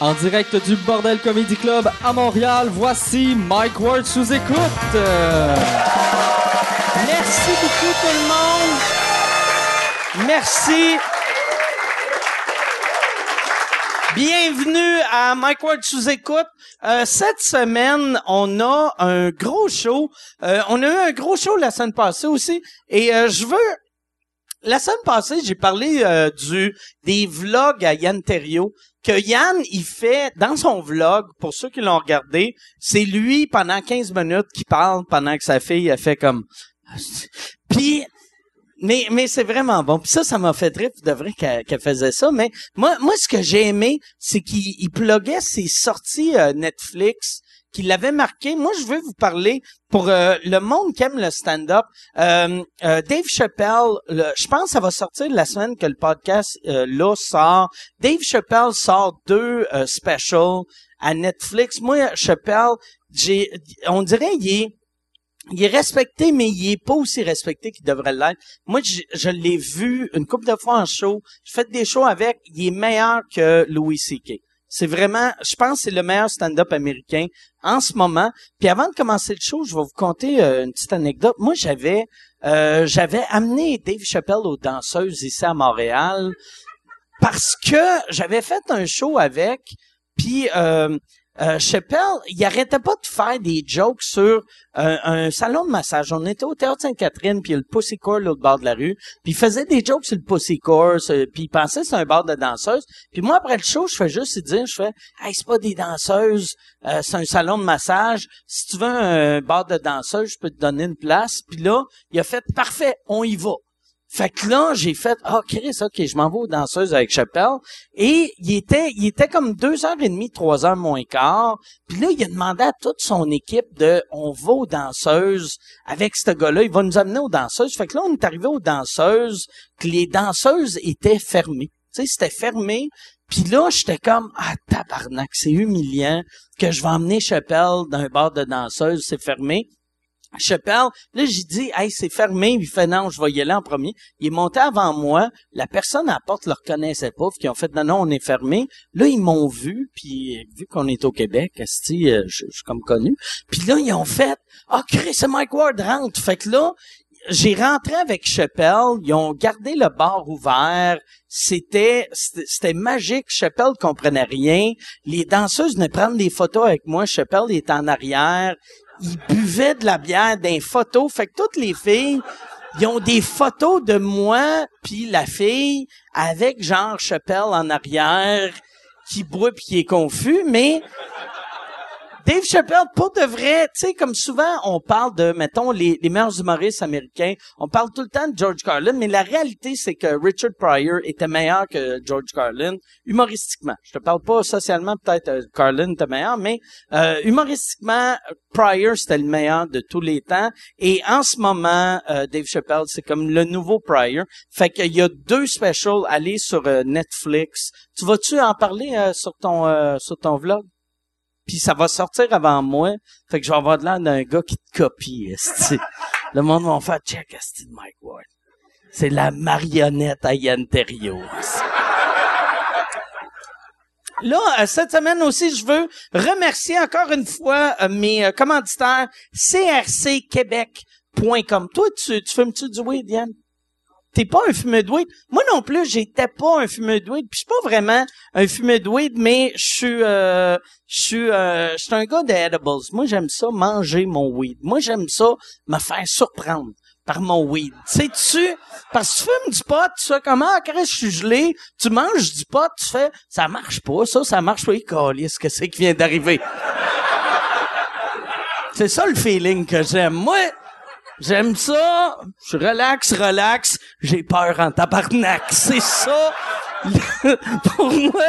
En direct du Bordel Comedy Club à Montréal, voici Mike Ward sous écoute. Merci beaucoup tout le monde. Merci. Bienvenue à Mike Ward sous écoute. Euh, cette semaine, on a un gros show. Euh, on a eu un gros show la semaine passée aussi. Et euh, je veux... La semaine passée, j'ai parlé euh, du des vlogs à Yann Terriot que Yann, il fait dans son vlog, pour ceux qui l'ont regardé, c'est lui pendant 15 minutes qui parle pendant que sa fille a fait comme... Puis mais, mais c'est vraiment bon. Puis ça, ça m'a fait rire. de vrai qu'elle faisait ça. Mais moi, moi, ce que j'ai aimé, c'est qu'il il pluguait ses sorties euh, Netflix qu'il avait marqué. Moi, je veux vous parler pour euh, le monde qui aime le stand-up. Euh, euh, Dave Chappelle, le- je pense que ça va sortir la semaine que le podcast euh, là sort. Dave Chappelle sort deux euh, specials à Netflix. Moi, Chappelle, j'ai, on dirait il est il est respecté, mais il est pas aussi respecté qu'il devrait l'être. Moi, je, je l'ai vu une couple de fois en show. J'ai fait des shows avec. Il est meilleur que Louis C.K. C'est vraiment, je pense, c'est le meilleur stand-up américain en ce moment. Puis avant de commencer le show, je vais vous conter euh, une petite anecdote. Moi, j'avais, euh, j'avais amené Dave Chappelle aux danseuses ici à Montréal parce que j'avais fait un show avec. Puis euh, euh, Chappelle, il arrêtait pas de faire des jokes sur un, un salon de massage. On était au Théâtre Sainte-Catherine, puis il y a le l'autre bord de la rue. Puis il faisait des jokes sur le Pussy Core, ce- puis il pensait que c'était un bar de danseuses. Puis moi, après le show, je fais juste dire, je fais « Hey, c'est pas des danseuses, euh, c'est un salon de massage. Si tu veux un bar de danseuses, je peux te donner une place. » Puis là, il a fait « Parfait, on y va. » Fait que là, j'ai fait, ah, Chris, ok, je m'en vais aux danseuses avec Chappelle. Et il était, il était comme deux heures et demie, trois heures moins quart. Puis là, il a demandé à toute son équipe de, on va aux danseuses avec ce gars-là. Il va nous amener aux danseuses. Fait que là, on est arrivé aux danseuses, que les danseuses étaient fermées. Tu sais, c'était fermé. Puis là, j'étais comme, ah, tabarnak, c'est humiliant que je vais emmener Chappelle dans un bar de danseuses, c'est fermé. Chappelle, là, j'ai dit, hey, c'est fermé. Il fait, non, je vais y aller en premier. Il est avant moi. La personne à la porte le reconnaissait pas. Puis ils ont fait, non, non, on est fermé. Là, ils m'ont vu. Puis vu qu'on est au Québec, esti, euh, je suis comme connu. Puis là, ils ont fait, ah, Chris, c'est Mike Ward rentre. Fait que là, j'ai rentré avec Chappelle. Ils ont gardé le bar ouvert. C'était, c'était magique. Chappelle comprenait rien. Les danseuses venaient prendre des photos avec moi. Chappelle était en arrière il buvait de la bière d'un photo. Fait que toutes les filles, ils ont des photos de moi puis la fille avec genre Chappelle en arrière qui boit puis qui est confus, mais Dave Chappelle, pour de vrai, tu sais, comme souvent, on parle de, mettons, les, meilleurs humoristes américains, on parle tout le temps de George Carlin, mais la réalité, c'est que Richard Pryor était meilleur que George Carlin, humoristiquement. Je te parle pas socialement, peut-être euh, Carlin était meilleur, mais euh, humoristiquement, Pryor, c'était le meilleur de tous les temps. Et en ce moment, euh, Dave Chappelle, c'est comme le nouveau Pryor. Fait qu'il y a deux specials, allez sur Netflix. Tu vas-tu en parler sur ton sur ton vlog? Puis ça va sortir avant moi. Fait que je vais avoir de l'air d'un gars qui te copie. Le monde va faire check esti de Mike Ward. C'est la marionnette à Yann Terriot. Là, euh, cette semaine aussi, je veux remercier encore une fois euh, mes euh, commanditaires crcquebec.com. Toi, tu, tu fumes-tu du weed, Yann? T'es pas un fumeur de weed. Moi non plus, j'étais pas un fumeur de weed. Puis je suis pas vraiment un fumeur de weed, mais je suis, euh, je suis, euh, un gars d'edibles. Moi, j'aime ça manger mon weed. Moi, j'aime ça me faire surprendre par mon weed. Sais-tu? Parce que tu fumes du pot, tu fais comment? Ah, je suis gelé. Tu manges du pot, tu fais, ça marche pas, ça, ça marche pas. ce que c'est qui vient d'arriver? C'est ça le feeling que j'aime. Moi, j'aime ça. Je suis relax, relax. J'ai peur en tabarnak. C'est ça. pour moi,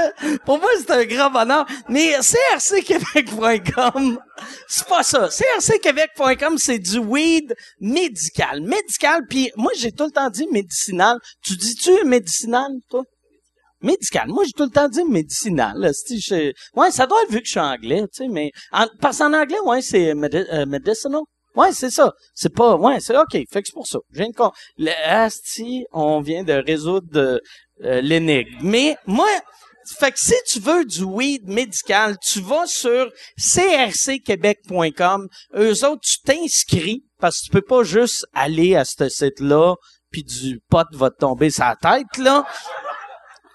pour moi, c'est un grand bonheur. Mais crcquebec.com, c'est pas ça. crcquebec.com, c'est du weed médical. Médical, puis moi, j'ai tout le temps dit médicinal. Tu dis-tu médicinal, toi? Médical. Moi, j'ai tout le temps dit médicinal. Ouais, ça doit être vu que je suis anglais, tu sais, mais... En... Parce qu'en anglais, ouais, c'est euh, medicinal. Ouais, c'est ça. C'est pas... Ouais, c'est OK. Fait que c'est pour ça. Je viens de... con- Le asti, on vient de résoudre euh, l'énigme. Mais moi, fait que si tu veux du weed médical, tu vas sur crcquebec.com. Eux autres, tu t'inscris parce que tu peux pas juste aller à ce site-là puis du pot va te tomber sa tête, là.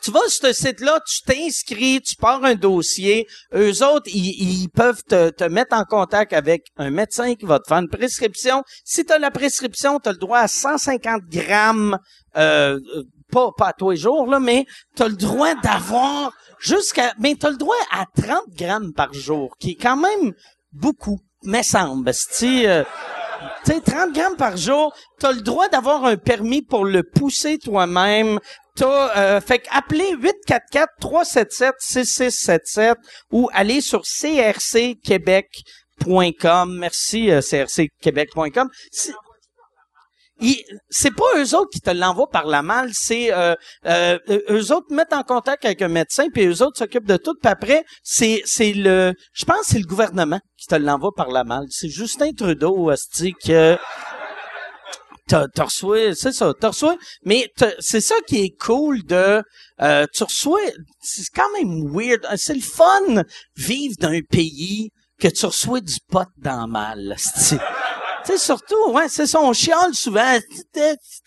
Tu vas sur ce site-là, tu t'inscris, tu pars un dossier. Eux autres, ils, peuvent te, te, mettre en contact avec un médecin qui va te faire une prescription. Si tu as la prescription, tu as le droit à 150 grammes, euh, pas, pas à tous les jours, là, mais tu as le droit d'avoir jusqu'à... Mais tu as le droit à 30 grammes par jour, qui est quand même beaucoup, mais semble. Si, euh, tu sais, 30 grammes par jour, tu as le droit d'avoir un permis pour le pousser toi-même. T'as, euh, fait qu'appelez 844-377-6677 ou allez sur crcquebec.com. Merci, euh, crcquebec.com c'est pas eux autres qui te l'envoient par la malle, c'est euh, euh, eux autres mettent en contact avec un médecin, puis eux autres s'occupent de tout. Puis après, c'est c'est le, je pense, c'est le gouvernement qui te l'envoie par la malle. C'est Justin Trudeau, que t'as reçu, c'est ça, t'as reçu, mais c'est ça qui est cool de, euh, tu reçois, c'est quand même weird, c'est le fun vivre d'un pays que tu reçois du pot dans mal, sais, surtout, ouais, c'est son chiale souvent,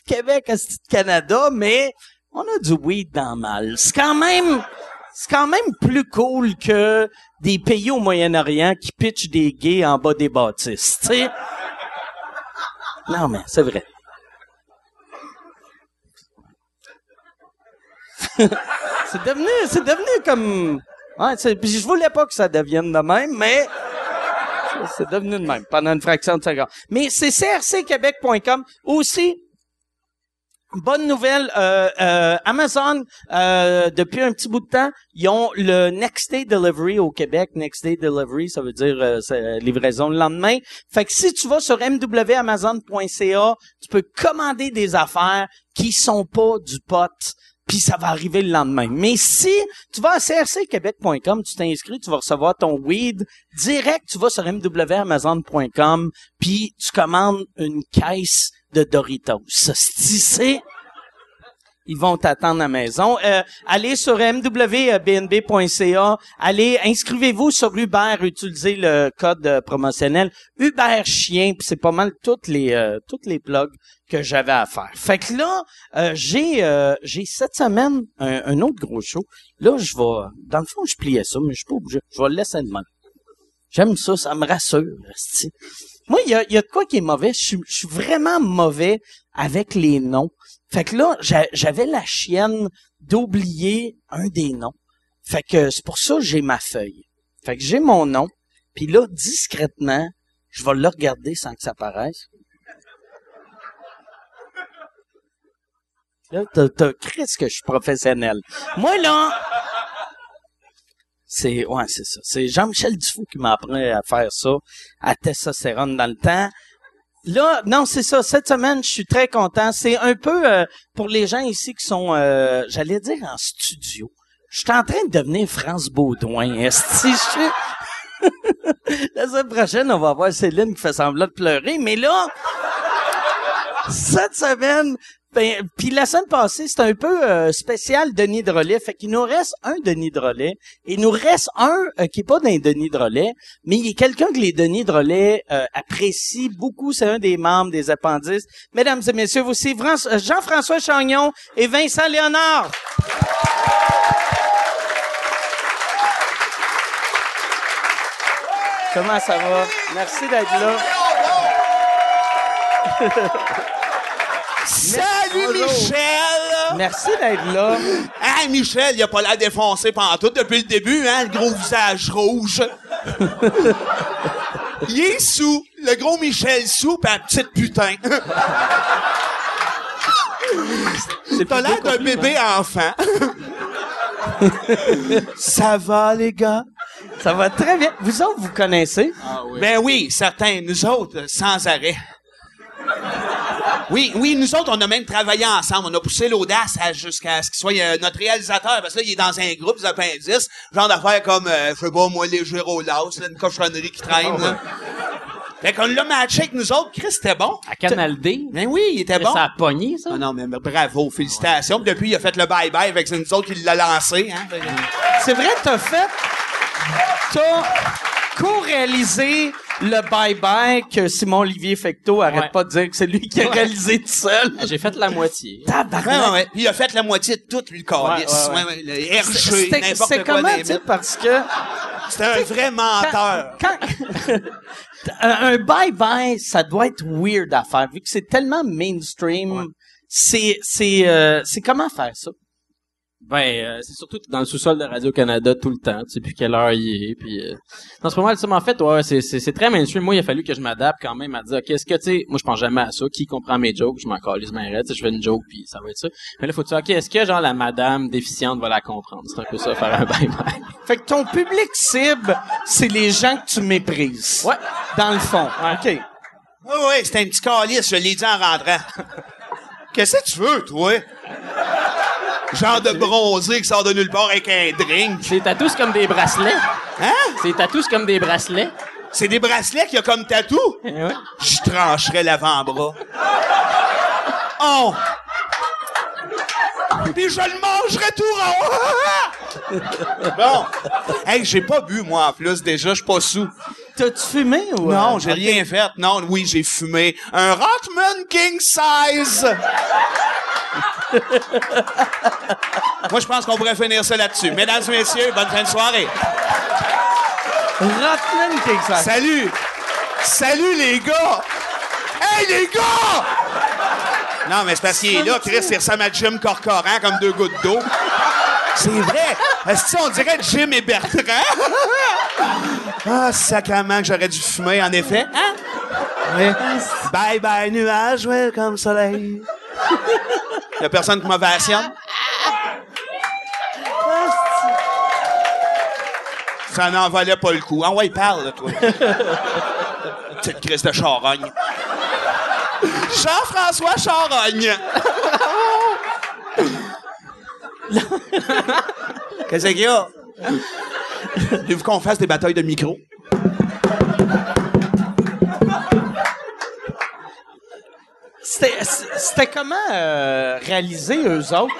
Québec, Canada, mais on a du weed dans mal. C'est quand même, c'est quand même plus cool que des pays au Moyen-Orient qui pitchent des gays en bas des bâtisses, tu sais. Non, mais c'est vrai. c'est devenu, c'est devenu comme, ouais, je voulais pas que ça devienne de même, mais c'est devenu de même pendant une fraction de seconde. Mais c'est crcquebec.com aussi. Bonne nouvelle, euh, euh, Amazon, euh, depuis un petit bout de temps, ils ont le Next Day Delivery au Québec. Next Day Delivery, ça veut dire livraison le lendemain. Fait que si tu vas sur mwamazon.ca, tu peux commander des affaires qui sont pas du pot puis ça va arriver le lendemain. Mais si tu vas à crcquebec.com, tu t'inscris, tu vas recevoir ton weed direct, tu vas sur mwamazon.com, puis tu commandes une caisse de Doritos. C'est ils vont t'attendre à la maison. Euh, allez sur mwbnb.ca, allez, inscrivez-vous sur Uber, utilisez le code promotionnel Uber Chien, puis c'est pas mal toutes les euh, toutes les plugs que j'avais à faire. Fait que là, euh, j'ai euh, j'ai cette semaine un, autre gros show. Là, je vais dans le fond, je pliais ça, mais je suis pas obligé. Je vais le laisser de même. J'aime ça, ça me rassure. Moi, il y a, y a de quoi qui est mauvais. Je suis vraiment mauvais avec les noms. Fait que là, j'avais la chienne d'oublier un des noms. Fait que c'est pour ça que j'ai ma feuille. Fait que j'ai mon nom. Puis là, discrètement, je vais le regarder sans que ça paraisse. Là, t'as, t'as que je suis professionnel. Moi, là, c'est, ouais, c'est ça. C'est Jean-Michel Dufault qui m'apprend à faire ça, à testostérone dans le temps. Là, non, c'est ça. Cette semaine, je suis très content. C'est un peu euh, pour les gens ici qui sont, euh, j'allais dire en studio. Je suis en train de devenir France Baudouin. Est-ce je... La semaine prochaine, on va voir Céline qui fait semblant de pleurer. Mais là, cette semaine, ben, puis la semaine passée, c'était un peu euh, spécial Denis Drolet. Fait qu'il nous reste un Denis Drolet. Et il nous reste un euh, qui est pas d'un Denis Drolet, mais il est quelqu'un que les Denis Drolet euh, apprécient beaucoup. C'est un des membres des appendices. Mesdames et messieurs, voici Jean-François Chagnon et Vincent Léonard. Comment ça va? Merci d'être là. Salut Michel! Merci d'être là. Ah, Michel, il a pas l'air défoncé pendant tout depuis le début, hein, le gros visage rouge. il est sous, le gros Michel sous, pis un petite putain. T'as l'air d'un bébé enfant. Ça va, les gars? Ça va très bien. Vous autres, vous connaissez? Ah, oui. Ben oui, certains. Nous autres, sans arrêt. Oui, oui, nous autres, on a même travaillé ensemble. On a poussé l'audace jusqu'à ce qu'il soit euh, notre réalisateur, parce que là, il est dans un groupe des appendices, genre d'affaires comme, euh, je sais pas, moi, les Gérolas, là, une cochonnerie qui traîne, Fait qu'on l'a matché avec nous autres. Chris, c'était bon. À Canal D. Ben oui, il était bon. Ça a pogné, ça. Ah non, mais bravo, félicitations. Puis depuis, il a fait le bye-bye avec nous autres qui l'a lancé. Hein? C'est vrai, t'as fait. T'as co-réalisé le bye-bye que Simon-Olivier Fecteau arrête Ouais. pas de dire que c'est lui qui a réalisé tout seul. J'ai fait la moitié. Ouais, Tabarnak. ouais, il a fait la moitié de tout, lui, le le RG, n'importe quoi. comment, tu parce que C'était un vrai menteur. quand un un bye-bye, ça doit être weird à faire, vu que c'est tellement mainstream. C'est c'est euh, c'est comment faire ça? Ben, euh, c'est surtout dans le sous-sol de Radio-Canada tout le temps. Tu sais plus quelle heure il est. Puis, euh... Non, c'est pas mal ça. Mais en fait, ouais, c'est, c'est, c'est très mainstream. Moi, il a fallu que je m'adapte quand même à dire, OK, est-ce que, tu sais, moi, je pense jamais à ça. Qui comprend mes jokes? Je m'en bien raide. Tu sais, Je fais une joke, puis ça va être ça. Mais là, faut dire, OK, est-ce que, genre, la madame déficiente va la comprendre? C'est un peu ça, faire un bye-bye. Fait que ton public cible, c'est les gens que tu méprises. Ouais. Dans le fond. OK. Oui, oui, c'était un petit calice, je l'ai dit en rentrant. Qu'est-ce que tu veux, toi? Genre de bronzé qui sort de nulle part avec un drink. C'est tatous comme des bracelets. Hein? C'est tatous comme des bracelets. C'est des bracelets qu'il y a comme tatou? Eh ouais. Je trancherais l'avant-bras. Oh! Puis je le mangerais tout rond. bon. Hey, j'ai pas bu, moi, en plus, déjà, je suis pas sous. T'as-tu fumé ou... Non, euh, j'ai ok. rien fait. Non, oui, j'ai fumé un Rothman King Size. Moi, je pense qu'on pourrait finir ça là-dessus. Mesdames et messieurs, bonne fin de soirée. Salut! Salut, les gars! Hey, les gars! Non, mais c'est parce qu'il est là, Chris, il ressemble à Jim Corcoran comme deux gouttes d'eau. C'est vrai! Est-ce que on dirait Jim et Bertrand? ah, sacrément que j'aurais dû fumer, en effet. Hein? Oui. Bye bye, nuage, welcome soleil. Y a personne qui m'ovationne? Ça n'en valait pas le coup. Ah ouais, parle, toi. Petite crise de charogne. Jean-François Charogne. Qu'est-ce qu'il y a? Voulez-vous qu'on fasse des batailles de micro? C'était comment euh, réaliser eux autres?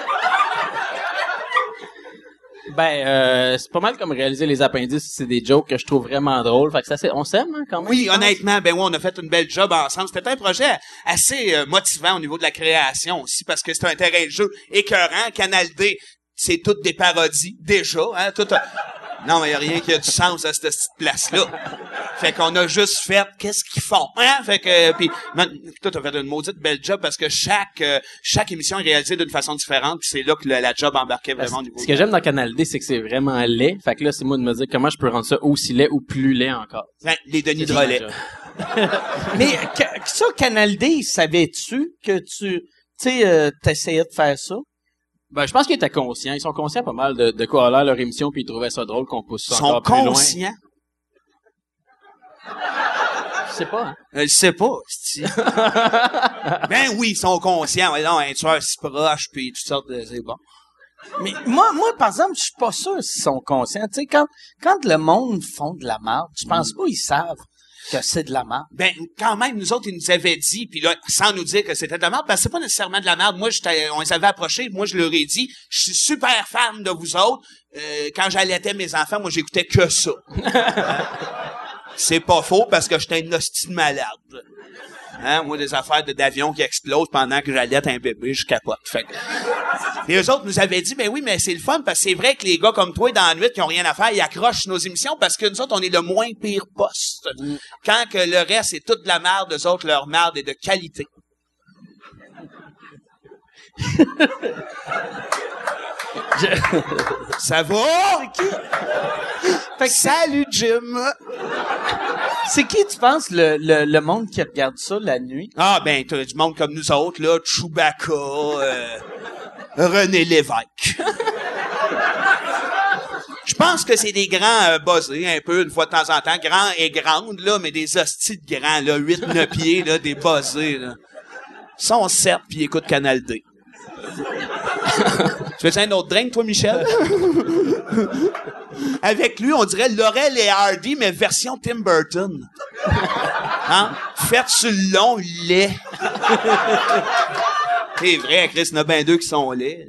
Ben, euh, c'est pas mal comme réaliser les appendices. C'est des jokes que je trouve vraiment drôles. Fait que ça, c'est, on s'aime, hein, quand même. Oui, honnêtement, ben oui, on a fait une belle job ensemble. C'était un projet assez euh, motivant au niveau de la création aussi, parce que c'est un terrain de jeu écœurant. Canal D, c'est toutes des parodies, déjà. Hein, tout Non, mais il a rien qui a du sens à cette petite place-là. Fait qu'on a juste fait qu'est-ce qu'ils font. Hein? Fait que puis man, toi t'as fait une maudite belle job parce que chaque euh, chaque émission est réalisée d'une façon différente puis c'est là que le- la job embarquait vraiment au niveau. Ce que j'aime dans Canal D, c'est que c'est vraiment laid. Fait que là, c'est moi de me dire comment je peux rendre ça aussi laid ou plus laid encore. Hein, les Denis de relais. Mais que- ça, Canal D, savais-tu que tu... Tu sais, euh, t'essayais de faire ça? Ben, je pense qu'ils étaient conscients. Ils sont conscients pas mal de, de quoi a l'air leur émission, puis ils trouvaient ça drôle qu'on pousse ça Ils sont encore plus loin. conscients? Je sais pas, hein. Je sais pas, c'ti. ben oui, ils sont conscients. Ouais, non, un tueur si proche, puis toutes sortes de... C'est bon. Mais moi, moi, par exemple, je suis pas sûr s'ils sont conscients. Tu sais, quand, quand le monde font de la merde, je pense pas qu'ils savent que c'est de la merde. Ben, quand même, nous autres, ils nous avaient dit, puis là, sans nous dire que c'était de la merde, que c'est pas nécessairement de la merde. Moi, j'étais- on les avait approchés, moi, je leur ai dit, je suis super fan de vous autres. Euh, quand j'allaitais mes enfants, moi, j'écoutais que ça. c'est pas faux, parce que j'étais un hostie de malade. Hein, moi, des affaires de- d'avion qui explosent pendant que j'allaite un bébé, je capote. Fait que- Et eux autres nous avaient dit, ben oui, mais c'est le fun, parce que c'est vrai que les gars comme toi, dans la nuit, qui ont rien à faire, ils accrochent nos émissions, parce que nous autres, on est le moins pire poste. Quand que le reste, c'est toute de la merde, eux autres, leur merde est de qualité. Ça va? Fait que Salut, Jim! c'est qui, tu penses, le, le, le monde qui regarde ça la nuit? Ah, ben, t'as du monde comme nous autres, là, Chewbacca, euh, René Lévesque. Je pense que c'est des grands euh, buzzés, un peu, une fois de temps en temps, grands et grandes, là, mais des hosties de grands, là, 8, 9 pieds, là, des buzzés, là. Ils sont sept, puis ils écoutent Canal D. tu veux un autre drink, toi, Michel? Avec lui, on dirait Laurel et Hardy, mais version Tim Burton. Hein? Faites sur le long lait. C'est vrai, Chris, il y en a bien deux qui sont laids.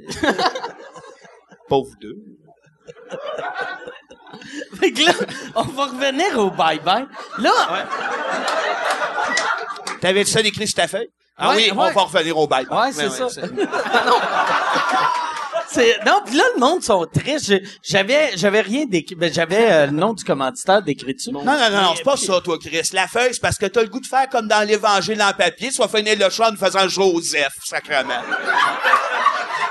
Pauvre deux. Fait que là, on va revenir au bye-bye. Là, T'avais ça décrit sur ta feuille? Ah oui, on va revenir au bail. Ouais, c'est ça. c'est non, puis là le monde sont tristes. J'avais j'avais rien d'écrit, ben, j'avais euh, le nom du commanditaire d'écriture. Non, non, non, non, c'est pas ça, toi, Chris. La feuille, c'est parce que t'as le goût de faire comme dans l'Évangile en papier, soit finir le choix en faisant Joseph, sacrement.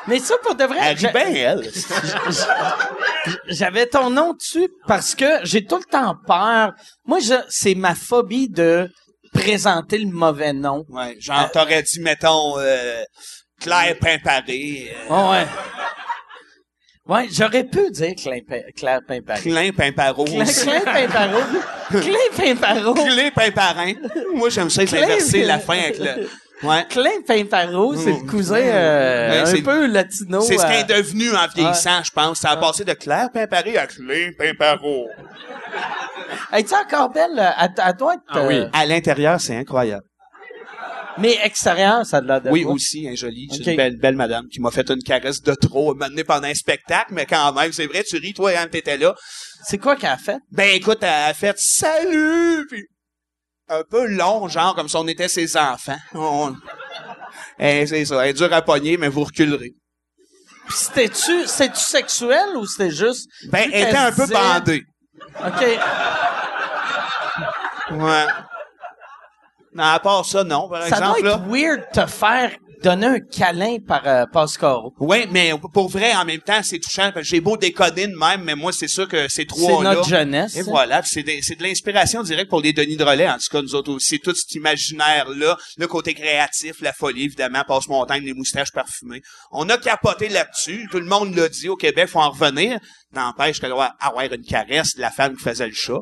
Mais ça pour de vrai, Elle bien, elle. j'avais ton nom dessus parce que j'ai tout le temps peur. Moi, je, c'est ma phobie de présenter le mauvais nom. Ouais, genre, t'aurais dit, mettons, euh, Claire Pimparé, euh, Ouais, ouais. Ouais, j'aurais pu dire Claire, Pimparo. Clin Pimparo Claire, aussi. Claire Pimparo. Claire Pimparo. Clé Pimparin. Moi, j'aime ça, inverser la fin avec le... Ouais. Claire Pimparo, c'est le cousin euh, Ouais, un c'est- peu latino. C'est ce euh, est devenu en vieillissant, je pense. Ça a passé de Claire Pimparé à Clé Pimparo. Es-tu encore belle? À, à toi, Ah oui. euh, À l'intérieur, c'est incroyable. mais extérieur, ça a de de Oui, aussi, un joli. C'est une belle, belle madame qui m'a fait une caresse de trop, maintenant pendant un spectacle, mais quand même, c'est vrai, tu ris, toi, hein, t'étais là. C'est quoi qu'elle a fait? Ben, écoute, elle a fait salut, puis un peu long, genre, comme si on était ses enfants. On- Eh, c'est ça, elle est dure à pogner, mais vous reculerez. Puis c'était-tu, c'était-tu sexuel ou c'était juste... Ben, elle était un peu disait- bandée. OK. Ouais. Non, à part ça, non, par Ça doit exemple, là. être weird de te faire donner un câlin par euh, Pascaro. Oui, mais pour vrai, en même temps, c'est touchant. parce que J'ai beau déconner de même, mais moi, c'est sûr que ces C'est trois-là... notre jeunesse. Et voilà, puis c'est de, c'est de l'inspiration directe pour les Denis de relais. En tout cas, nous autres aussi, tout cet imaginaire-là, le côté créatif, la folie, évidemment, passe-montagne, les moustaches parfumées. On a capoté là-dessus. Tout le monde l'a dit. Au Québec, faut en revenir. N'empêche qu'elle doit avoir une caresse de la femme qui faisait le chat.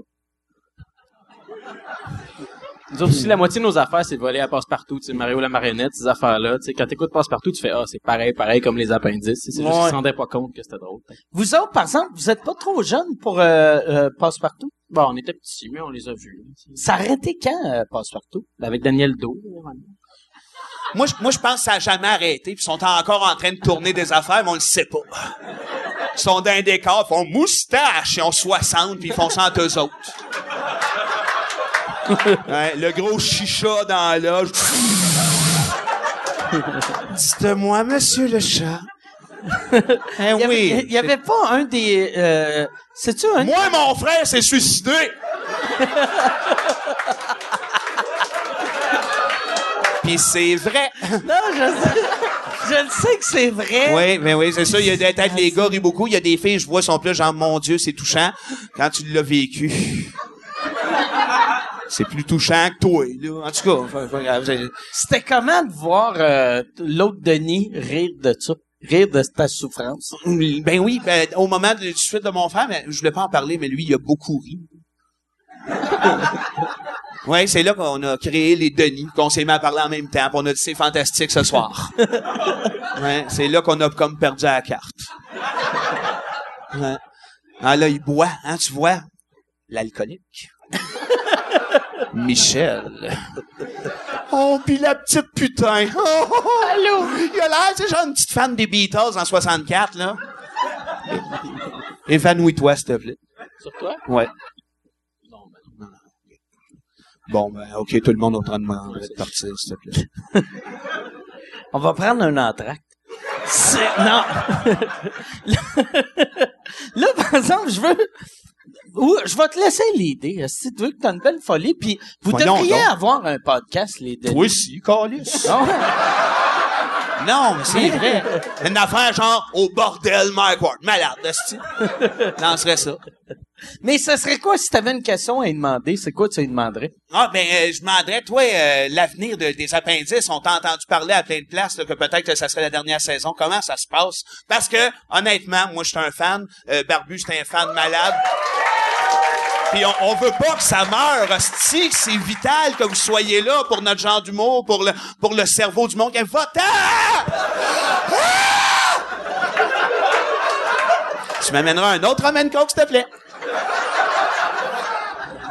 Nous autres aussi, la moitié de nos affaires, c'est voler à passe-partout. Tu sais, Mario la marionnette, ces affaires-là. Tu sais, quand t'écoutes passe-partout, tu fais, ah, c'est pareil, pareil comme les appendices. C'est juste Ouais. qu'ils se rendaient pas compte que c'était drôle. Vous autres, par exemple, vous êtes pas trop jeunes pour euh, euh, Passepartout? Bon, on était petits, mais on les a vus. là, tu sais. Ça a arrêté quand, euh, Passepartout? Avec Daniel Do. Moi, je- moi, je pense que ça a jamais arrêté. Puis ils sont encore en train de tourner des affaires, mais on le sait pas. Ils sont dans un décor, ils font moustache, ils ont 60, puis ils font ça entre eux autres. Ouais, le gros chicha dans la loge. Dites-moi, monsieur le chat. Eh Il y avait, oui. il y avait pas un des... Euh, C'est-tu un... Moi, mon frère s'est suicidé. Puis c'est vrai. Non, je sais, je le sais que c'est vrai. Oui, mais oui, c'est ça. Il y a des têtes, les gars rient beaucoup. Il y a des filles, je vois, sont plus genre, mon Dieu, c'est touchant. Quand tu l'as vécu. C'est plus touchant que toi, là. En tout cas, C'était comment de voir euh, l'autre Denis rire de ça? Rire de ta souffrance? Ben oui, ben, au moment de, du suite de mon frère, mais je voulais pas en parler, mais lui, il a beaucoup ri. ouais, c'est là qu'on a créé les Denis, qu'on s'est mis à parler en même temps, on a dit c'est fantastique ce soir. ouais, c'est là qu'on a comme perdu la carte. Ouais. Ah là, il boit, hein, tu vois? L'alcoolique. Michel. Oh, pis la petite putain. Oh, oh, oh. Allô? Il a l'air, tu sais, genre une petite fan des Beatles en 64, là. Évanouis-toi, s'il te plaît. Sur toi? Ouais. Bon, ben, OK, tout le monde est en train de de partir, s'il te plaît. On va prendre un entracte. C'est... Non. Là, par exemple, je veux... Ou, je vais te laisser l'idée. Si tu veux que tu as une belle folie, puis vous Voyons devriez donc. avoir un podcast, les Denis. Toi aussi, Carlis. Non, mais c'est vrai. Une affaire genre au bordel Mike Ward. Malade, esti. Lancerait ça. Mais ce serait quoi si tu avais une question à lui demander? C'est quoi tu lui demanderais? Ah, ben, euh, je demanderais, toi, euh, l'avenir de- des appendices, on t'a entendu parler à plein de places, là, que peut-être que ça serait la dernière saison. Comment ça se passe? Parce que, honnêtement, moi, je suis un fan. Euh, Barbu, c'est un fan malade. Puis on, on veut pas que ça meure, hostie. C'est vital que vous soyez là pour notre genre d'humour, pour le, pour le cerveau du monde. Votant! Ah! Tu m'amèneras un autre Roman Coke, s'il te plaît.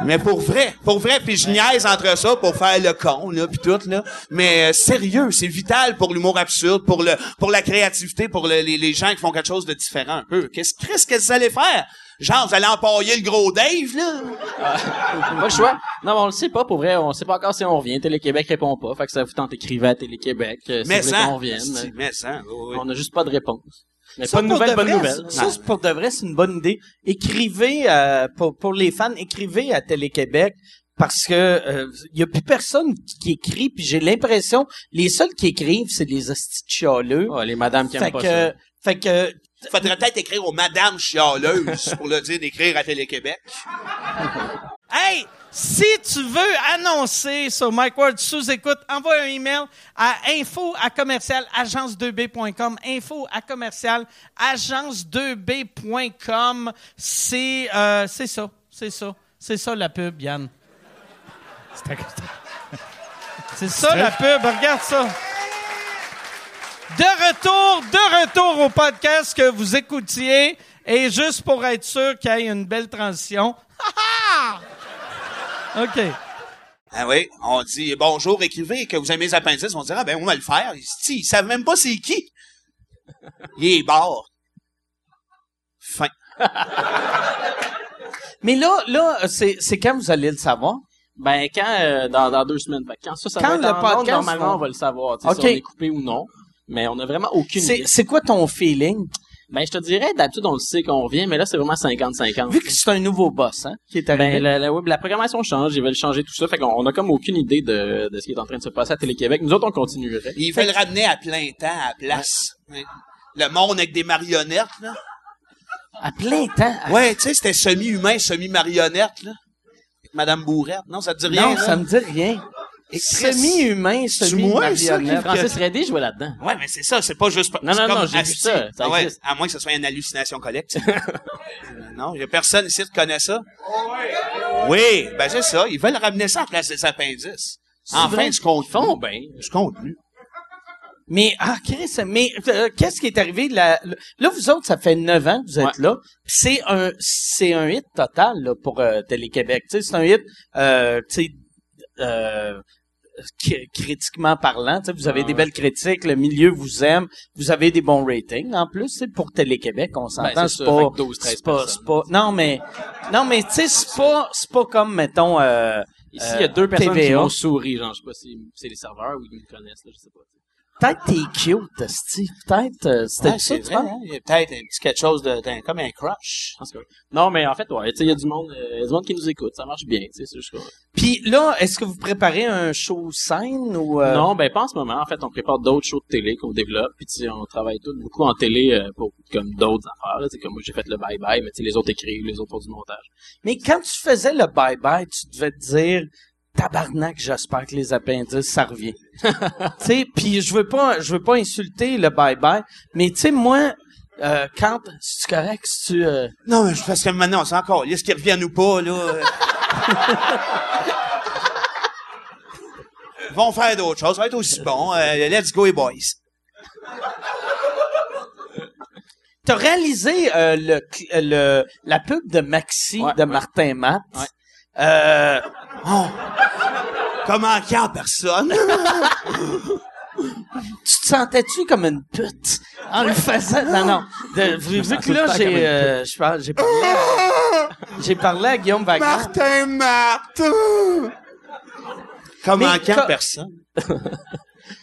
Mais pour vrai, pour vrai, puis je niaise entre ça pour faire le con, là, puis tout, là. Mais euh, sérieux, c'est vital pour l'humour absurde, pour le, pour la créativité, pour le- les, les gens qui font quelque chose de différent un peu. Qu'est-ce qu'est-ce que vous faire? Genre, vous allez empailler le gros Dave, là? Pas le choix. Non, mais on le sait pas, pour vrai. On sait pas encore si on revient. Télé-Québec répond pas. Fait que ça vous tente d'écrire à Télé-Québec. euh, si Mais vous voulez ça, qu'on revienne. mais ça, oui, oui. On a juste pas de réponse. Mais Ça, pas de pour nouvelles, bonne vrai, nouvelle. Ça, c'est pour de vrai, c'est une bonne idée. Écrivez, euh, pour, pour les fans, écrivez à Télé-Québec parce que il y a plus personne qui, qui écrit, puis j'ai l'impression, les seuls qui écrivent, c'est les hosties de chialeux. Ouais, les madames qui aiment fait pas que, ça. fait que, Faudrait peut-être écrire aux Madame Chialeuse pour le dire d'écrire à Télé-Québec. Hey, si tu veux annoncer sur Mike Ward sous écoute, envoie un email à info à commercial agence2b.com. Info à commercial agence2b.com. C'est euh, c'est ça, c'est ça, c'est ça la pub, Yann. C'est ça la pub, regarde ça. De retour, de retour au podcast que vous écoutiez. Et juste pour être sûr qu'il y ait une belle transition. Ha, ha! OK. Ah oui, on dit bonjour, écrivez que vous aimez les appendices. On dirait, ah ben, on va le faire. Ils, ils savent même pas c'est qui. Il est barre. Fin. Mais là, là, c'est, c'est quand vous allez le savoir? Ben, quand, euh, dans, dans deux semaines. Que quand ça, ça Quand va être le en podcast normalement, on va le savoir. tu sais, Ok. Si on est coupé ou non. Mais on a vraiment aucune C'est, idée. c'est quoi ton feeling? Ben, je te dirais, d'habitude, on le sait qu'on revient, mais là, c'est vraiment 50-50. Vu que c'est un nouveau boss, hein, qui est arrivé. Ben, la, la, la programmation change, ils veulent changer tout ça. Fait qu'on on a comme aucune idée de, de ce qui est en train de se passer à Télé-Québec. Nous autres, on continuerait. Ils veulent ramener à plein temps à la place. Le monde avec des marionnettes, là. à plein temps? Ouais, tu sais, c'était semi-humain, semi-marionnette, là. Avec Madame Bourrette. Non, ça te dit rien, non, là? ça me dit rien. Et Semi-humain, semi-marionnette. Francis Reddy jouait là-dedans. Ouais, mais c'est ça, c'est pas juste... Non, c'est non, comme non, j'ai vu ça, ça Ah ouais, à moins que ce soit une hallucination collective. Non, il y a personne ici qui connaît ça. Oui, ben c'est ça. Ils veulent ramener ça à la place des appendices. Enfin, du contenu. Ils font bien. Du contenu. Mais, ah, Chris, mais euh, qu'est-ce qui est arrivé? Là, là, vous autres, ça fait neuf ans que vous êtes Ouais. là. C'est un, c'est un hit total là, pour euh, Télé-Québec. Tu sais, c'est un hit, euh, tu sais, euh, critiquement parlant. Vous avez Ah des belles critiques, le milieu vous aime, vous avez des bons ratings. En plus, c'est pour Télé-Québec, on s'entend. Ben, c'est pas, fait que 12, 13 c'est pas, c'est pas, non mais, non mais tu sais, c'est pas, c'est pas comme mettons. Euh, Ici, il y a Euh, deux personnes qui TVA. m'ont souri. Genre, je sais pas si c'est les serveurs ou ils me connaissent, là, je sais pas. Peut-être t'es cute, Steve. Peut-être, euh, c'était Ouais, ça, tu vrai, hein? Il y a peut-être un petit quelque chose de, comme un crush. Non, mais en fait, ouais, tu sais, il y a du monde, euh, il y a du monde qui nous écoute. Ça marche bien, tu sais, c'est juste Puis là, est-ce que vous préparez un show scène ou euh, Non, ben pas en ce moment. En fait, on prépare d'autres shows de télé qu'on développe. Puis tu sais, on travaille tout beaucoup en télé euh, pour comme d'autres affaires. Tu sais, comme moi, j'ai fait le bye bye, mais tu sais, les autres écrivent, les autres font du montage. Mais quand tu faisais le bye bye, tu devais te dire tabarnak, j'espère que les appendices ça revient. tu sais, puis je veux pas je veux pas insulter le bye bye, mais tu sais moi euh, quand c'est correct si tu euh, Non, mais je- parce que maintenant, on s'en encore. Est-ce qu'ils reviennent ou pas, là? Ils vont faire d'autres choses. Ça va être aussi bon. Euh, let's go, les boys. T'as réalisé euh, le, le la pub de Maxi Ouais, de ouais. Martin Matt? Ouais. Euh, Comment qu'il y a personne? tu te sentais-tu comme une pute en le faisant? Non, non. De- vu vu sens que là, j'ai, euh, j'ai parlé, à- j'ai parlé à Guillaume Wagner. Martin Martin! Comment co- personne?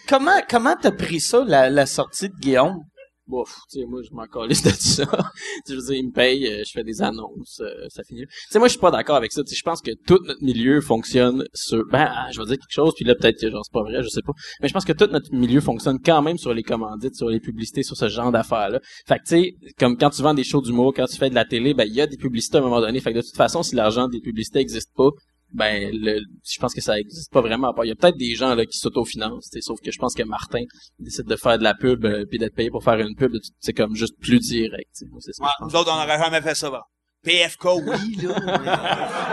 Comment, comment t'as pris ça, la, la sortie de Guillaume? Bouf, tu sais, moi, je m'en calisse de ça. Je veux dire, ils me payent, euh, je fais des annonces, euh, ça finit. Tu sais, moi, je suis pas d'accord avec ça. Tu sais, je pense que tout notre milieu fonctionne sur, ben, ah, je vais dire quelque chose, puis là, peut-être que genre, c'est pas vrai, je sais pas. Mais je pense que tout notre milieu fonctionne quand même sur les commandites, sur les publicités, sur ce genre d'affaires-là. Fait que, tu sais, comme quand tu vends des shows d'humour, quand tu fais de la télé, ben, il y a des publicités à un moment donné. Fait que de toute façon, si l'argent des publicités existe pas, ben, le, je pense que ça existe pas vraiment. Il y a peut-être des gens là qui s'autofinancent, sauf que je pense que Martin décide de faire de la pub euh, puis d'être payé pour faire une pub, c'est comme juste plus direct. Moi, c'est ça Ouais, nous autres, on n'aurait jamais fait ça, bon. PFK, oui, là.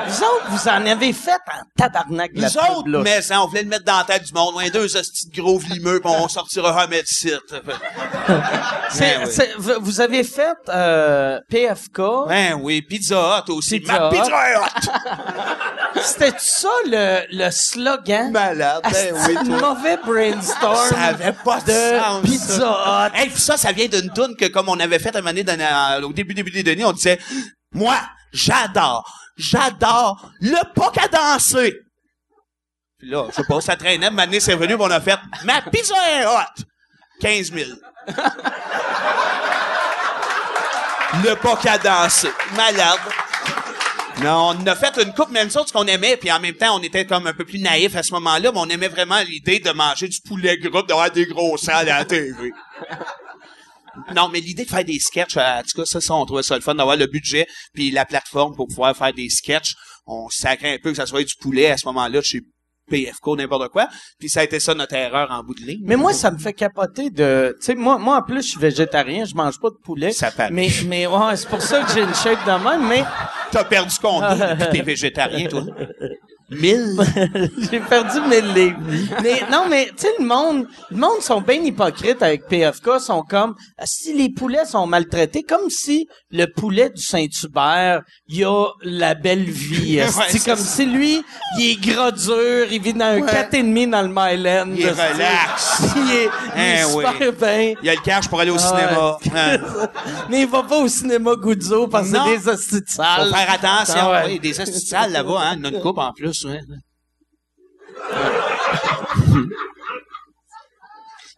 Vous autres, vous en avez fait en tabarnak de la Nous autres, pub, là. mais ça, on voulait le mettre dans la tête du monde. Ouais, deux hosties de gros vlimeux, pis on sortira jamais de site. Ben oui. vous avez fait euh, PFK. Ben oui, Pizza Hut aussi. Pizza Ma Hut. Pizza Hut! C'était ça le, le slogan? Malade, ben oui, toi. mauvais brainstorm Ça avait pas de, sens. Pizza. Hut. Hey, puis ça, ça vient d'une toune que, comme on avait fait à un moment donné dans- au début, début des données, on disait, moi, j'adore, j'adore le pas danser. Puis là, je sais pas, ça traînait, moment donné, c'est venu, on a fait, ma pizza est hot. 15 000. le pas danser. Malade. Non, on a fait une coupe, même ce qu'on aimait, puis en même temps, on était comme un peu plus naïfs à ce moment-là, mais on aimait vraiment l'idée de manger du poulet groupe, d'avoir des gros salles à la TV. Non, mais l'idée de faire des sketchs, euh, en tout cas, ça, ça, on trouvait ça le fun d'avoir le budget puis la plateforme pour pouvoir faire des sketchs. On sacrait un peu que ça soit du poulet à ce moment-là chez PFK, n'importe quoi. Puis ça a été ça notre erreur en bout de ligne. Mais moi, ça me fait capoter de... Tu sais, moi, moi, en plus, je suis végétarien, je mange pas de poulet. Ça paraît. Mais, mais ouais, c'est pour ça que j'ai une shape de même, mais T'as perdu depuis que t'es végétarien, toi? Mille? j'ai perdu mes livres. Mais non, mais tu sais, le monde, le monde sont bien hypocrites avec PFK, sont comme ah, si les poulets sont maltraités, comme si le poulet du Saint-Hubert, il a la belle vie. Ouais, c'est comme ça. si lui, il est gras dur, il vit dans un Ouais. 4,5 dans le Myland. Il est relax. il est, il est Hein, oui. super bien. Il a le cash pour aller au Ah cinéma. Hein. Mais il va pas au cinéma Guzzo parce que Non. c'est des hosties de salles. Faut faire attention. Ah ouais. Oui, des sales là-bas, hein. Il une coupe en plus, ouais.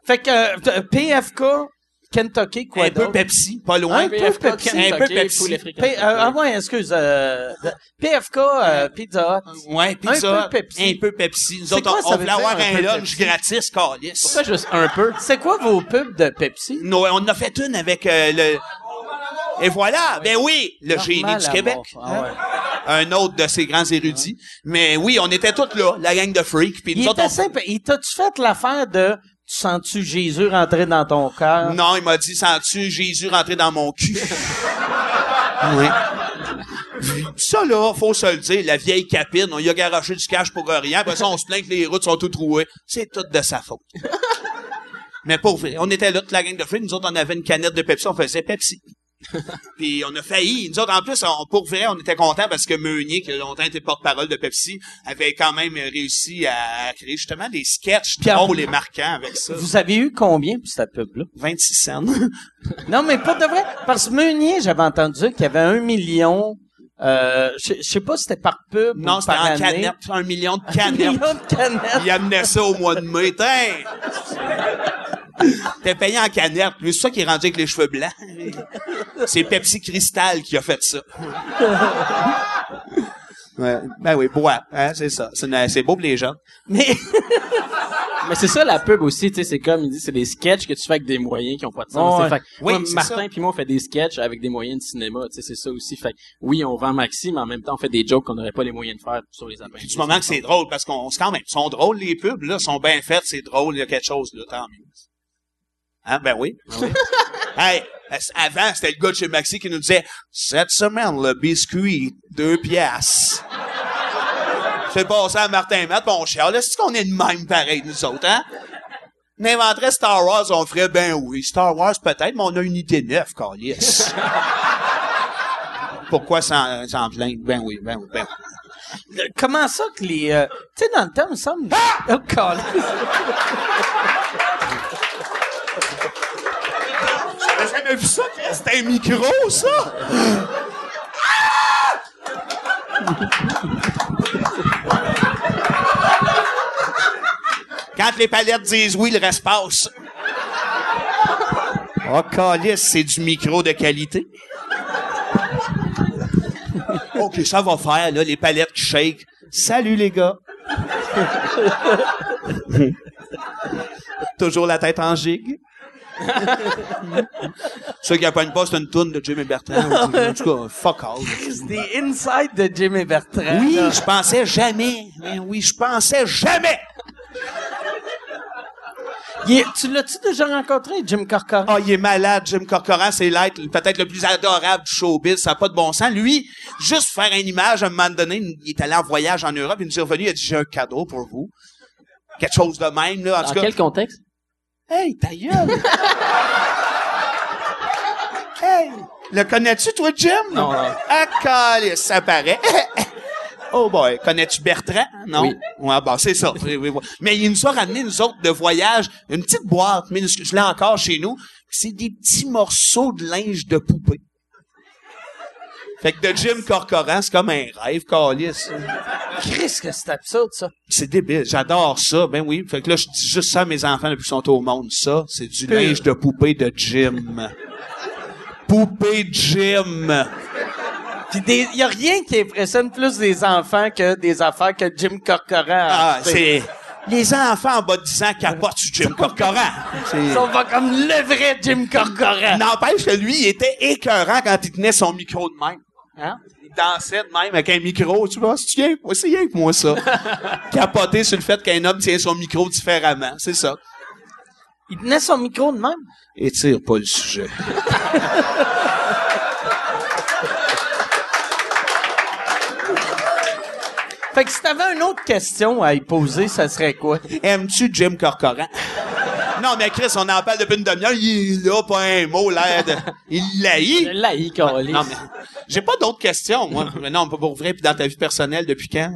Fait que euh, PFK, Kentucky, quoi un peu? Pepsi, pas loin. Un peu PFK, Pepsi. Un peu Pepsi. P- euh, ah ouais, excuse. Euh, PFK, euh, Pizza Hut. Ouais, pizza. Un peu Pepsi. Un peu Pepsi. Nous C'est autres, quoi, on, ça on veut voulait dire, avoir un un peu lunch Pepsi? gratis, calice. Ça, juste un peu? C'est quoi vos pubs de Pepsi? Non, on en a fait une avec euh, le... Et voilà, ben oui, le génie du Québec. Ah ouais. Un autre de ces grands érudits. Mais oui, on était tous là, la gang de freaks. Puis nous Il autres, était on- simple. Il t'a-tu fait l'affaire de tu sens-tu Jésus rentrer dans ton cœur? Non, il m'a dit, sens-tu Jésus rentrer dans mon cul? oui. Ça, là, faut se le dire, la vieille capine, on y a garoché du cash pour rien, après ça, on se plaint que les routes sont toutes trouées. C'est tout de sa faute. Mais pour vrai, on était là, toute la gang de freaks, nous autres, on avait une canette de Pepsi, on faisait Pepsi. Puis on a failli. Nous autres, en plus, on, pour vrai, on était contents parce que Meunier, qui a longtemps été porte-parole de Pepsi, avait quand même réussi à créer justement des sketchs drôles et marquants avec ça. Vous avez eu combien pour cette pub-là? 26 cents. Non, mais pas de vrai. Parce que Meunier, j'avais entendu qu'il y avait un million. Euh, je sais pas si c'était par pub Non, c'était en canette. Un million de Un canettes. million de canettes. Il amenait ça au mois de mai. T'es payé en canette. Lui, c'est ça qui est rendu avec les cheveux blancs. C'est Pepsi Cristal qui a fait ça. Ouais. Ben oui, bois. Hein, c'est ça. C'est, beau pour les gens. Mais Mais c'est ça la pub aussi, tu sais, c'est comme il dit, c'est des sketchs que tu fais avec des moyens qui ont pas de sens. Ouais. Fait que Oui, moi, c'est Martin ça. puis moi on fait des sketchs avec des moyens de cinéma, tu sais, c'est ça aussi. Fait que oui, on vend maxi, mais en même temps on fait des jokes qu'on n'aurait pas les moyens de faire sur les appareils. Puis du moment que c'est drôle, parce qu'on, c'est quand même, ils sont drôles, les pubs, là, sont bien faites, c'est drôle, il y a quelque chose, là, tant mieux. Hein, ben oui. hey, avant, c'était le gars de chez Maxi qui nous disait, cette semaine, le biscuit, deux piastres. C'est passé à Martin Matt, bon chiale. Est-ce qu'on est de même pareil, nous autres, hein? On inventerait Star Wars, on ferait ben oui. Star Wars peut-être, mais on a une idée neuve, Calice. Pourquoi s'en, plaindre? Ben oui, ben oui, ben oui. comment ça que les... euh, tu sais, dans le temps, il me semble... Oh, T'as jamais vu ça? C'était un micro, ça? Quand les palettes disent oui, le reste passe. Oh, calice, c'est du micro de qualité. OK, ça va faire, là, les palettes qui shake. Salut, les gars. Toujours la tête en gigue. Ceux qui apprennent pas, c'est une toune de Jimmy Bertrand. En tout cas, fuck all. C'est des de Jimmy Bertrand. Oui, là. je pensais jamais. Mais oui, je pensais jamais. Il est- tu l'as-tu déjà rencontré, Jim Corcoran? Ah, il est malade, Jim Corcoran, c'est l'être peut-être le plus adorable du showbiz, ça n'a pas de bon sens. Lui, juste faire une image, à un moment donné, il est allé en voyage en Europe, il nous est revenu, il a dit, j'ai un cadeau pour vous. Quelque chose de même, là, en Dans tout cas. quel contexte? Hey, ta gueule! hey! Le connais-tu, toi, Jim? Non, non. Ah, ça paraît. Oh boy, connais-tu Bertrand? Non? Oui. Ouais, bon, c'est ça. Mais il nous a ramené, nous autres, de voyage, une petite boîte, mais je l'ai encore chez nous. C'est des petits morceaux de linge de poupée. Fait que de Jim Corcoran, c'est comme un rêve, calice. Chris, que c'est absurde, ça. C'est débile. J'adore ça. Ben oui. Fait que là, je dis juste ça à mes enfants depuis qu'ils sont au monde. Ça, c'est du linge de poupée de Jim. Poupée Jim. Puis des, y a rien qui impressionne plus des enfants que des affaires que Jim Corcoran a Ah, c'est... Les enfants en bas de 10 ans capotent sur Jim Corcoran. Ils sont pas comme le vrai Jim Corcoran. N'empêche que lui, il était écœurant quand il tenait son micro de même. Hein? Il dansait de même avec un micro. Tu vois, c'est rien, rien que moi, ça. Capoter sur le fait qu'un homme tient son micro différemment. C'est ça. Il tenait son micro de même? Étire pas le sujet. Fait que si t'avais une autre question à y poser, ça serait quoi? Aimes-tu Jim Corcoran? Non, mais Chris, on en parle depuis une demi-heure. Il là, pas un mot, l'air de... Il l'haït. Il calisse. Non, mais j'ai pas d'autres questions, moi. mais non, pas pour vrai. Puis dans ta vie personnelle, depuis quand?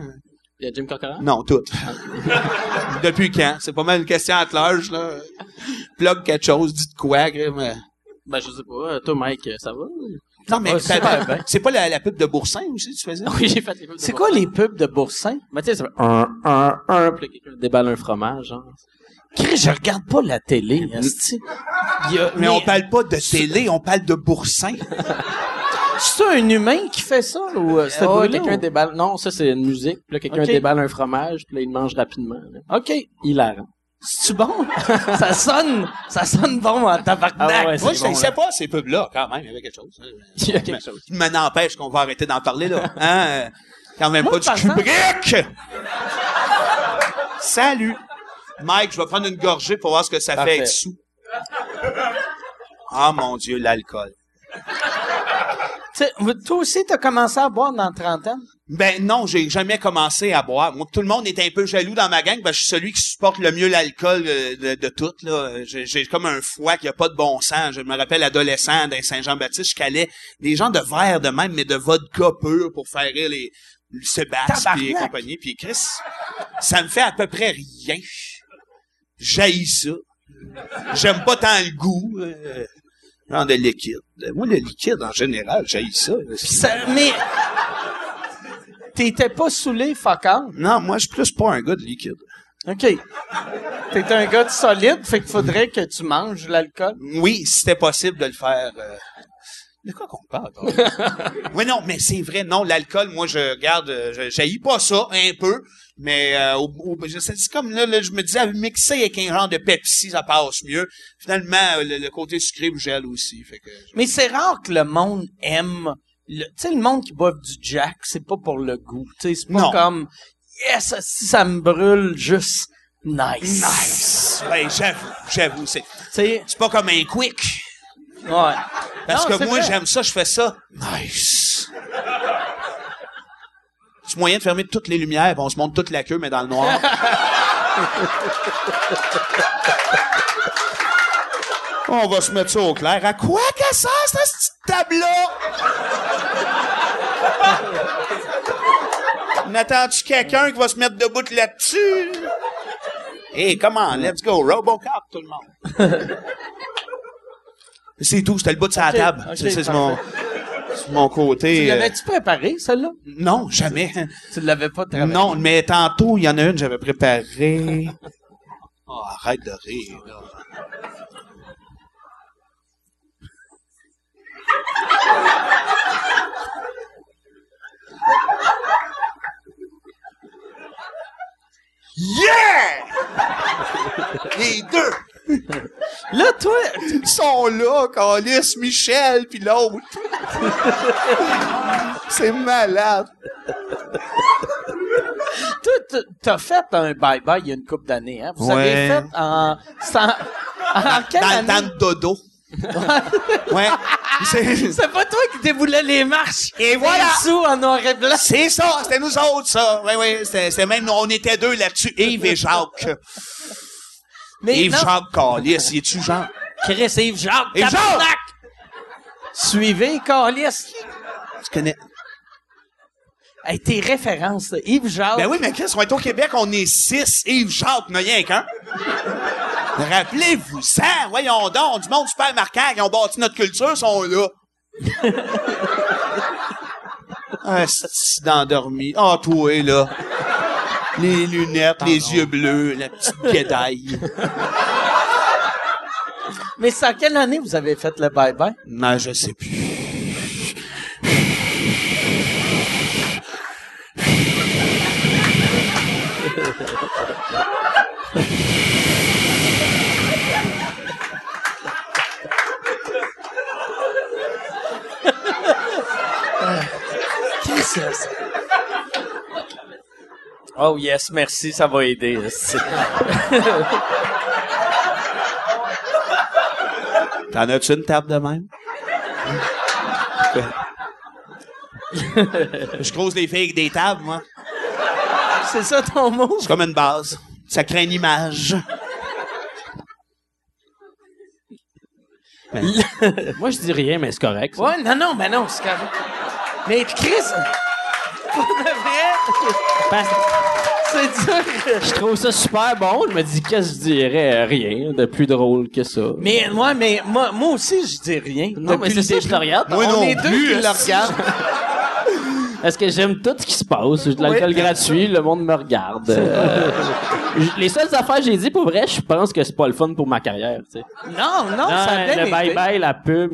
Il y a Jim Corcoran? Non, toutes. depuis quand? C'est pas mal une question à large, là. Plug quelque chose, dis de quoi, mais... Ben, je sais pas. Toi, Mike, ça va? Non, mais c'est pas la, la pub de Boursin aussi, tu faisais? Oui, j'ai fait les pubs de C'est quoi les pubs de Boursin? Ben, tu sais, ça fait un, un, un, puis quelqu'un déballe un fromage, genre. Chris, je regarde pas la télé. Il a- Mais, on parle pas de télé, on parle de Boursin. C'est un humain qui fait ça ou euh, c'est Ouais, bruit quelqu'un déballe. Non, ça, c'est une musique. Puis là, quelqu'un déballe un fromage, puis là, il mange rapidement. là. OK. Hilarant. C'est-tu bon? ça sonne, ça sonne bon en tabarnak. Ah ouais, Moi, c'est je bon, ne sais là. pas ces pubs-là, quand même. Il y avait quelque chose. Il y a quelque chose. Mais n'empêche qu'on va arrêter d'en parler, là. Hein? Quand même Moi, pas du Kubrick! Salut! Mike, je vais prendre une gorgée pour voir ce que ça Parfait. fait être sous. Ah, mon Dieu, l'alcool. Toi aussi, t'as commencé à boire dans la trentaine? Ben non, j'ai jamais commencé à boire. Moi, tout le monde est un peu jaloux dans ma gang, que je suis celui qui supporte le mieux l'alcool euh, de, de tout. Là, j'ai, j'ai comme un foie qui a pas de bon sens. Je me rappelle adolescent dans Saint-Jean-Baptiste, je calais des gens de verre de même, mais de vodka pur pour faire rire les le Sébastien et compagnie. Puis Chris, ça me fait à peu près rien. J'haïs ça. J'aime pas tant le goût. Euh, genre de liquide. Moi, le liquide, en général, j'haïs ça. Ça- mais t'étais pas saoulé, fuck all. Non, moi, je suis plus pas un gars de liquide. OK. T'es un gars de solide, fait qu'il faudrait que tu manges l'alcool? Oui, si c'était possible de le faire. euh, De quoi qu'on parle? oui, non, mais c'est vrai. Non, l'alcool, moi, je garde, euh, je j'haïs pas ça, un peu. Mais euh, au- au- c'est comme là, là, je me disais, mixer avec un genre de Pepsi, ça passe mieux. Finalement, euh, le, le côté sucré me gèle aussi. Fait que, Mais c'est rare que le monde aime. le- Tu sais, le monde qui boit du Jack, c'est pas pour le goût. Tu sais, c'est pas Non. comme yes, si ça me brûle, juste nice. nice! Ouais, j'avoue, j'avoue. C'est, c'est pas comme un quick. ouais. Parce Non, que moi, j'aime ça, je fais ça. Nice! C'est moyen de fermer toutes les lumières, puis on se monte toute la queue, mais dans le noir. on va se mettre ça au clair. À quoi que ça, cette petite table-là? N'attends-tu quelqu'un qui va se mettre debout là-dessus? Hey, comment? Let's go. Robocop, tout le monde. C'est tout, c'était le bout de sa table. ok, c'est mon, mon côté. Tu euh, l'avais-tu préparé, celle-là? non, jamais. Tu l'avais pas travaillé? Non, mais tantôt, il y en a une, j'avais préparé. Oh, arrête de rire. Yeah! Les deux! Là, toi, Ils sont là, Calis, Michel, puis l'autre. C'est malade. toi, t'as fait un bye-bye il y a une couple d'années, hein? Vous Ouais. avez fait en... c'est en, en quelle Dans le année? temps de dodo. ouais. C'est- C'est pas toi qui déboulais les marches. Et voilà. Sous en noir et blanc. C'est ça, c'était nous autres, ça. Oui, oui, c'était c'était même, on était deux là-dessus, Yves et Jacques. Mais Yves non, Jacques Calis, y es-tu Jacques? Chris Yves Jacques. Yves tabarnak! Suivez, Calis. Tu connais? Hey, tes références, là. Yves Jacques. Ben oui, mais Chris, on est au Québec, on est six. Yves Jacques, n'a rien qu'un. Rappelez-vous ça. Voyons donc, du monde super marquant qui ont bâti notre culture sont là. ah, c'est d'endormi. Ah, toi, là. Les lunettes, les yeux bleus, la petite guédaille. Mais c'est en quelle année vous avez fait le bye-bye? Non, je sais plus. Oh yes, merci, ça va aider. T'en as-tu une table de même? je croise les filles avec des tables, moi. C'est ça ton mot? C'est comme une base. Ça crée une image. Moi, je dis rien, mais c'est correct. ça. Ouais, non, non, mais non, c'est correct. Mais Chris, pour de vrai, Parce- c'est dur. je trouve ça super bon. Je me dis, qu'est-ce que je dirais? Rien de plus drôle que ça. Mais moi, mais moi, moi aussi, je dis rien. non, mais Depuis c'est le ça, je te regarde. Moi On non est deux plus, qui le regardent. Est-ce que j'aime tout ce qui se passe? J'ai de l'alcool Oui. gratuit, le monde me regarde. Euh, les seules affaires que j'ai dit, pour vrai, je pense que c'est pas le fun pour ma carrière. Non, non, ça a bien le bye-bye, la pub.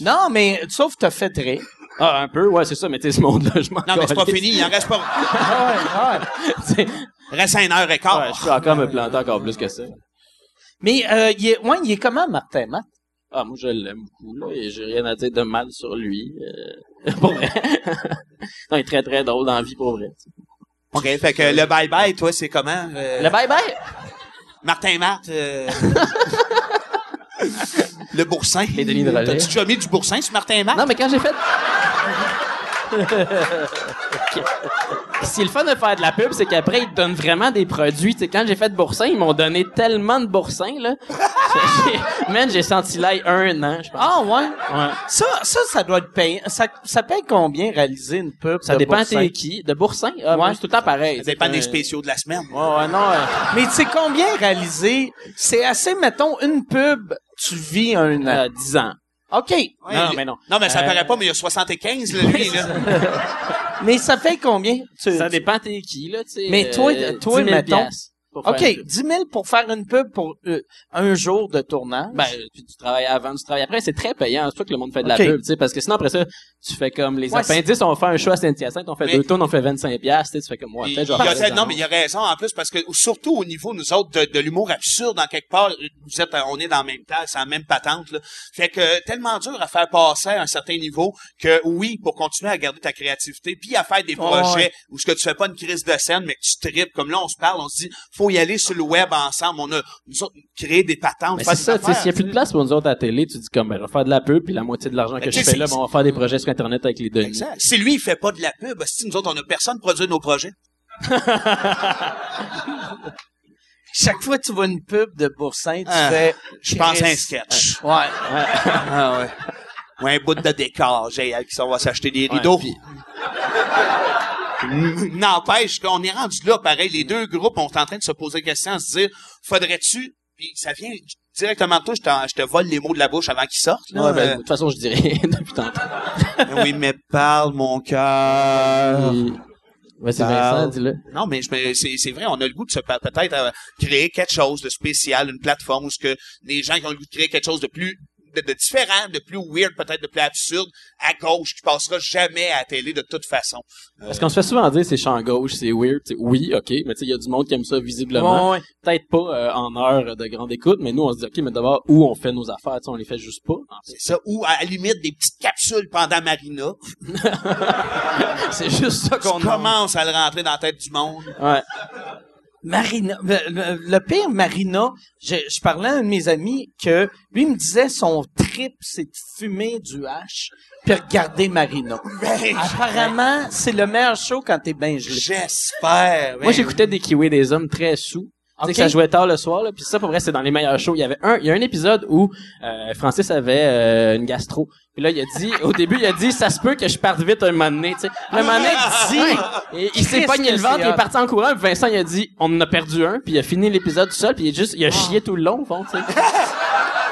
Non, mais sauf que t'as fait rire. Ah, un peu, ouais, c'est ça, mais tu sais, ce monde-là, je m'en Non, mais c'est pas fini. Il en reste pas. Il reste une heure et quart. ouais, je peux encore me planter encore plus que ça. Mais euh, il est, ouais, il est comment, Martin Matt? Ah, moi, je l'aime beaucoup, là, et j'ai rien à dire de mal sur lui. euh, pour vrai. non, il est très, très drôle dans la vie, pour vrai. tu sais. OK, fait que le bye-bye, toi, c'est comment? euh, Le bye-bye? Martin Marthe. Le boursin. Les Denis de. T'as-tu déjà mis du boursin sur Martin Marthe? Non, mais quand j'ai fait. Ce qui est le fun de faire de la pub, c'est qu'après, ils te donnent vraiment des produits. Tu sais, quand j'ai fait de boursin, ils m'ont donné tellement de boursins, là. J'ai- Man, j'ai senti l'ail un an, je pense. Ah, ouais? Ouais. Ça, ça, ça doit être payant. Ça, ça paye combien réaliser une pub? Ça de dépend boursin? t'es qui. De boursin? Ah, moi, c'est tout le temps pareil. Ça dépend C'est des spéciaux de la semaine. Ouais, ouais, non. euh, Mais tu sais combien réaliser? C'est assez, mettons, une pub, tu vis un an. euh, 10 ans. OK. Ouais, non, lui- mais non. Non, mais ça Euh, paraît pas, mais il y a 75, là, lui, là. Mais ça fait combien? Tu- Ça dépend t'es qui, là, tu sais. Mais toi, euh, toi, 10 000 mettons- piastres pour faire OK, une pub. 10 000 pour faire une pub pour euh, un jour de tournage. Ben, puis tu travailles avant, tu travailles après, c'est très payant. C'est toi que le monde fait de la pub, tu sais, parce que sinon après ça, tu fais comme les Ouais, appendices, on fait un show à Saint-Hyacinthe, on fait Mais- deux tonnes, on fait 25 piastres, tu sais, tu fais comme moi. Faire non, mais il y a raison en plus parce que surtout au niveau nous autres de, de l'humour absurde en quelque part, vous êtes, on est dans la même place, c'est la même patente. Là. Fait que tellement dur à faire passer à un certain niveau que oui, pour continuer à garder ta créativité, puis à faire des Oh, projets ouais. où ce que tu fais pas une crise de scène, mais que tu tripes. Comme là, on se parle, on se dit, faut y aller sur le web ensemble. On a nous autres, créé des patentes, c'est ça, tu sais, affaires, s'il y a plus de place pour nous autres à la télé, tu dis comme, ben, je vais faire de la pub, puis la moitié de l'argent que Ben, je tu sais, fais là, ben, on va faire des projets sur Internet avec les Denis. Exact. Si lui, il fait pas de la pub, si nous autres, on a personne pour produire nos projets. Chaque fois que tu vois une pub de Boursin, tu Ah, fais... Je pense à un sketch. Ouais. Ah ouais. Ou un bout de décor, j'ai avec ça, on va s'acheter des Ouais, rideaux. N'empêche qu'on est rendu là, pareil, les deux groupes, on est en train de se poser la question, à se dire, faudrait-tu, puis ça vient directement de toi, je, je te vole les mots de la bouche avant qu'ils sortent, là. Ouais, ben, de toute façon, je dirais depuis tantôt. oui, mais parle, mon cœur. Ouais, c'est. Vincent, dis-le. Non, mais c'est c'est vrai, on a le goût de se peut-être euh, créer quelque chose de spécial, une plateforme où ce que les gens qui ont le goût de créer quelque chose de plus de, de différent, de plus weird, peut-être de plus absurde, à gauche, qui passera jamais à la télé de toute façon. Parce qu'on se fait souvent dire c'est champ gauche, c'est weird. oui, ok, mais tu sais, il y a du monde qui aime ça visiblement. Ouais, ouais. Peut-être pas euh, en heure de grande écoute, mais nous on se dit ok, mais d'abord où on fait nos affaires, on les fait juste pas. en fait. C'est ça. Ou à la limite des petites capsules pendant Marina. C'est juste ça qu'on On commence à le rentrer dans la tête du monde. Ouais. Marina, le, le- le pire Marina, je, je parlais à un de mes amis que lui me disait son trip, c'est de fumer du hash puis regarder Marina. Ben, Apparemment, c'est le meilleur show quand t'es bien gelé. J'espère. Moi j'écoutais des kiwis des hommes très sous. Tu sais que ça jouait tard le soir, là. Puis ça, pour vrai, c'est dans les meilleurs shows. Il y avait un, il y a un épisode où euh, Francis avait euh, une gastro. Puis là, il a dit, au début, il a dit, ça se peut que je parte vite un moment donné, tu sais. Puis Le moment donné, il dit, et il s'est pogné le ventre, il est parti en courant. Puis Vincent, il a dit, on en a perdu un. Puis il a fini l'épisode tout seul. Puis il a juste, il a chié tout le long, au fond, tu sais.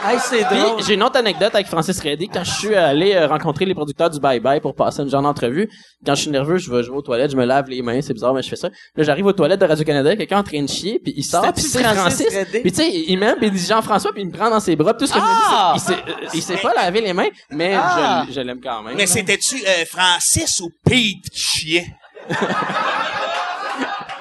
Hey, c'est drôle. j'ai une autre anecdote avec Francis Reddy. Quand je suis allé euh, rencontrer les producteurs du Bye Bye pour passer une genre d'entrevue, quand je suis nerveux, je vais, je vais aux toilettes, je me lave les mains, c'est bizarre, mais je fais ça. Là, j'arrive aux toilettes de Radio-Canada, quelqu'un en train de chier, puis il sort, puis c'est Francis Francis. Reddy? Puis tu sais, il m'aime, puis il dit Jean-François, puis il me prend dans ses bras, puis tout ce que Ah! je me dis, il s'est, euh, il s'est pas lavé les mains, mais Ah! je, je l'aime quand même. Mais c'était-tu euh, Francis ou Pete qui chiait?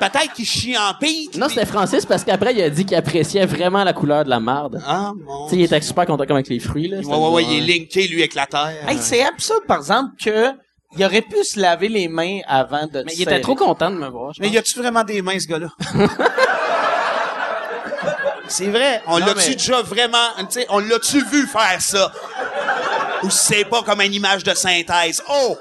Peut-être qu'il chie en Pete. Non, c'était Francis parce qu'après, il a dit qu'il appréciait vraiment la couleur de la marde. Ah, mon... Tu sais, il était super content comme avec les fruits, là. Ouais, ouais, ouais, il est linké, lui, avec la terre. Hey, c'est absurde, par exemple, que il aurait pu se laver les mains avant de Mais il était trop content de me voir, je Mais y a-tu vraiment des mains, ce gars-là? c'est vrai. On l'a-tu mais- déjà vraiment, tu sais, on l'a-tu vu faire ça? Ou c'est pas comme une image de synthèse? Oh!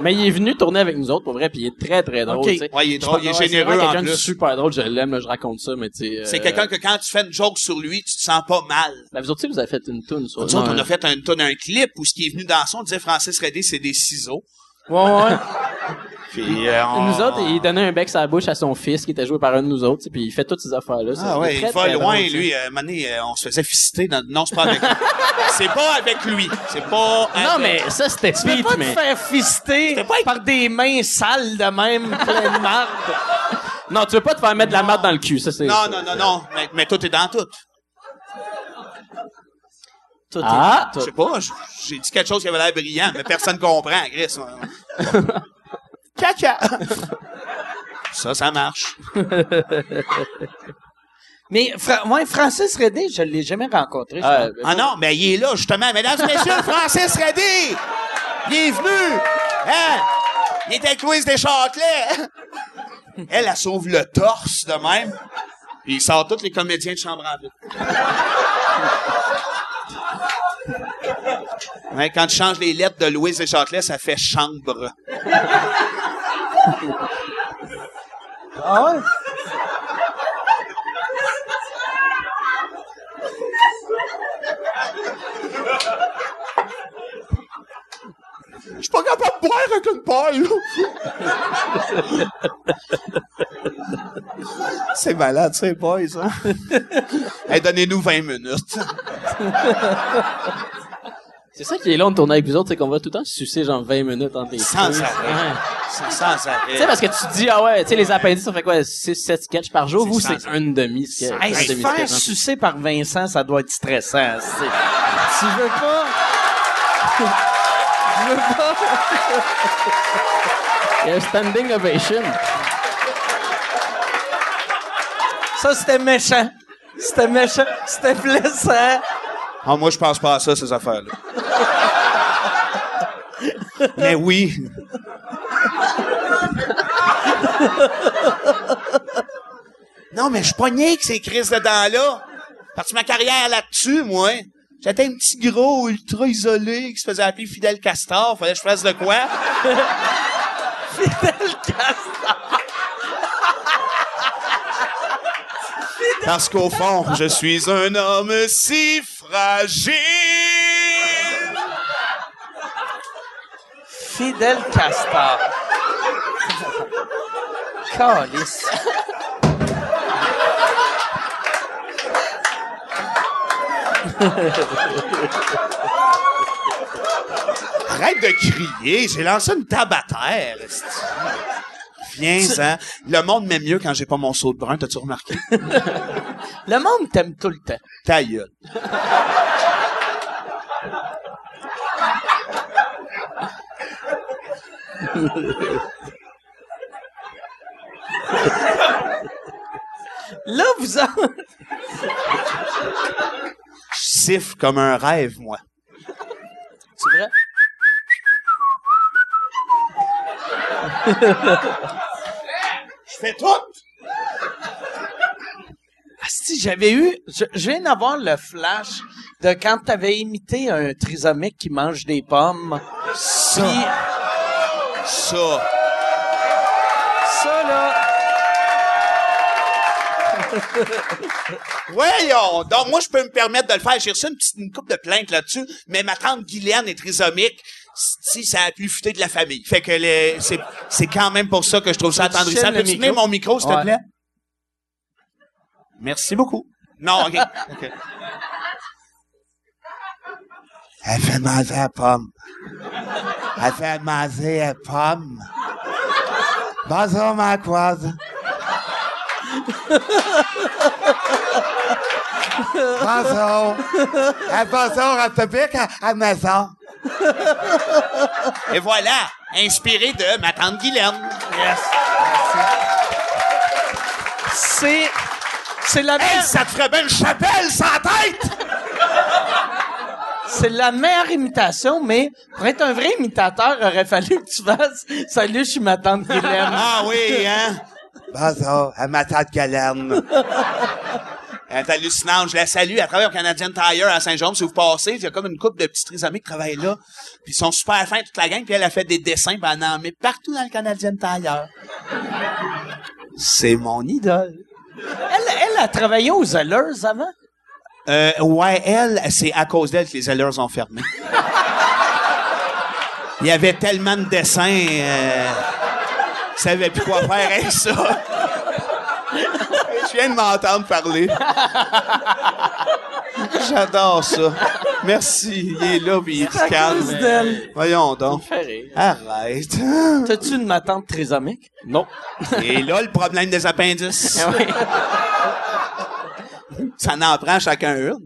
Mais il est venu tourner avec nous autres, pour vrai, puis il est très, très drôle, Ok. tu sais. Ouais, il est drôle, Je il est généreux C'est quelqu'un de super drôle, je l'aime, je raconte ça, mais tu sais... euh, C'est quelqu'un que quand tu fais une joke sur lui, tu te sens pas mal. Ben, vous autres, aussi, vous avez fait une toune sur... Nous autres, on a fait un, ton- un clip où ce qui est venu dans son, on disait Francis Redé, c'est des ciseaux. Ouais, ouais. Puis, euh, on- Nous autres, il donnait un bec sur la bouche à son fils, qui était joué par un de nous autres, puis il fait toutes ces affaires-là. Ah ouais, il va loin, lui. Euh, Mané, euh, on se faisait fister. Dans... Non, c'est pas avec lui. c'est pas avec lui. C'est pas Non, mais ça, c'était Tu peux pas te faire fister par des mains sales de même, pleines de marde. Non, tu veux pas te faire mettre de la marde dans le cul, ça, c'est... Non, non, non, non. Mais, mais tout est dans tout. Tout est- Ah! Je sais pas, j'ai dit quelque chose qui avait l'air brillant, mais personne comprend, Chris. Caca! Ça, ça marche. Mais Fra- ouais, Francis Redé, je l'ai jamais rencontré. je Ah, non, mais il est là, justement. Mesdames et messieurs, Francis Redé! Bienvenue! Hein? Il est avec Louise Deschâtelet! Elle, elle sauve le torse de même. Puis il sort tous les comédiens de chambre en vide. Ouais, quand tu changes les lettres de Louise Deschâtelet, ça fait chambre. Ah ouais? Je suis pas capable de boire avec une paille. c'est malade, c'est boys, hein? hey, donnez-nous 20 minutes. C'est ça qui est long de tourner avec vous autres, c'est qu'on va tout le temps sucer genre 20 minutes entre les Sans arrêt. Ouais. Sans Tu sais, arrêt. parce que tu te dis, ah ouais, tu sais, les appendices, ça fait quoi, 6, 7 sketchs par jour? Vous, c'est ça. un demi-sketch. Hey, se faire sucer par Vincent, ça doit être stressant. Tu veux pas? Tu veux pas? Il y a un standing ovation. Ça, c'était méchant. C'était méchant. C'était blessant. Ah, moi, je pense pas à ça, ces affaires-là. Mais oui. non, mais je suis pas avec ces crises de dents-là. Que ma carrière là-dessus, moi, j'étais un petit gros ultra isolé qui se faisait appeler Fidel Castor. Fallait que je fasse de quoi? Parce qu'au fond, je suis un homme si fragile. Fidel Castor. Calice. Arrête de crier, j'ai lancé une table à terre. Esti. Viens, hein. Le monde m'aime mieux quand j'ai pas mon saut de brun, t'as-tu remarqué? Le monde t'aime tout le temps. Ta gueule. Là, vous en... Je siffle comme un rêve, moi. C'est vrai? Je fais tout! Si j'avais eu, je, je viens d'avoir le flash de quand t'avais imité un trisomique qui mange des pommes. Ça, ça. ça là, Voyons donc, moi, je peux me permettre de le faire. J'ai reçu une, petite, une coupe de plainte là-dessus, mais ma tante Guylaine est trisomique. Si ça a pu fuiter de la famille. Fait que les- c'est, c'est quand même pour ça que je trouve ça attendrissant. Peux-tu tenir mon micro, s'il te plaît? Merci beaucoup. Non, OK. OK. Elle fait manger à pomme. Elle fait manger à pomme. Bonjour, ma croise. Bonjour. Bonjour, à Topic, à, à maison. Et voilà, inspiré de ma tante Guylaine. Yes. C'est, c'est la Hey, meilleure, ça te ferait bien une chapelle sans tête! c'est la meilleure imitation, mais pour être un vrai imitateur, il aurait fallu que tu fasses Salut, je suis ma tante Guylaine. Ah oui, hein? Bonjour, à ma tante Guylaine. Elle est hallucinante. Je la salue. Elle travaille au Canadian Tire à Saint-Jean. Si vous passez, il y a comme une couple de petits trisomiques qui travaillent là. Puis ils sont super fins, toute la gang. Puis elle a fait des dessins, puis elle en met partout dans le Canadian Tire. C'est mon idole. Elle, elle a travaillé aux Zellers avant? Euh, ouais, elle, c'est à cause d'elle que les Zellers ont fermé. Il y avait tellement de dessins, euh, je savais plus quoi faire avec ça. Je viens de m'entendre parler. J'adore ça. Merci. Il est là, puis il se calme. d'elle. Voyons donc. Arrête. T'as-tu une matante trisomique? Non. Et là, le problème des appendices. Ah oui. Ça en prend chacun une.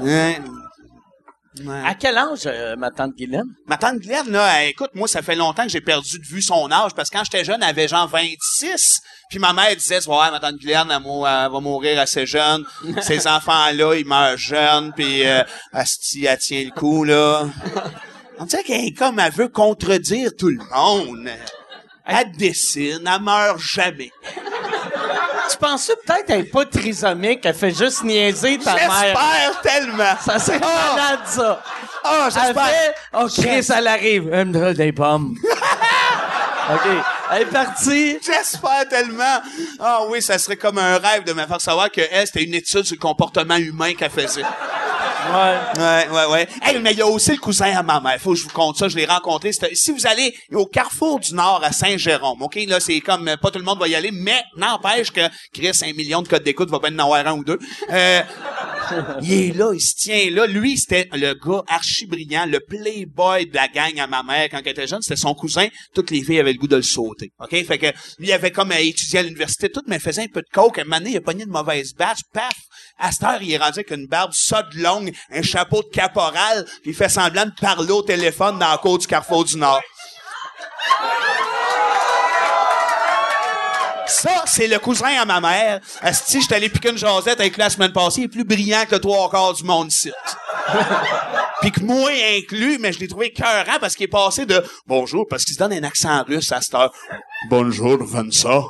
Ouais. Ouais. À quel âge, euh, ma tante Guylaine? Ma tante Glenn, là, elle- écoute, moi, ça fait longtemps que j'ai perdu de vue son âge, parce que quand j'étais jeune, elle avait genre 26. Puis ma mère disait, ouais, ma tante Glenn, elle, va mourir assez jeune. Ces enfants-là, ils meurent jeunes, puis euh, asti, elle tient le coup, là. On dirait qu'elle est comme, elle veut contredire tout le monde. Elle dessine, elle meurt jamais. Tu pensais peut-être qu'elle est pas trisomique, elle fait juste niaiser ta mère. J'espère tellement. Ça serait Ah! malade, ça. Elle j'espère. fait, oh, Chris, elle arrive. Elle me donne des pommes. OK. Elle est partie. J'espère tellement. Ah oui, ça serait comme un rêve de me faire savoir que elle, c'était une étude sur le comportement humain qu'elle faisait. Ouais. Ouais, ouais, ouais. Hey, mais il y a aussi le cousin à ma mère. Faut que je vous compte ça. Je l'ai rencontré. Si vous allez au Carrefour du Nord à Saint-Jérôme, OK? Là, c'est comme, pas tout le monde va y aller, mais n'empêche que Chris, un million de codes d'écoute va pas en avoir un ou deux. Euh, il est là, il se tient là. Lui, c'était le gars archi brillant, le playboy de la gang à ma mère quand elle était jeune. C'était son cousin. Toutes les filles avaient le goût de le sauter. OK? Fait que lui, il avait comme étudié à l'université, tout, mais il faisait un peu de coke. Un moment donné, il a pogné une mauvaise batch. Paf! À cette heure, il est rendu avec une barbe sode longue, un chapeau de caporal, puis il fait semblant de parler au téléphone dans la cour du Carrefour du Nord. Ça, c'est le cousin à ma mère. Asti, j'étais allé piquer une jasette avec lui la semaine passée. Il est plus brillant que trois quarts du monde ici. Puis que moi inclus, mais je l'ai trouvé cœurant parce qu'il est passé de bonjour, parce qu'il se donne un accent russe à cette heure. Bonjour, Vincent.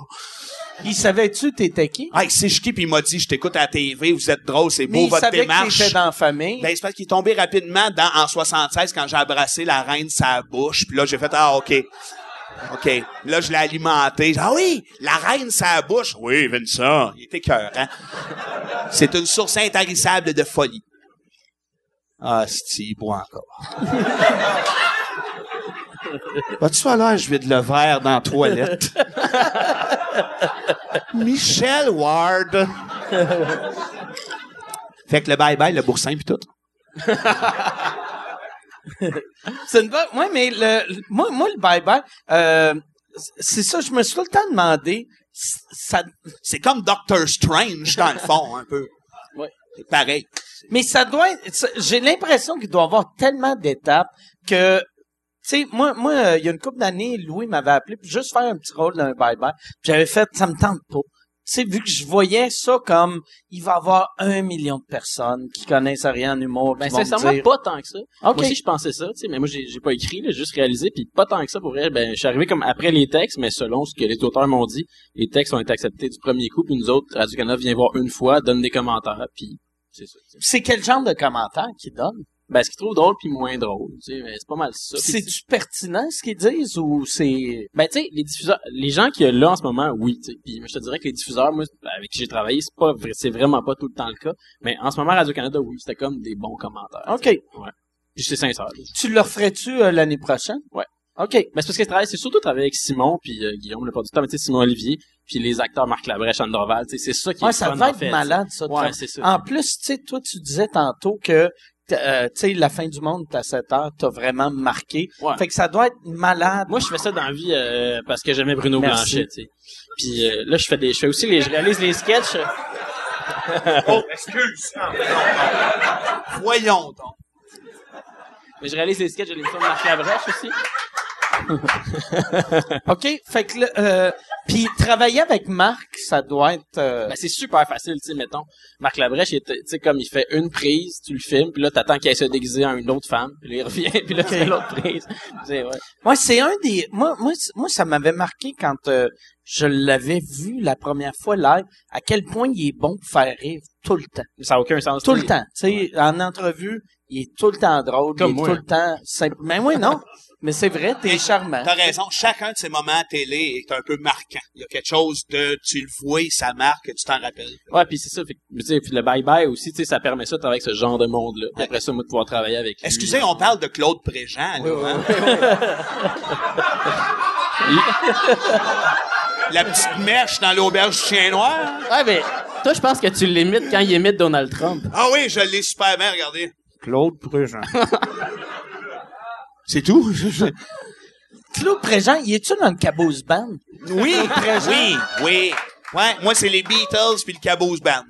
Il savait-tu t'étais qui? Ah, c'est qui puis il m'a dit, je t'écoute à la TV, vous êtes drôle, c'est Mais beau il votre savait que démarche. t'étais dans la famille. Ben, c'est parce qu'il est tombé rapidement dans, en 76 quand j'ai abrassé la reine de sa bouche. Puis là, j'ai fait, ah, OK. OK. Là, je l'ai alimenté. Ah oui, la reine sa bouche. Oui, Vincent. Il était cœur, hein? C'est une source intarissable de folie. Ah, si, il boit encore. Vas-tu l'heure, je vide le verre dans la toilette? Michel Ward. fait que le bye-bye, le boursin pis tout. C'est une bonne. Ouais, mais le, moi, moi, le bye-bye, euh, c'est ça, je me suis tout le temps demandé, ça, C'est comme Doctor Strange, dans le fond, un peu. Ouais. C'est pareil. mais ça doit être, j'ai l'impression qu'il doit y avoir tellement d'étapes que, tu sais, moi, moi, euh, il y a une couple d'années, Louis m'avait appelé pour juste faire un petit rôle d'un bye-bye. Puis J'avais fait, ça me tente pas. Tu sais, vu que je voyais ça comme, il va y avoir un million de personnes qui connaissent rien en humour, Ben, sincèrement, dire, pas tant que ça. OK. Moi aussi, je pensais ça, tu sais, mais moi, j'ai, j'ai pas écrit, là, j'ai juste réalisé, puis pas tant que ça pour vrai. Ben, je suis arrivé comme après les textes, mais selon ce que les auteurs m'ont dit, les textes ont été acceptés du premier coup, puis nous autres, Radio-Canada vient voir une fois, donne des commentaires, puis c'est ça. c'est quel genre de commentaires qu'ils donnent? Ben, ce qu'ils trouvent drôle puis moins drôle, tu sais, mais c'est pas mal ça. C'est-tu pertinent ce qu'ils disent ou c'est... Ben, tu sais, les diffuseurs, les gens qui là en ce moment, oui, tu sais. Puis moi, je te dirais que les diffuseurs, moi, avec qui j'ai travaillé, c'est pas vrai, c'est vraiment pas tout le temps le cas. Mais en ce moment, Radio-Canada, oui, c'était comme des bons commentaires. OK. Puis c'est sincère. là. Tu le referais-tu euh, l'année prochaine? Ouais. OK. Mais c'est parce que je travaille, c'est surtout travailler avec Simon puis euh, Guillaume, le producteur, mais tu sais, Simon Olivier, puis les acteurs Marc Labrèche, Anne Dorval, tu sais, c'est ça qui est Ouais, ça fun, va en être fait, malade, ça. Ouais, c'est ça. En plus, tu sais, toi, tu disais tantôt que, euh, tu sais, la fin du monde, à 7 heures, t'as vraiment marqué. Ouais. Fait que ça doit être malade. Moi, je fais ça dans la vie euh, parce que j'aimais Bruno Merci. Blanchet, tu sais. Puis euh, là, je fais des, je fais aussi les, je réalise les sketchs. Oh, excuse. Non, non, non. Voyons donc. Mais je réalise les sketchs de l'émission de Marc Labrèche aussi. OK. Fait que, euh, puis travailler avec Marc, ça doit être... euh, Ben, c'est super facile, tu sais, mettons. Marc Labrèche, tu sais, comme il fait une prise, tu le filmes, puis là, t'attends qu'il aille se déguiser en une autre femme, puis là, il revient, puis là, tu fais l'autre prise. C'est, ouais. Moi, c'est un des. Moi, moi, moi, ça m'avait marqué quand euh, je l'avais vu la première fois live, à quel point il est bon pour faire rire tout le temps. Ça n'a aucun sens. Tout le temps. Tu sais, en entrevue, il est tout le temps drôle, Comme il est moi. tout le temps simple. Mais oui, non. Mais c'est vrai, t'es charmant. T'as raison. Chacun de ces moments à télé est un peu marquant. Il y a quelque chose de, tu le vois, ça marque, tu t'en rappelles. Ouais, puis c'est ça. Fait, que, tu sais, puis le bye-bye aussi, tu sais, ça permet ça de travailler avec ce genre de monde-là. Après ça, moi, de pouvoir travailler avec lui. Excusez, on parle de Claude Préjean, là, hein? La petite mèche dans l'auberge du chien noir. Ouais, mais toi, je pense que tu l'imites quand il imite Donald Trump. Ah oui, je l'ai super bien, regardez. Claude Préjean. C'est tout? Claude Préjean, il est-tu dans le Caboose Band? Oui, oui, oui. Ouais, moi, c'est les Beatles puis le Caboose Band.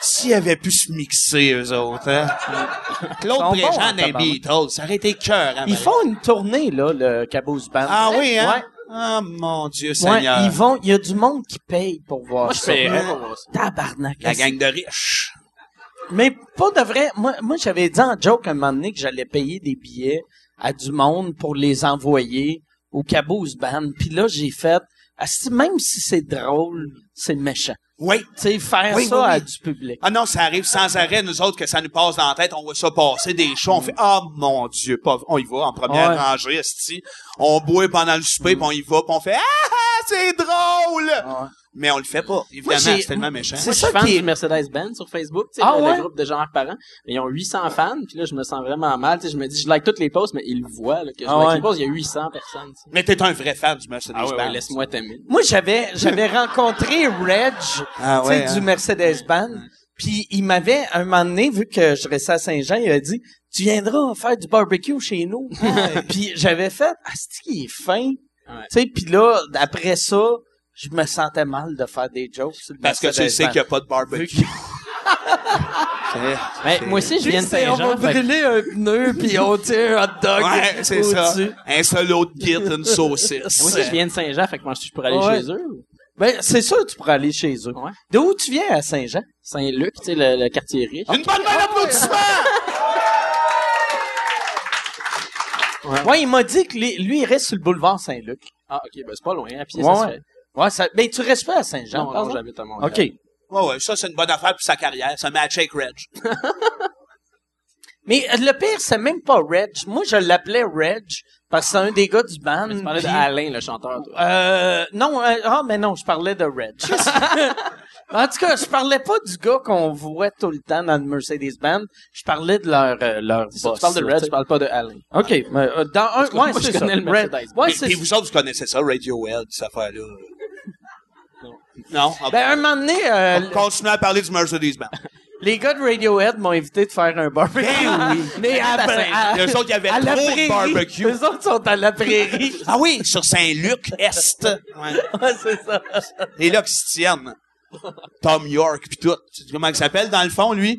S'ils avaient pu se mixer, eux autres, hein? Claude Préjean hein, tabarnak. Beatles, ça aurait été cœur, hein, Ils font une tournée, là, le Caboose Band. Ah oui, hein? Ouais. Ah, mon Dieu Ouais, Seigneur. ils vont, il y a du monde qui paye pour voir Moi, je ça. paierais pour voir ça. Tabarnak. La gang de riches. Mais pas de vrai. Moi, moi j'avais dit en joke un moment donné que j'allais payer des billets à du monde pour les envoyer au Caboose Band. Puis là, j'ai fait, asti, même si c'est drôle, c'est méchant. Oui. Tu sais, faire Oui, ça oui, oui. à du public. Ah non, ça arrive sans arrêt, nous autres, que ça nous passe dans la tête, on voit ça passer des shows, on fait, ah, mon Dieu, pas, on y va, en première Ouais. rangée, esti. On boit pendant le souper, puis on y va, puis on fait, ah, c'est drôle! Ouais. Mais on le fait pas, évidemment, c'est tellement méchant. c'est Moi, je ça suis fan qui est- du Mercedes-Benz sur Facebook, tu sais, Ah le, ouais? le groupe de Jean-Marc Parent. Mais ils ont 800 fans, puis là, je me sens vraiment mal. Tu sais, je me dis, je like toutes les posts, mais ils le voient, là, que je Ah like ouais. les posts, il y a 800 personnes. tu sais. Mais t'es un vrai fan du Mercedes Ah ouais, laisse-moi t'aimer. Moi, j'avais, j'avais rencontré Reg, Ah tu sais, du hein? Mercedes Band. Puis il m'avait, un moment donné, vu que je restais à Saint-Jean, il a dit, tu viendras faire du barbecue chez nous. puis j'avais fait, ah, c'est qui est fin? Ouais. Tu sais, puis là, après ça, je me sentais mal de faire des jokes sur le Parce que tu sais qu'il n'y a pas de barbecue. Mais moi aussi, je viens de c'est, on va Saint-Jean. fait brûler un pneu, puis on tire un hot dog Ouais, c'est ça. au-dessus. Un solo de guide, une saucisse. Moi aussi, je viens de Saint-Jean, fait que moi, je pourrais aller Ouais. chez eux. Ben, c'est sûr que tu pourrais aller chez eux. Ouais. D'où tu viens à Saint-Jean? Saint-Luc, tu sais, le, le quartier riche. Une bonne main d'applaudissement! Ouais. il m'a dit que lui, lui, il reste sur le boulevard Saint-Luc. Ah, ok, ben c'est pas loin, à pied, Ouais, ça se ouais. fait. Ouais, ça, ben, tu restes pas à Saint-Jean. Non, j'habite à Montréal. OK. Ouais, ouais, ça, c'est une bonne affaire pour sa carrière. Ça match avec Reg. Mais euh, le pire, c'est même pas Reg. Moi, je l'appelais Reg parce que c'est un des gars du band. Mais tu parlais puis- d'Alain, le chanteur, toi. Euh, non, euh, ah, mais non, je parlais de Reg. en tout cas, je parlais pas du gars qu'on voit tout le temps dans le Mercedes-Benz. Je parlais de leur, euh, leur C'est ça, boss. tu parles de là, Red, tu parles pas de Alain. OK. mais, euh, dans un, ouais, moi, c'est je ça. connais le. Ouais, c'est puis vous autres, vous connaissez ça, Radiohead, cette affaire-là. Non. Ah, Ben, un moment donné, euh, on continue à parler du Mercedes-Benz. les gars de Radiohead m'ont invité de faire un barbecue. Ben oui. Mais à, à Eux autres, il y avait trop de barbecue. Eux autres sont à la prairie. Ah oui, sur Saint-Luc, Est. Ouais. ouais, c'est ça. Et là qu'ils se tiennent. Tom York pis tout. Tu sais comment il s'appelle dans le fond, lui?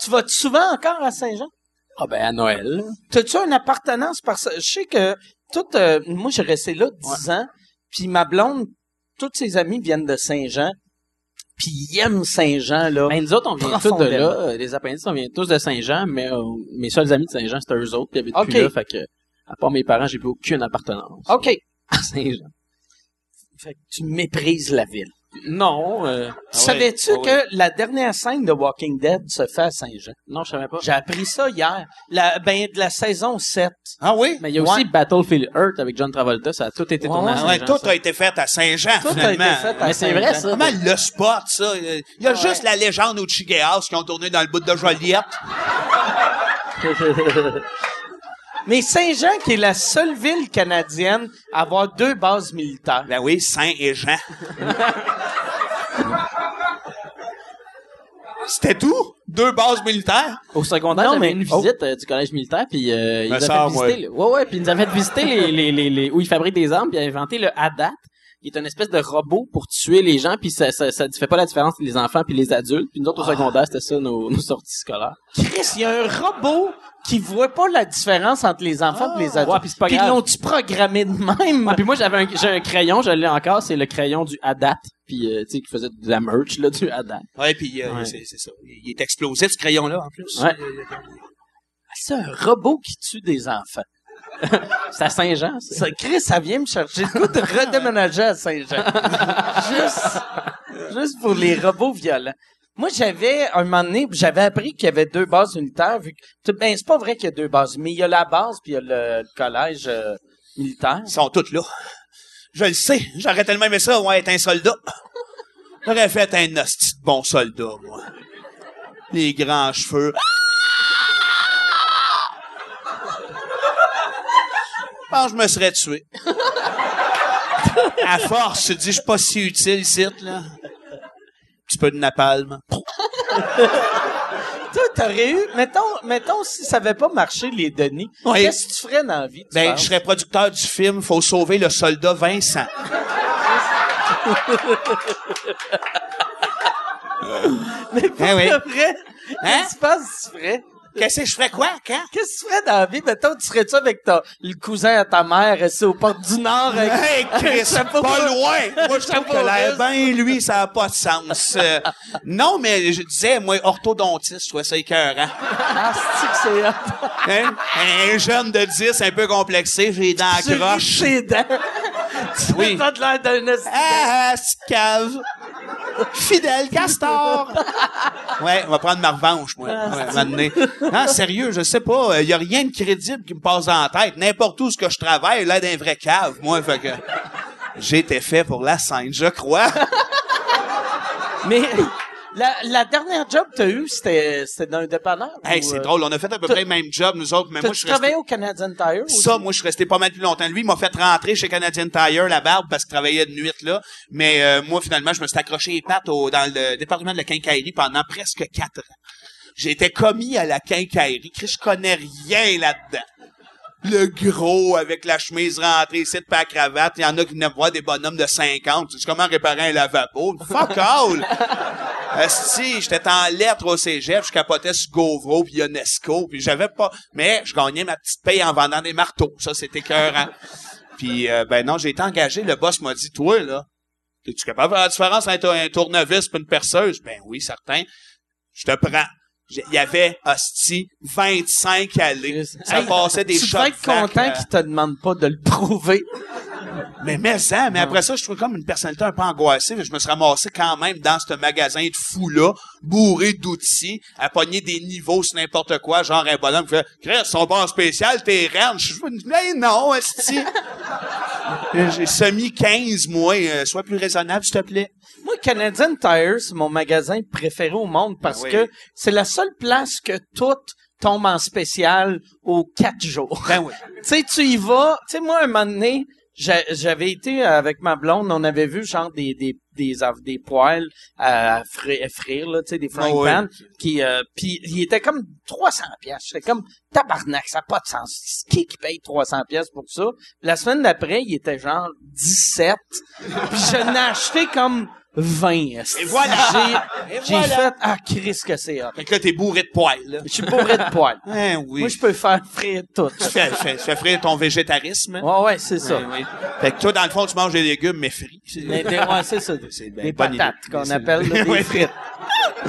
Tu vas souvent encore à Saint-Jean? Ah, ben, à Noël. T'as-tu une appartenance parce que je sais que tout, euh, moi, j'ai resté là 10 ans, puis ma blonde, tous ses amis viennent de Saint-Jean, puis ils aiment Saint-Jean, là. Ben, nous autres, on vient tous de là. Les appendices, on vient tous de Saint-Jean, mais euh, mes seuls amis de Saint-Jean, c'était eux autres qui habitent Ok. plus là. Fait que, à part mes parents, j'ai plus aucune appartenance OK. à Saint-Jean. Fait que tu méprises la ville. Non. euh, Tu Savais-tu ah ouais. que la dernière scène de Walking Dead se fait à Saint-Jean? Non, je savais pas. J'ai appris ça hier. La, ben, de la saison 7. Ah oui? Mais il y a aussi. Battlefield Earth avec John Travolta, ça a tout été Ouais, tourné à Ah Saint-Jean, tout ça. a été fait à Saint-Jean, Tout a finalement. été fait à Mais c'est vrai, Saint-Jean. ça. Comment le spot, ça? Il y a Ah juste la légende au Chigehouse qui ont tourné dans le bout de Joliette. Mais Saint-Jean, qui est la seule ville canadienne à avoir deux bases militaires. Ben oui, Saint et Jean. C'était tout? Deux bases militaires? Au secondaire, j'avais une oh. visite euh, du collège militaire, puis euh, ils Me nous a fait visiter. le- Ouais, ouais, puis ils nous a fait visiter les, les, les, les- où ils fabriquent des armes, puis ils ont inventé le ADAT, qui est une espèce de robot pour tuer les gens, puis ça, ça, ça fait pas la différence entre les enfants puis les adultes. Puis nous autres au secondaire, c'était ça nos, nos sorties scolaires. Chris, il y a un robot qui voit pas la différence entre les enfants et les adultes. Ouais, puis c'est pas Puis grave. l'ont-tu programmé de même? Ah, puis moi j'avais un, j'ai un crayon, je l'ai encore, c'est le crayon du ADAT, puis euh, tu sais qui faisait de la merch là du ADAT. Ouais, puis euh, Ouais. c'est c'est ça. Il est explosif, ce crayon-là, en plus. Ouais. C'est un robot qui tue des enfants. C'est à Saint-Jean, ça. Ça, Chris, ça vient me chercher le goût de redéménager à Saint-Jean. juste, juste pour les robots violents. Moi, j'avais, un moment donné, j'avais appris qu'il y avait deux bases unitaires, vu que, ben, c'est pas vrai qu'il y a deux bases, mais il y a la base puis il y a le, le collège euh, militaire. Ils sont tous là. Je le sais. J'aurais tellement aimé ça, ouais, être un soldat. J'aurais fait un hostie de bon soldat, moi. Les grands cheveux. Je pense que je me serais tué. À force, tu te dis, je suis pas si utile ici, là. Petit peu de napalm. Toi, t'aurais eu, mettons, mettons, si ça avait pas marché, les Denis, Oui. qu'est-ce que tu ferais dans la vie? tu Ben, penses? je serais producteur du film Faut sauver le soldat Vincent. Mais pour Eh oui. vrai, Hein? qu'est-ce que tu penses que tu ferais? Qu'est-ce que je ferais quoi, quand? Qu'est-ce que tu ferais dans la vie? Mettons, tu serais-tu avec ta, le cousin à ta mère, resté aux portes du Nord? Avec... Hey, Chris, pas loin! Moi, je trouve que l'air bien, lui, ça n'a pas de sens. Euh, non, mais je disais, moi, orthodontiste, je trouvais ça écœurant. Ah, c'est que c'est. Hein? Un jeune de 10, un peu complexé, j'ai les dents Tu ris croches. ses dents. Tu Oui. t'as de l'air d'un Ah, ah, cave. Fidèle castor. Ouais, on va prendre ma revanche, moi. Ah, Ouais. Non, sérieux, je sais pas. Il y a rien de crédible qui me passe dans la tête. N'importe où ce que je travaille, là, d'un vrai cave, moi. Fait que j'ai été fait pour la scène, je crois. Mais la, la dernière job que t'as eue, c'était, c'était dans un dépanneur? Hey, ou, c'est euh, drôle. On a fait à peu près le même job, nous autres, mais moi, je suis resté... au Canadian Tire? aussi? Ça, moi, je suis resté pas mal plus longtemps. Lui, il m'a fait rentrer chez Canadian Tire, la barbe, parce qu'il travaillait de nuit, là. Mais euh, moi, finalement, je me suis accroché les pattes au- dans le département de la quincaillerie pendant presque quatre ans. J'ai été commis à la quincaillerie. Chris, Je connais rien là-dedans. Le gros avec la chemise rentrée ici, pas la cravate. Il y en a qui venaient voir des bonhommes de 50. Tu sais comment réparer un lavabo? Fuck all! Esti, j'étais en lettres au cégep, je capotais sur Govro puis Ionesco, puis j'avais pas... Mais je gagnais ma petite paye en vendant des marteaux. Ça, c'était écœurant. puis, euh, ben non, j'ai été engagé. Le boss m'a dit, toi, là, es-tu capable de faire la différence entre un tournevis et une perceuse? Ben oui, certain. Je te prends. Il y avait, hostie, 25 allées. Ça Hey, passait des Tu shots devrais être content qu'il te demande pas de le prouver. mais mais ça, mais après ça, je trouvais comme une personnalité un peu angoissée. mais Je me suis ramassé quand même dans ce magasin de fou-là, bourré d'outils, à pogner des niveaux sur n'importe quoi, genre un bonhomme qui fait « Chris, son bar spécial, t'es reine. » Je me dis « Mais non, esti! » J'ai semi 15, moi. euh, sois plus raisonnable, s'il te plaît. Moi, Canadian Tire, c'est mon magasin préféré au monde parce Ben oui. que c'est la seule place que tout tombe en spécial aux quatre jours. Ben oui. tu sais, tu y vas. Tu sais, moi, un moment donné, j'avais été avec ma blonde, on avait vu genre des des des, des poêles à fri- à frire, là, tu sais, des frying pans, qui euh, puis il était comme 300 pièces. J'étais comme tabarnak, ça n'a pas de sens. Qui qui paye 300 pièces pour ça? La semaine d'après, il était genre 17. puis je n'ai acheté comme 20. esti. Et voilà. J'ai voilà. fait ah Chris que c'est hot. Fait que là, t'es bourré de poils, là. Je suis bourré de poils. Hein, oui. Moi, je peux faire frire tout. Tu fais, fais, fais frire ton végétarisme. Ouais, ouais, c'est ça. Oui, oui. Fait que toi, dans le fond, tu manges des légumes, mais frits. Mais ouais, c'est ça. C'est ben des patates qu'on appelle là, des Ouais. frites.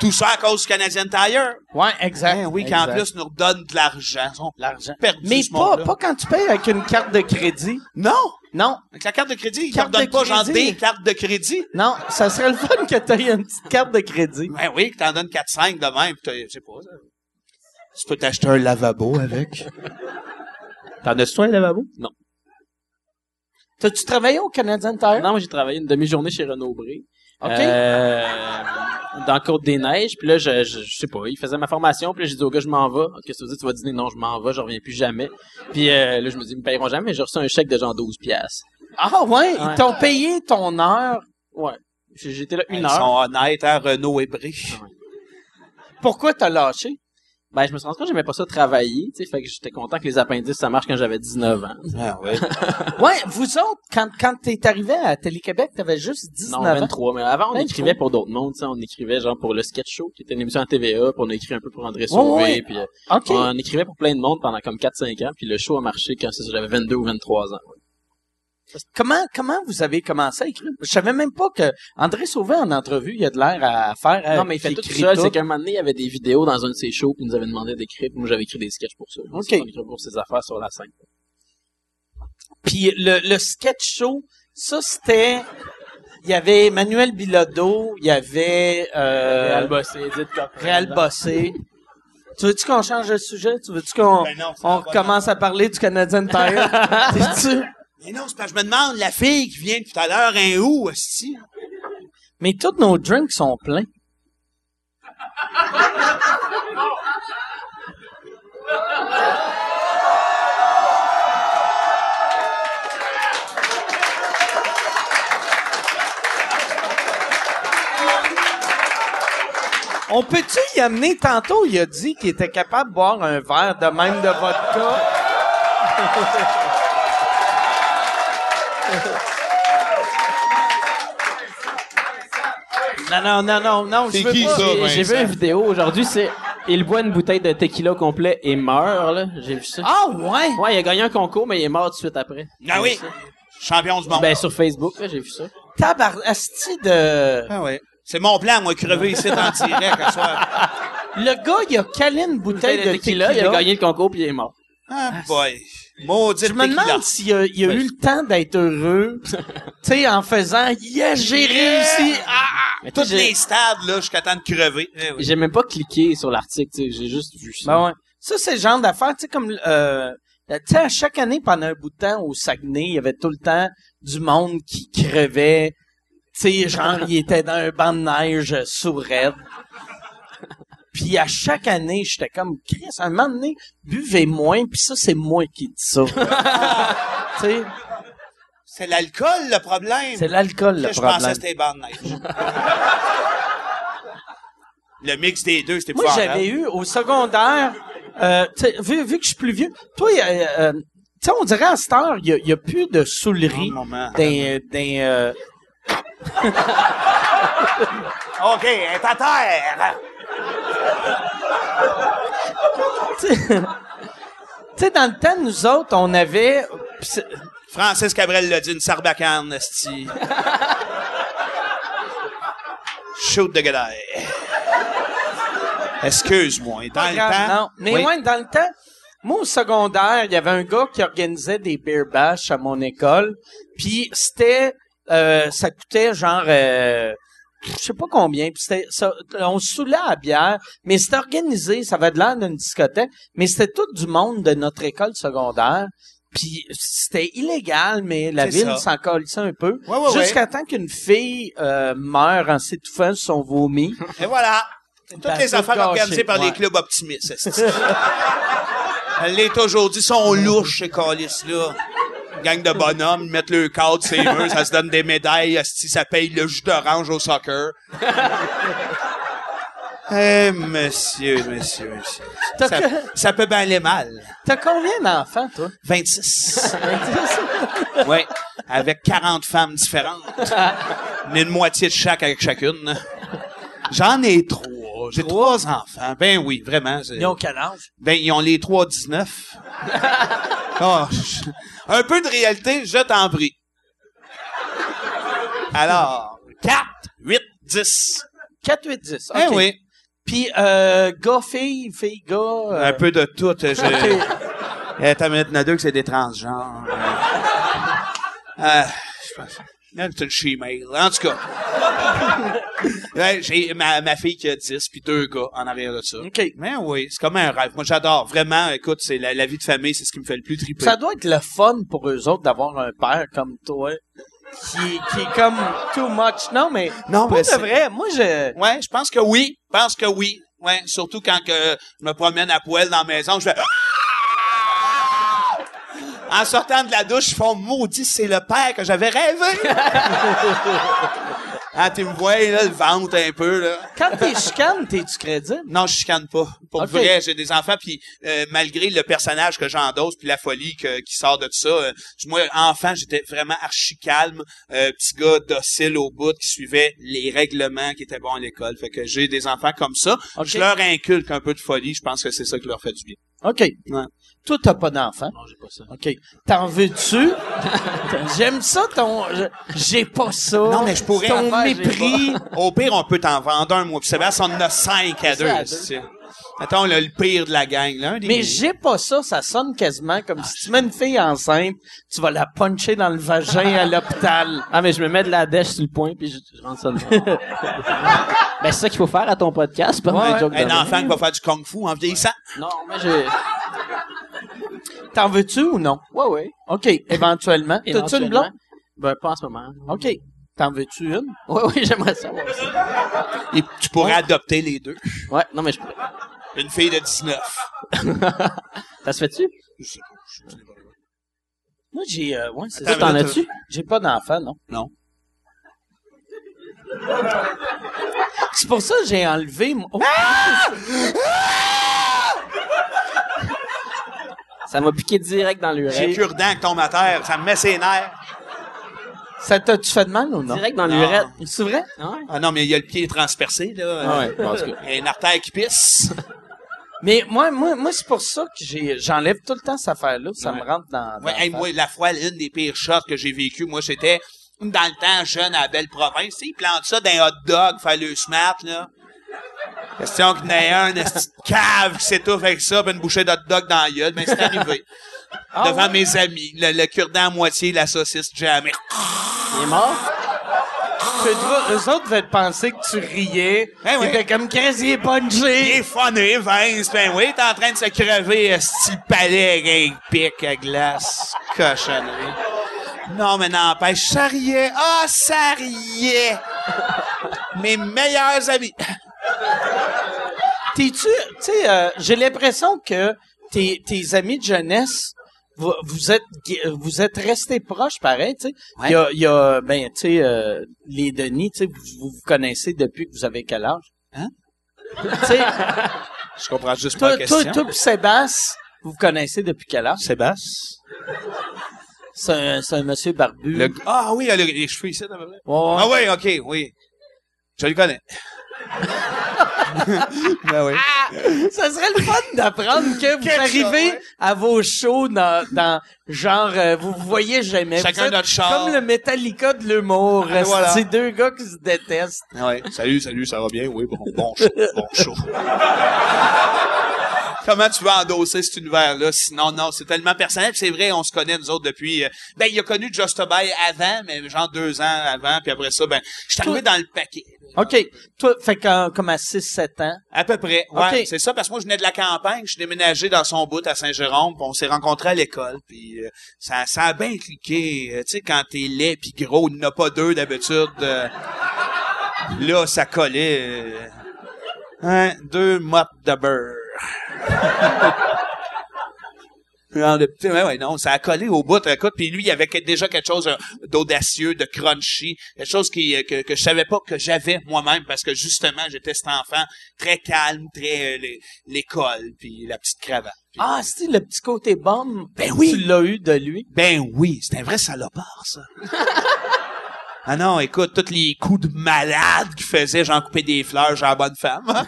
Tout ça à cause du Canadian Tire. Ouais, exact. Hein, oui, qui exact. en plus nous redonne de l'argent. L'argent. Mais pas, pas quand tu payes avec une carte de crédit. Non! Non, Avec la carte de crédit, ils ne Carte donnent de pas genre crédit. des cartes de crédit. non, ça serait le fun que tu aies une petite carte de crédit. Ben oui, que t'en donnes 4-5 de même, je sais pas, ça. Tu peux t'acheter un lavabo avec. T'en as-tu un lavabo? Non. T'as-tu travaillé au Canadian Tire? Non, moi, j'ai travaillé une demi-journée chez Renaud Bré. OK. Euh, dans Côte-des-Neiges. Puis là, je, je, je sais pas, il faisait ma formation. Puis là, j'ai dit au gars, je m'en vais. Qu'est-ce que tu veux dire? Tu vas dîner? Non, je m'en vais. Je reviens plus jamais. Puis euh, là, je me dis, ils me payeront jamais. Mais j'ai reçu un chèque de genre 12 piastres. Ah ouais, ils Ouais. t'ont payé ton heure? Ouais. J'étais là une Ils heure. sont honnêtes, hein, Renault et Bré. Pourquoi t'as lâché? Ben, je me suis rendu compte que j'aimais pas ça travailler. Tu sais, fait que j'étais content que les appendices, ça marche quand j'avais 19 ans. Ah oui. Ouais, vous autres, quand, quand t'es arrivé à Télé-Québec, t'avais juste 19 Non, ans. 23. Mais avant, on 23. écrivait pour d'autres mondes. Tu sais, on écrivait genre pour le sketch show, qui était une émission à TVA. Puis on a écrit un peu pour André Sauvé. ouais. Puis euh, OK. on écrivait pour plein de monde pendant comme 4-5 ans. Puis le show a marché quand c'est ça, j'avais 22 ou 23 ans. Comment, comment vous avez commencé à écrire? Je savais même pas que André Sauvé, en entrevue, il a de l'air à faire. Non, mais il fait tout seul. C'est qu'un moment donné, il y avait des vidéos dans un de ses shows, puis il nous avait demandé d'écrire. puis Moi, j'avais écrit des sketchs pour ça. OK. Écrit pour ses affaires sur la scène. Puis le, le sketch show, ça, c'était... Il y avait Emmanuel Bilodeau, il y avait... Euh, Réal Bossé, Edith Coffin. Réal Bossé. Tu veux-tu qu'on change de sujet? Tu veux-tu qu'on Ben on recommence à parler du Canadian Tire? Sais-tu? Mais non, c'est parce que je me demande, la fille qui vient tout à l'heure, un où, hostie? Mais tous nos drinks sont pleins. On peut-tu y amener? Tantôt? Il a dit qu'il était capable de boire un verre de même de vodka. Non, non, non, non, non, je veux qui, pas. ça? J'ai- J'ai vu une vidéo aujourd'hui, c'est il boit une bouteille de tequila complet et meurt là. J'ai vu ça. Ah ouais? Ouais, il a gagné un concours, mais il est mort tout de suite après. Ah oui. Champion du monde. Ben sur Facebook, là, j'ai vu ça. Tabar... Asti de... ah oui. C'est mon plan, moi, crever ici en direct à soir. Le gars, il a calé une bouteille de tequila. il a gagné le concours puis il est mort. Ah, boy. Maudit Je me demande s'il a, il a eu le temps d'être heureux, tu sais, en faisant « Yes, j'ai Yeah! réussi! Ah! Mais tu Tous les stades, là, jusqu'à temps de crever. Eh oui. J'ai même pas cliqué sur l'article, tu sais, j'ai juste vu ça. Ben ouais. Ça, c'est le genre d'affaire, tu sais, comme... Euh, tu sais, à chaque année, pendant un bout de temps, au Saguenay, il y avait tout le temps du monde qui crevait. Tu sais, genre, il était dans un banc de neige sourd raide. Puis à chaque année, j'étais comme, Chris, à un moment donné, buvez moins, puis ça, c'est moi qui dis ça. tu sais, C'est l'alcool, le problème. c'est l'alcool, le Que je pensais problème. que c'était les bandes de neige. le mix des deux, c'était Moi, j'avais eu au secondaire, euh, vu, vu que je suis plus vieux, toi, euh, tu sais, on dirait à cette heure, il y a, plus de soulerie d'un, euh, OK, elle est à terre. Tu sais, dans le temps, nous autres, on avait, Francis Cabrel l'a dit, une sarbacane, esti. Shoot de gueule. Excuse-moi. Dans le grave, temps. non. Mais Oui. ouais, dans le temps, moi, au secondaire, il y avait un gars qui organisait des beer bash à mon école. Puis c'était, euh, ça coûtait genre, euh, je sais pas combien. Puis c'était, ça, on se saoulait à la bière, mais c'était organisé, ça avait de l'air d'une discothèque, mais c'était tout du monde de notre école secondaire. Puis c'était illégal, mais la ville s'en un peu. Ouais, ouais, Jusqu'à temps qu'une fille euh, meure en s'étouffant sur son vomi. Et voilà. Toutes Ben, les affaires organisées par les ouais. clubs optimistes. Elle l'est aujourd'hui. sont louches, ces calices-là. Gang de bonhommes, ils mettent le cadre, c'est eux, ça se donne des médailles, esti, ça paye le jus d'orange au soccer. Eh, monsieur, monsieur, monsieur. Ça, que- ça peut bien aller mal. T'as combien d'enfants, toi? 26. oui, avec 40 femmes différentes. Une moitié de chaque avec chacune. J'en ai trois. J'ai trois enfants. Ben oui, vraiment. Ils ont quel âge? Ben, ils ont les trois 19. Oh, je- un peu de réalité, je t'en prie. Alors, 4, 8, 10. 4, 8, 10. Eh OK. oui, Puis, euh, gars, fille, fille, gars. euh, un peu de tout. Je... OK. Eh, t'as minute, deux que c'est des transgenres. Euh, je pense. C'est une she-mail. En tout cas. Ouais, j'ai ma, ma fille qui a 10 puis deux gars en arrière de ça. OK. Mais oui, c'est comme un rêve. Moi, j'adore. Vraiment, écoute, c'est la, la vie de famille, c'est ce qui me fait le plus triper. Ça doit être le fun pour eux autres d'avoir un père comme toi qui, qui est comme too much. Non, mais Non, pour mais c'est- vrai, moi, je... Ouais, je pense que oui. Je pense que oui. Ouais, surtout quand que je me promène à poêle dans la maison, je fais... En sortant de la douche, je fais maudit, c'est le père que j'avais rêvé. ah, tu me vois, là, le ventre un peu, là. Quand t'es chicane, t'es-tu crédible? Non, je chicane pas. Pour vrai, j'ai des enfants, puis euh, malgré le personnage que j'endosse, puis la folie que- qui sort de tout ça, euh, moi, enfant, j'étais vraiment archi calme, euh, petit gars docile au bout, qui suivait les règlements qui étaient bons à l'école. Fait que j'ai des enfants comme ça. Je leur inculque un peu de folie. Je pense que c'est ça qui leur fait du bien. OK. Ouais. Toi, t'as pas d'enfant. Non, j'ai pas ça. OK. T'en veux-tu? J'aime ça, ton... je- J'ai pas ça. Non, mais je pourrais Ton en faire, mépris. Au pire, on peut t'en vendre un, moi. Puis Sébastien, on en a cinq à deux. Attends, on a le pire de la gang, là. Des- Mais j'ai pas ça, ça sonne quasiment comme si tu mets une fille enceinte, tu vas la puncher dans le vagin à l'hôpital. Ah, mais je me mets de la dèche sur le point, puis je, je rentre ça dedans. ben, c'est ça qu'il faut faire à ton podcast, pas Ouais, un enfant qui va faire du kung-fu en vieillissant. Non, mais j'ai... T'en veux-tu ou non? Ouais, ouais. OK, éventuellement. T'as-tu une blonde? Ben, pas en ce moment. OK. T'en veux-tu une? Ouais, ouais, j'aimerais savoir ça. Et tu pourrais adopter les deux. Ouais, non, mais je pourrais. Une fille de 19. Ça se fait-tu? Moi, j'ai... euh, ouais, c'est Attends, ça. T'en as-tu? J'ai pas d'enfant, non. Non. C'est pour ça que j'ai enlevé... mon- Oh, Ça m'a piqué direct dans J'ai l'urètre. cure-dent qui tombe à terre. Ça me met ses nerfs. ça t'a-tu fait de mal ou non? Direct dans l'urètre. C'est vrai? Ah ouais? Ah non, mais il y a le pied transpercé, là. Ah ouais, parce que... Il y a une artère qui pisse. Mais moi, moi, moi c'est pour ça que j'ai, j'enlève tout le temps cette affaire-là. Ça Ouais. me rentre dans. dans Ouais, hey, moi, la fois, une des pires shots que j'ai vécues, moi, c'était dans le temps jeune à la belle province. Tu sais, ils plantent ça dans un hot dog, faire le smart, là. Question qu'il y en ait un, une petite cave qui s'étouffe avec ça, puis une bouchée d'hot dog dans la gueule. Ben, c'est arrivé. Ah Devant ouais? mes amis. Le, le cure-dent à moitié, la saucisse jamais. Il est mort? Eux autres devaient penser que tu riais. Eh oui. Étaient comme il est Il punché. est funné, Vince. Ben oui, t'es en train de se crever, style palais avec un pic à glace. Cochonnerie. Non, mais n'empêche, ça riait. Ah, ça riait. Mes meilleurs amis. T'es-tu, tu sais, euh, j'ai l'impression que tes, tes amis de jeunesse, vous, vous êtes, vous êtes restés proches, pareil, tu sais. Il y a, il y a, ben, tu sais, euh, les Denis, tu sais, vous, vous connaissez depuis que vous avez quel âge? Hein? Tu sais, Je comprends juste pas la question. toi pis Sébastien, vous vous connaissez depuis quel âge? Sébastien? C'est un, un monsieur barbu. Le- Ah oui, il a le- les cheveux ici. Ouais, ouais. Ah oui, ok, oui. Je le connais. Ben oui. Ça serait le fun d'apprendre que vous Quelque arrivez chose, ouais. à vos shows dans, dans genre, euh, vous vous voyez jamais. Chacun Vous êtes notre char. Comme le Metallica de l'humour. Ah, voilà. C'est deux gars qui se détestent. Ah ouais. Salut, salut, ça va bien? Oui, bon, bon show, bon show. Comment tu vas endosser cet univers-là? Sinon, non, c'est tellement personnel. C'est vrai, on se connaît, nous autres, depuis... euh, ben, il a connu Just a Buy avant, mais genre deux ans avant. Puis après ça, ben, je suis arrivé dans le paquet. OK. Toi, fait qu'en- comme à 6-7 ans. À peu près. Ouais, c'est ça, parce que moi, je venais de la campagne. Je suis déménagé dans son bout à Saint-Jérôme. Puis on s'est rencontrés à l'école. Puis euh, ça, ça a bien cliqué. Euh, tu sais, quand t'es laid puis gros, il n'y en a pas deux d'habitude. euh, là, ça collait. euh, hein, deux mottes de beurre. Ouais, ouais, non, ça a collé au bout. Écoute, puis lui, il y avait déjà quelque chose euh, d'audacieux, de crunchy, quelque chose qui, euh, que, que je savais pas que j'avais moi-même parce que justement, j'étais cet enfant très calme, très euh, l'é- l'école, puis la petite cravate. Ah, c'est le petit côté bombe. Ben oui. Tu l'as eu de lui? Ben oui, c'est un vrai salopard, ça. ah non, écoute, tous les coups de malade qu'il faisait, j'en coupais des fleurs, j'ai la bonne femme.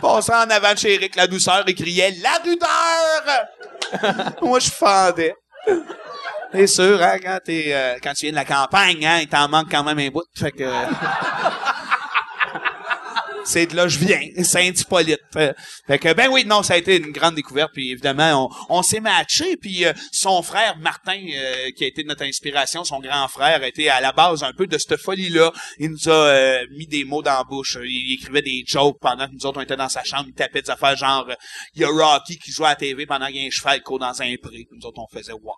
Passant en avant de chez Eric La Douceur, il criait « La douleur! » Moi, je fendais. C'est sûr, hein, quand, t'es, euh, quand tu viens de la campagne, hein, il t'en manque quand même un bout. Fait que... c'est de là que je viens, Saint-Hippolyte. Fait que, ben oui, non, ça a été une grande découverte, puis évidemment, on, s'est matché, puis euh, son frère, Martin, euh, qui a été notre inspiration, son grand frère, a été à la base un peu de cette folie-là. Il nous a euh, mis des mots dans la bouche, il écrivait des jokes pendant que nous autres, on était dans sa chambre, il tapait des affaires genre, il y a Rocky qui jouait à la TV pendant qu'il y a un cheval qui court dans un pré. Nous autres, on faisait « wow ».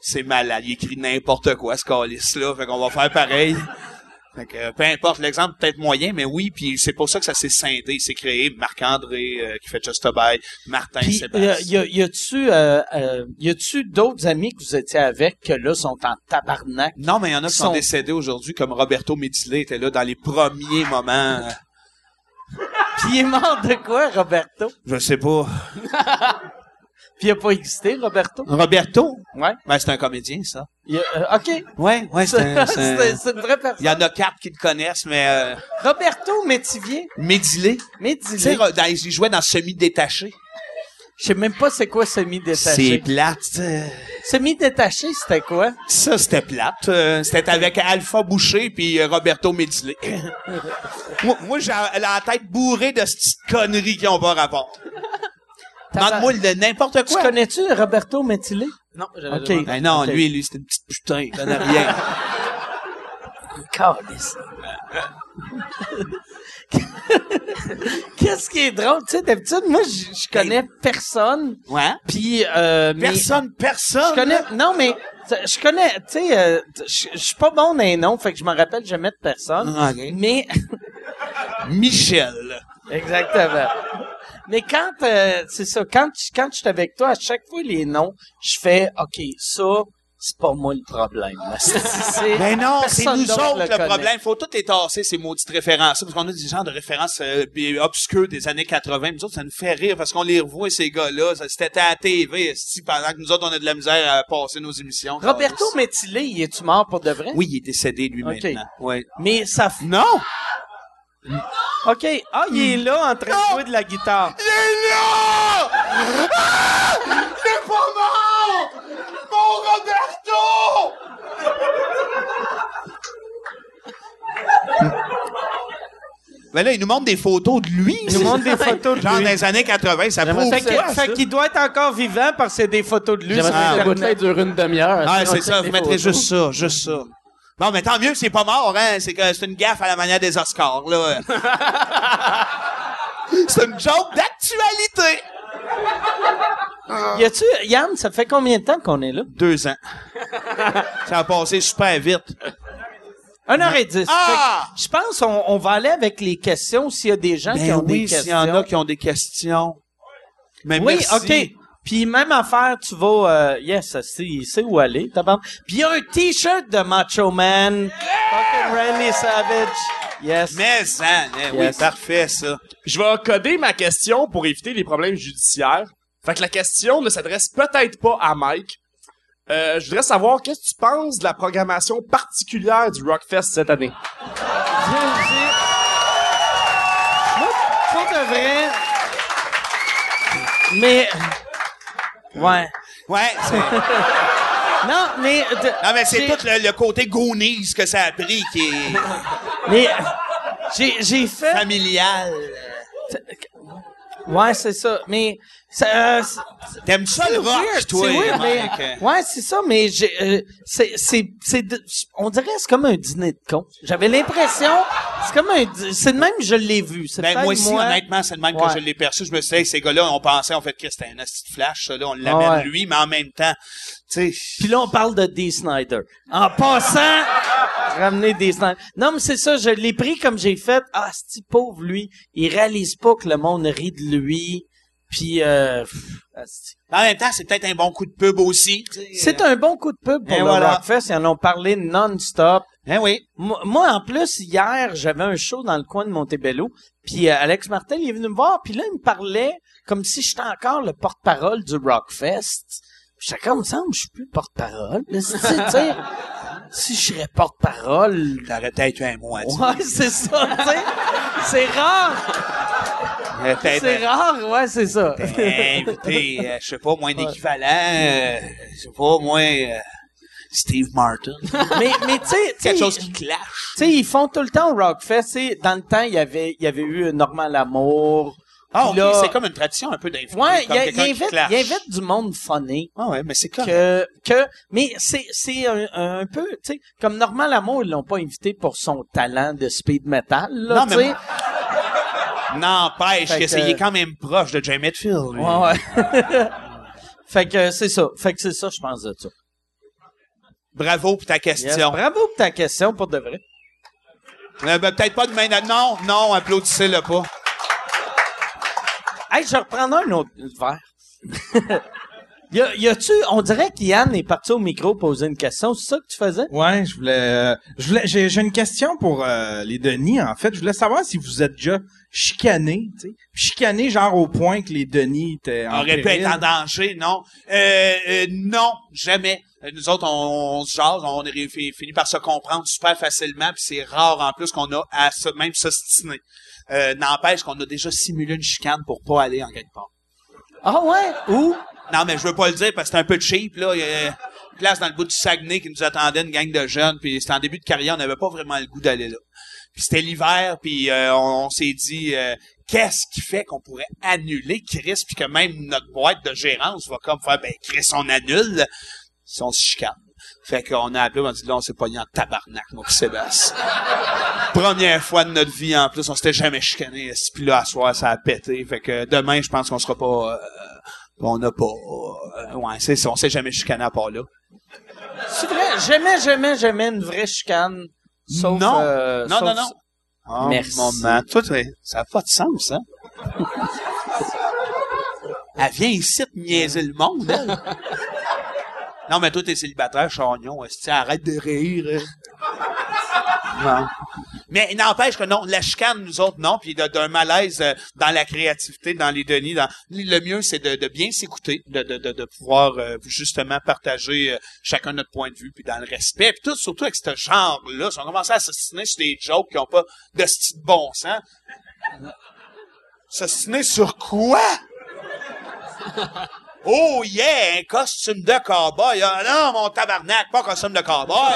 C'est malade, il écrit n'importe quoi, ce calice-là, fait qu'on va faire pareil. Fait que, peu importe l'exemple, peut-être moyen, mais oui, puis c'est pour ça que ça s'est scindé. C'est créé Marc-André euh, qui fait Just a Bye, Martin, a, Sébastien. y a-tu, euh, euh, y a-tu d'autres amis que vous étiez avec que là sont en tabarnak? Non, mais il y en a qui sont sont- décédés aujourd'hui, comme Roberto Medile était là dans les premiers moments. Puis il est mort de quoi, Roberto? Je sais pas. Puis il a pas existé, Roberto? Roberto? Ouais. Ben, c'est un comédien, ça. Il a- euh, OK. Ouais, ouais, c'est un- c'est un- C'est c'est une vraie Il personne. y en a quatre qui le connaissent, mais euh, Roberto Métivier. Médilé. Mais Tu sais, dans- il jouait dans Semi-détaché. Je sais même pas c'est quoi semi-détaché. plate. euh. Semi-détaché, c'était quoi? Ça, c'était plate. Euh, c'était avec Alpha Boucher puis euh, Roberto moi, moi j'ai la tête bourrée de ces petites conneries qui ont pas rapport. Demande-moi de n'importe Tu quoi. connais-tu Roberto Métilé? Non, j'avais Ok. jamais- Ben non, lui, lui, c'était une petite putain. Il donnait rien. Qu'est-ce qui est drôle? Tu sais, d'habitude, moi, je je connais personne. Ouais. Puis, euh, mais- Personne, personne? Je connais, non, mais, je connais, tu sais, euh, je je suis pas bon dans les noms, fait que je me rappelle jamais de personne. Ah. Mais, Michel. exactement. Mais quand, euh, c'est ça, quand, je- quand je suis avec toi, à chaque fois les noms, je fais, OK, ça, c'est pas moi le problème. Ben non, c'est nous autres le le, problème. Faut tout étasser ces maudites références. Parce qu'on a des genres de références euh, obscures des années 80. Nous autres, ça nous fait rire parce qu'on les revoit, ces gars-là. C'était à la TV, pendant que nous autres, on a de la misère à passer nos émissions. Roberto Métilé, il est-tu mort pour de vrai? Oui, il est décédé, lui, Ok. maintenant. Ouais. Mais ça... Non! OK. Ah, il est là en train de jouer de la guitare. Il est là! Ah! Il est pas mort! Mon Roberto! Ben là, il nous montre des photos de lui. Il nous montre des photos de Genre lui. dans les années 80, ça prouve Fait quoi, que- ça? fait qu'il doit être encore vivant parce que c'est des photos de lui ça fin dure une demi-heure. Ah, c'est ça, vous mettrez photos. juste ça, juste ça. Bon, mais tant mieux que c'est pas mort, hein. C'est que c'est une gaffe à la manière des Oscars, là. c'est une joke d'actualité. Y a-tu, Yann, ça fait combien de temps qu'on est là? Deux ans. ça a passé super vite. 1h10. Ah! Je pense qu'on on va aller avec les questions s'il y a des gens qui Ben ont oui, des s'il questions. y en a qui ont des questions. Mais Oui, merci. OK. Puis même affaire, tu vas... Euh, yes, c'est, il sait où aller. Puis il y a un T-shirt de Macho Man. Fucking Randy Savage. Yes. Mais, hein, eh oui, parfait, ça. Je vais coder ma question pour éviter les problèmes judiciaires. Fait que la question ne s'adresse peut-être pas à Mike. Euh, je voudrais savoir qu'est-ce que tu penses de la programmation particulière du Rockfest cette année? Pour de vrai... Mais... Ouais. Ouais, c'est... Non, mais... de- Non, mais c'est tout le, le côté Goonies que ça a pris qui est Mais... J'ai, j'ai fait... familial. Ouais, c'est ça. Mais... ça, euh, T'aimes ça le rock, weird, toi, c'est weird, mais- Mike? ouais, c'est ça, mais j'ai, euh, c'est, c'est, c'est, de- on dirait que c'est comme un dîner de con. J'avais l'impression, c'est comme un, c'est de même que je l'ai vu. C'est Ben, moi aussi, moi. honnêtement, c'est le même Ouais. que je l'ai perçu. Je me suis dit, hey, ces gars-là, on pensait, on fait que c'était un asti de flash, ça, là, on l'amène ouais. lui, mais en même temps, Puis là, on parle de Dee Snyder. En passant, ramener Dee Snyder. Non, mais c'est ça, je l'ai pris comme j'ai fait. Ah, ce pauvre, lui. Il réalise pas que le monde rit de lui. Puis, euh, asti. en même temps, c'est peut-être un bon coup de pub aussi. c'est un bon coup de pub pour Et le voilà. Rockfest. Ils en ont parlé non-stop. Hein, oui. Moi, moi, en plus, hier, j'avais un show dans le coin de Montebello, puis euh, Alex Martel, il est venu me voir, puis là, il me parlait comme si j'étais encore le porte-parole du Rockfest. J'étais comme, semble, je suis plus le porte-parole. si je serais porte-parole... T'aurais peut-être eu un dire. Ouais, c'est ça, tu sais. C'est rare. C'est rare, ouais, c'est ça. invité, euh, je sais pas, moins d'équivalent, euh, je sais pas, moins... euh, Steve Martin. mais, mais tu sais, Quelque chose qui clash. tu sais, ils font tout le temps au Rockfest. Dans le temps, il y avait, il y avait eu Normand Lamour. Ah, ok, c'est comme une tradition un peu d'inviter. Ouais, il comme y invite, invite du monde funny. Ah ouais, mais c'est comme... que que mais c'est c'est un, un peu tu sais comme Normand Lamour ils l'ont pas invité pour son talent de speed metal là Non, tu sais N'empêche que, que- c'est, il est quand même proche de Jay Hetfield. lui. ouais ouais fait que c'est ça fait que c'est ça je pense de ça Bravo pour ta Yes. question. bravo pour ta question pour de vrai Euh, ben, peut-être pas de main. Non, non, applaudissez-le pas. Hey je reprendrai un autre verre y a, y a-tu on dirait qu'Yann est parti au micro poser une question c'est ça que tu faisais? Ouais, je voulais, euh, je voulais, j'ai, j'ai une question pour euh, les Denis. En fait, je voulais savoir si vous êtes déjà chicané, tu sais, chicané genre au point que les Denis étaient en aurait pu être en danger, non. Euh, euh, non, jamais. Nous autres, on, on se jase, on est ré- fi- fini par se comprendre super facilement, puis c'est rare en plus qu'on a à se, même s'ostiner. Euh, N'empêche qu'on a déjà simulé une chicane pour pas aller en quelque part. ah ouais? Où Non, mais je veux pas le dire parce que c'est un peu cheap, là. Il y a une place dans le bout du Saguenay qui nous attendait, une gang de jeunes, puis c'était en début de carrière, on n'avait pas vraiment le goût d'aller là. Puis c'était l'hiver, puis euh, on, on s'est dit euh, qu'est-ce qui fait qu'on pourrait annuler Chris, puis que même notre boîte de gérance va comme faire ben Chris, on annule si on se chicane. Fait qu'on a appelé, on a dit là, on s'est pogné en tabarnak, moi pis Sébastien. Première fois de notre vie en plus, on s'était jamais chicané, puis là, à soir, ça a pété. Fait que demain, je pense qu'on sera pas. euh, on n'a pas. euh, ouais, c'est on s'est jamais chicané à part là. c'est vrai jamais jamais jamais une vraie chicane sauf Non. euh, Non, sauf- non, non. Oh, Merci. Toi, t'es- ça n'a pas de sens, hein? Elle vient ici te niaiser le monde, elle. Non, mais toi, t'es célibataire, chagnon. Arrête de rire? hein? Non. Mais n'empêche que non, la chicane, nous autres, non. Puis d'un malaise euh, dans la créativité, dans les Denis. Le mieux, c'est de, bien s'écouter, de, pouvoir euh, justement partager euh, chacun notre point de vue, puis dans le respect. Puis tout, surtout avec ce genre-là, si on commence à s'assiner sur des jokes qui n'ont pas de style bon sens. S'assiner sur quoi? Oh yeah, un costume de cowboy. Ah non, mon tabarnak, pas un costume de cowboy.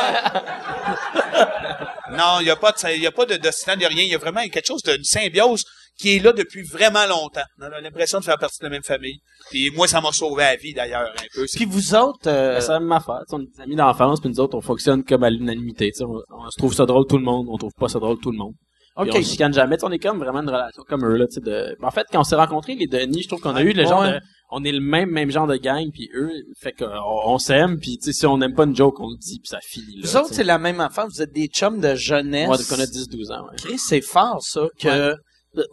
non, il n'y a pas de, y a pas de, de stand, y a rien. Il y a vraiment quelque chose d'une symbiose qui est là depuis vraiment longtemps. On a l'impression de faire partie de la même famille. Puis moi, ça m'a sauvé la vie d'ailleurs un peu. Puis vous autres euh, c'est la même affaire. On est des amis d'enfance, puis nous autres, on fonctionne comme à l'unanimité. On, on se trouve ça drôle tout le monde, on trouve pas ça drôle tout le monde. Puis ok on se chicane jamais. On est comme vraiment une relation comme eux. Là, tu de... En fait, quand on s'est rencontrés, les Denis, je trouve qu'on a eu le genre Ouais. de... On est le même même genre de gang, puis eux, fait qu'on on, s'aime, puis tu sais, si on n'aime pas une joke, on le dit, puis ça finit là. Vous autres, c'est la même affaire. Vous êtes des chums de jeunesse. Moi, qu'on a 10-12 ans, ouais. Chris, c'est fort, ça, que...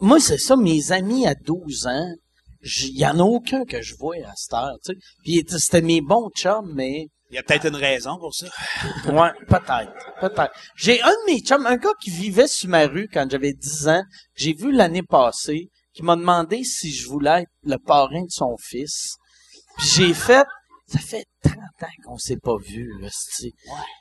Moi, c'est ça, mes amis à 12 ans, il y en a aucun que je vois à cette heure, tu sais. Puis c'était mes bons chums, mais... Il y a peut-être une raison pour ça. Ouais, peut-être, peut-être. J'ai un de mes chums, un gars qui vivait sur ma rue quand j'avais 10 ans, j'ai vu l'année passée, qui m'a demandé si je voulais être le parrain de son fils. Puis j'ai fait, ça fait 30 ans qu'on s'est pas vu, esti.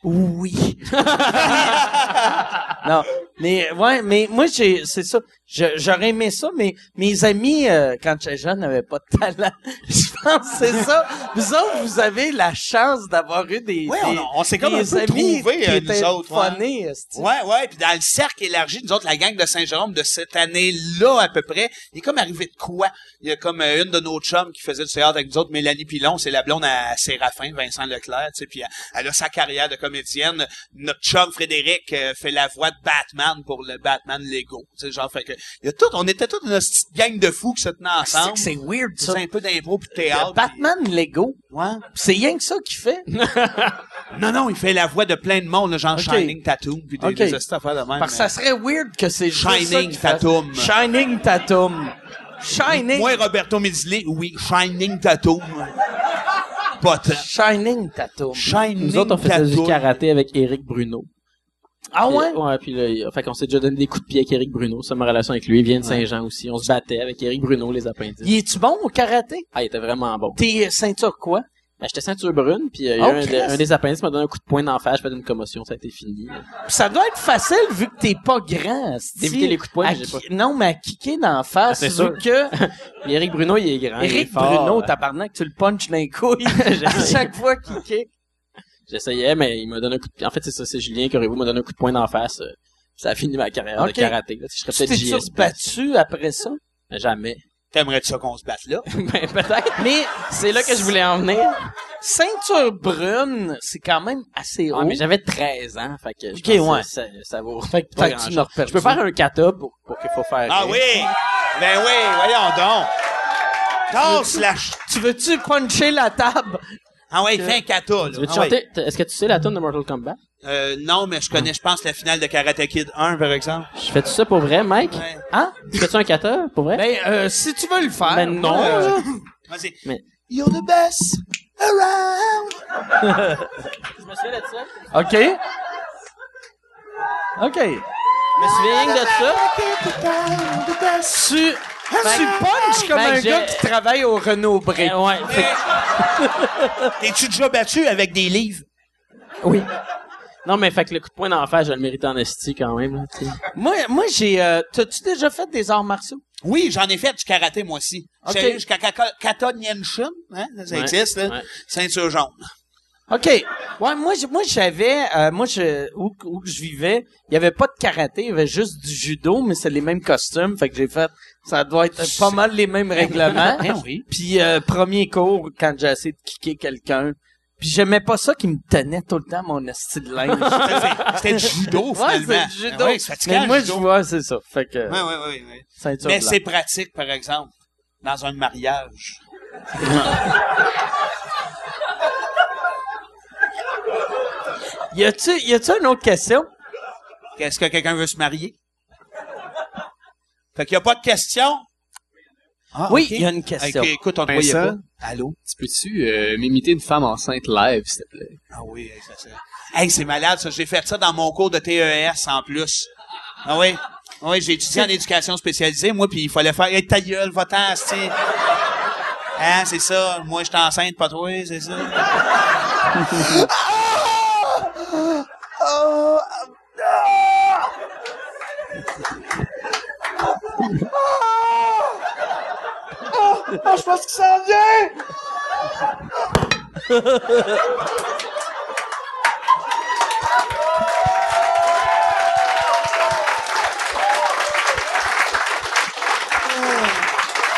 Oui. non, mais ouais, mais moi j'ai c'est ça. J'aurais aimé ça, mais mes amis euh, quand j'étais jeune n'avaient pas de talent. Je pense que c'est ça. Vous autres, vous avez la chance d'avoir eu des, Ouais, des- on, on s'est comme un peu trouvés, euh, nous autres. ouais. funnés. Ouais, ouais, puis dans le cercle élargi, nous autres, la gang de Saint-Jérôme de cette année-là, à peu près, il est comme arrivé de quoi? Il y a comme euh, une de nos chums qui faisait du théâtre avec nous autres, Mélanie Pilon, c'est la blonde à Séraphin, Vincent Leclerc, tu sais, puis elle, elle a sa carrière de comédienne. Notre chum Frédéric euh, fait la voix de Batman pour le Batman Lego, tu sais, genre, fait que, y a tout, on était toute une petite gang de fous qui se tenaient C'est ensemble. c'est weird ça. C'est un peu d'impro puis théâtre. Le Batman Lego, ouais. c'est rien que ça qu'il fait? Non, non, il fait la voix de plein de monde, là, genre. Shining Tattoo, puis des, Ok. des affaires de même. Parce que ça serait weird que c'est ça Shining fait. Tatum. Shining Tatum. Shining. Moi, Roberto Médilé, oui. Shining Tattoo. Shining Tatum. Shining Nous autres, on faisait du karaté avec Eric Bruno. Ah ouais? Ouais, puis là, il- fait qu'on s'est déjà donné des coups de pied avec Eric Bruno. C'est ma relation avec lui. Il vient de Saint-Jean aussi. On se battait avec Eric Bruno, les appendices. Il est-tu bon au karaté? Ah, il était vraiment bon. T'es ceinture quoi? Ben, J'étais ceinture brune, puis euh, Oh, un, de- Christ. un des appendices m'a donné un coup de poing d'en face, j'ai fait une commotion, ça a été fini. Ça doit être facile vu que t'es pas grand. D'éviter les coups de poing, j'ai pas. Non, mais à kicker d'en face, Ah, vu sûr. que Puis Eric Bruno, il est grand. il est Eric fort. Bruno, tabarnak, tu le punches les couilles à chaque fois qu'il kick. J'essayais, mais il m'a donné un coup de... En fait, c'est ça, c'est Julien Corriveau m'a donné un coup de poing d'en face. euh, Ça a fini ma carrière de karaté. Là. Je serais Tu peut-être battu après ça? Mais Jamais. T'aimerais-tu ça qu'on se batte là? ben, peut-être. Mais C'est là que je voulais en venir. ceinture brune, c'est quand même assez haut. Ouais, mais j'avais 13 ans, fait que je Ok, pense ouais. que ça, ça vaut Fait que- pas fait que tu grand-chose. l'as reperdu. Je peux faire un kata pour, pour qu'il faut faire. Ah rire. oui! Ben oui, voyons donc. Tasse la Tu veux-tu puncher la table? Ah ouais, fais un kata, là. Tu Ah chanter? Est-ce que tu sais la tune de Mortal Kombat? Euh, non, mais je connais, je pense, la finale de Karate Kid 1, par exemple. Je fais-tu ça pour vrai, Mike? Ouais. Hein? Tu fais-tu un kata pour vrai? Ben, euh, si tu veux le faire. Ben non. euh, Vas-y. Mais- You're the best around. Je me souviens de ça. OK. OK. Je me souviens de ça. Tu, tu punches comme ben, un gars qui travaille au Renault Bré. Eh ouais, T'es-tu déjà battu avec des livres? oui. Non, mais fait que le coup de poing d'en face, je le mérite en esti quand même. Là, tu sais. Moi, moi j'ai... Euh, T'as-tu déjà fait des arts martiaux? Oui, j'en ai fait du karaté, moi aussi. Ok. J'allais jusqu'à Kata Nyenshin, hein? Ça Ouais. existe, là. Ouais. Ceinture jaune. OK. Ouais, moi, j'avais... euh, moi, je, où, où que je vivais, il y avait pas de karaté, il y avait juste du judo, mais c'est les mêmes costumes. Fait que j'ai fait... Ça doit être pas mal les mêmes règlements. Hein, oui. Puis euh, premier cours, quand j'ai essayé de kicker quelqu'un, puis j'aimais pas ça qui me tenait tout le temps mon esti de linge. C'était du judo, ouais, finalement. c'est du judo. C'est fatigant, mais moi, je vois, c'est ça. Fait que, Ouais, ouais, ouais, ouais. Mais c'est pratique, par exemple, dans un mariage. Y a-tu, y a-tu une autre question? Est-ce que quelqu'un veut se marier? Fait qu'il n'y a pas de question? Ah, oui, il y a une question. Écoute, on te voyait pas. Vincent, Allô? tu peux-tu euh, m'imiter une femme enceinte live, s'il te plaît? Ah oui, ça c'est. Hey, c'est malade, ça. J'ai fait ça dans mon cours de TES en plus. Ah oui? Ah Oui, j'ai étudié en éducation spécialisée, moi, puis il fallait faire. Hey, ta gueule, va-t'en, Hein, c'est ça. Moi, je suis enceinte, pas toi, c'est ça. je pense qu'il s'en vient!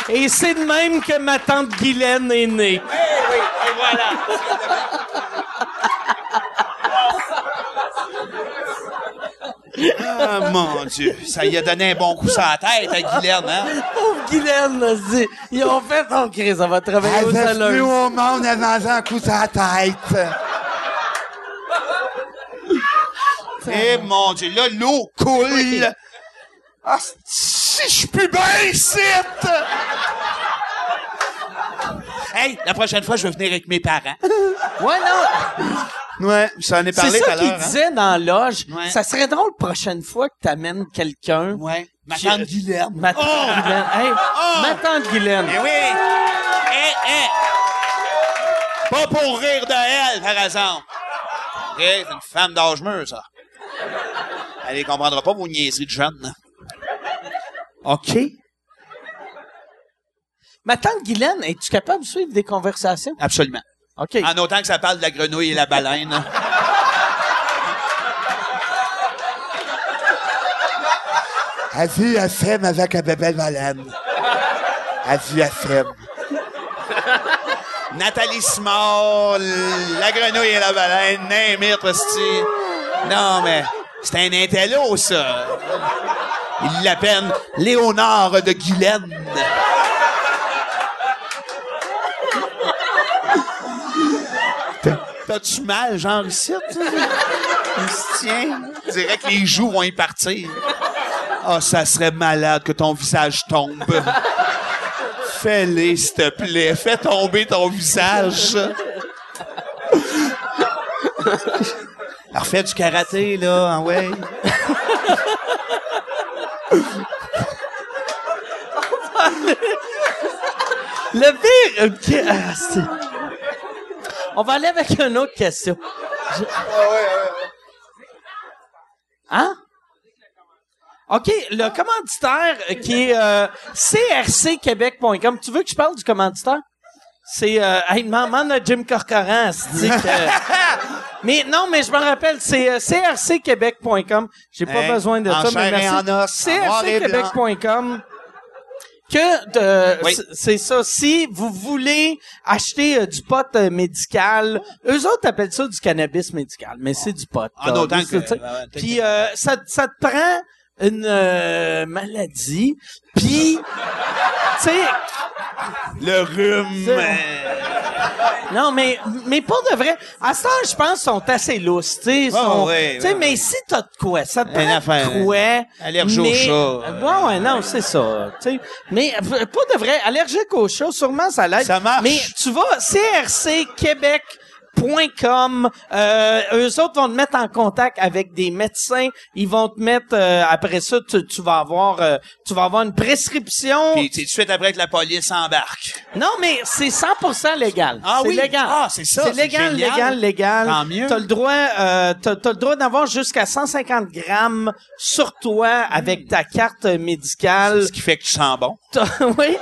Et c'est de même que ma tante Guylaine est née. Oui, et voilà. Ah, mon Dieu. Ça y a donné un bon coup sur la tête à Guylaine, hein? Pauvre Guylaine, là, c'est- ils ont fait, oh, Chris, ça va travailler au salon. au monde avant un coup sur la tête. Eh, mon Dieu, là, l'eau coule. Ah, si je suis plus bien ici! Hey, la prochaine fois, je vais venir avec mes parents. Ouais, non. Ouais, j'en ai C'est parlé tout ça qu'il hein. disait dans loge. Ouais. Ça serait drôle prochaine fois que t'amènes quelqu'un. Ouais. Ma tante Guylaine. Ma tante Oh! Guylaine. Hey, Oh! ma tante Guylaine. Eh oui! Eh, eh! Pas pour rire de elle, par exemple. OK, c'est une femme d'âge mûr, ça. Elle ne comprendra pas vos niaiseries de jeunes. OK. Ma tante Guylaine, es-tu capable de suivre des conversations? Absolument. OK. En autant que ça parle de la grenouille et la baleine. Elle la femme avec la bébelle baleine. Elle la femme. Nathalie Small, la grenouille et la baleine, Rusty. Non, mais c'est un intello, ça. Il l'appelle Léonard de Guylaine. T'as-tu mal, genre, ici? Il se tient. Que les joues vont y partir. Ah, ça serait malade que ton visage tombe. Fais-les, s'il te plaît. Fais tomber ton visage. Alors, fais du karaté, là, hein, ouais. Le pire, OK. ah, c'est- On va aller avec une autre question. Je- Hein? OK, le commanditaire qui est euh, crcquebec.com. Tu veux que je parle du commanditaire? C'est... Euh, hey, maman de Jim Corcoran, que... Mais non, mais je me rappelle, c'est euh, crcquebec.com. J'ai pas Hey, besoin de en ça, mais merci. crcquebec.com. Que Oui. c'est- ça. Si vous voulez acheter euh, du pot euh, médical, eux autres appellent ça du cannabis médical, mais c'est du pot. Là. autant Tu que- Puis euh, ça, ça te prend une euh, maladie, puis tu sais, Le rhume. Euh, non, mais, mais pas de vrai. À ce temps, je pense, sont assez lousses, tu sais. sont- ouais, ouais, mais si t'as de quoi, ça te prend affaire, de quoi. allergie au chat. Euh, Bon, ouais, non, c'est ça, tu sais. Mais euh, pas de vrai. Allergique au chat, sûrement, ça l'aide. Ça marche. Mais tu vas, crcquebec.com, euh, eux autres vont te mettre en contact avec des médecins. Ils vont te mettre, euh, après ça, tu, tu vas avoir, euh, tu vas avoir une prescription. Puis tout de suite après que la police embarque. Non, mais c'est 100% légal. Ah c'est oui? légal. Ah, c'est ça, C'est c'est légal, génial. légal, légal. Tant mieux. T'as le droit, euh, t'as, t'as le droit d'avoir jusqu'à 150 grammes sur toi avec ta carte médicale. Ce qui fait que tu sens bon. T'as, oui.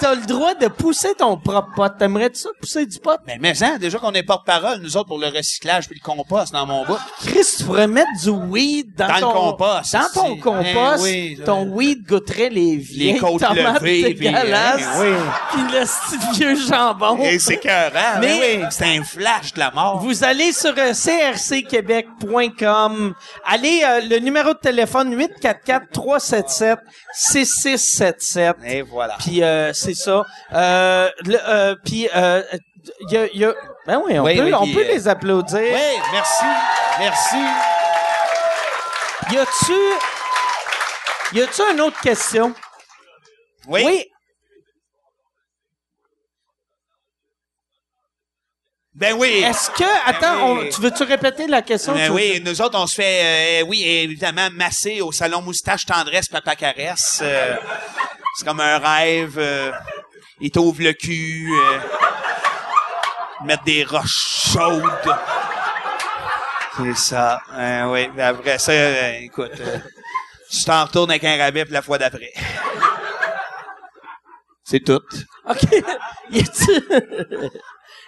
T'as le droit de pousser ton propre pot. T'aimerais ça pousser du pot? Mais, mais hein, déjà qu'on est porte-parole, nous autres, pour le recyclage puis le compost dans mon bout. Chris, tu pourrais mettre du weed dans, Dans le ton compost, Dans ton compost, Eh oui, ton weed goûterait les vieilles côtes tomates levées, puis, eh oui. puis le petit vieux jambon. Et c'est écœurant. Mais- Mais oui, c'est un flash de la mort. Vous allez sur euh, crcquebec.com. Allez, euh, le numéro de téléphone 844-377-6677. Et voilà. Puis euh, c'est ça. Euh, euh, puis euh, il y a, il y a- ben oui, on Oui, peut, oui, on puis, peut euh, les applaudir. Oui, merci. Merci. Y a-tu, y a-tu une autre question? Oui. Ben oui. Est-ce que, attends, oui. on- tu veux-tu répéter la question? Ben oui, nous autres, on se fait, euh, oui, évidemment, masser au salon moustache tendresse papa caresse. euh, c'est comme un rêve. Euh, il t'ouvre le cul, euh, mettre des roches chaudes. C'est ça. Euh, oui, puis après ça, euh, écoute, euh, tu t'en retournes avec un rabais la fois d'après. C'est tout. OK.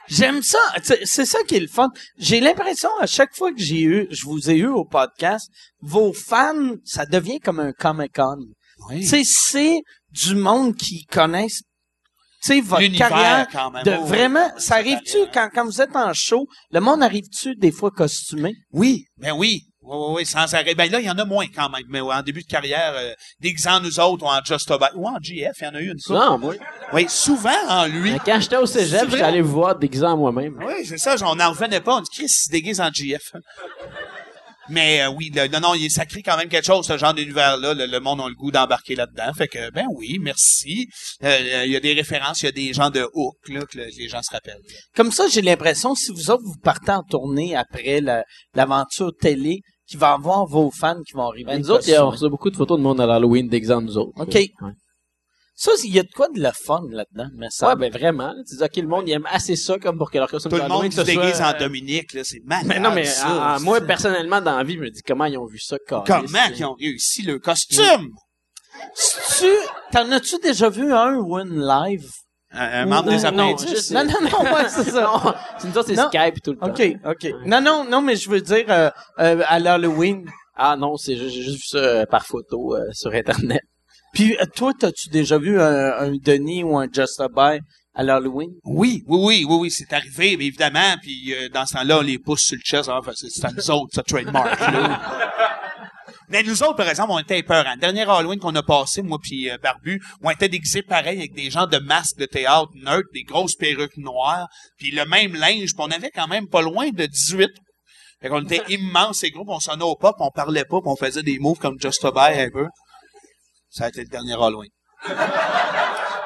J'aime ça. C'est ça qui est le fun. J'ai l'impression, à chaque fois que j'ai eu, je vous ai eu au podcast, vos fans, ça devient comme un Comic-Con. Sais, c'est du monde qui connaissent, tu sais, votre L'univers, carrière. quand même. De Oh, vraiment, oui. ça arrive-tu quand, quand vous êtes en show, le monde arrive-tu des fois costumé? Oui, ben oui. Oui, oui, oui, sans arrêt. Ben là, il y en a moins quand même. Mais en début de carrière, euh, déguisant nous autres ou en Just About, ou en GF, il y en a eu une fois. Non, moi. Oui, souvent en lui. Mais Quand j'étais au cégep, j'étais allé vous voir déguisé en moi-même. Oui, c'est ça, on n'en revenait pas. On dit, Chris, il se déguise en GF. Mais euh, oui, le- non, non, il ça crée quand même quelque chose, ce genre d'univers-là. Le, le monde a le goût d'embarquer là-dedans. Fait que, ben oui, merci. Euh, Il y a des références, il y a des gens de hook, là, que le- les gens se rappellent. Comme ça, j'ai l'impression, si vous autres, vous partez en tournée après la- l'aventure télé, qu'il va y avoir vos fans qui vont arriver. Ben, nous autres, il y a- costumés. on reçoit beaucoup de photos de monde à l'Halloween en nous autres. OK. Ouais. Ça, il y a de quoi de le fun là-dedans, mais ça. Ouais, ben vraiment. Tu dis, OK, le monde, il aime assez ça comme pour que leur costume Tout le monde se déguise en euh, Dominique, là, c'est malade. Mais non, mais ça. moi, personnellement, dans la vie, je me dis, comment ils ont vu ça, Comment tu ils ont réussi le costume? tu t'en as-tu déjà vu un ou une live? Un, un membre Non, des non, appendices? juste- non, non, non, ouais, c'est ça. Non, c'est nous autres, c'est Non. Skype tout le temps. OK, OK. Non, non, non, mais je veux dire, euh, euh, à l'Halloween. Ah non, c'est juste, j'ai juste vu ça euh, par photo euh, sur Internet. Puis, euh, toi, t'as-tu déjà vu un, un Denis ou un Just a Buy à l'Halloween? Oui, oui, oui, oui, oui, c'est arrivé, mais évidemment, puis euh, dans ce temps-là, on les pousse sur le chest, hein, c'est à nous autres, ça, trademark. Mais nous autres, par exemple, on était peur. Le dernier Halloween qu'on a passé, moi puis euh, Barbu, on était déguisés pareil avec des gens de masques de théâtre neutres, des grosses perruques noires, puis le même linge, puis on avait quand même pas loin de 18. Fait qu'on était immenses, ces groupes, on sonnait au puis on parlait pas, puis on faisait des moves comme Just a Buy un peu. Ça a été le dernier Halloween.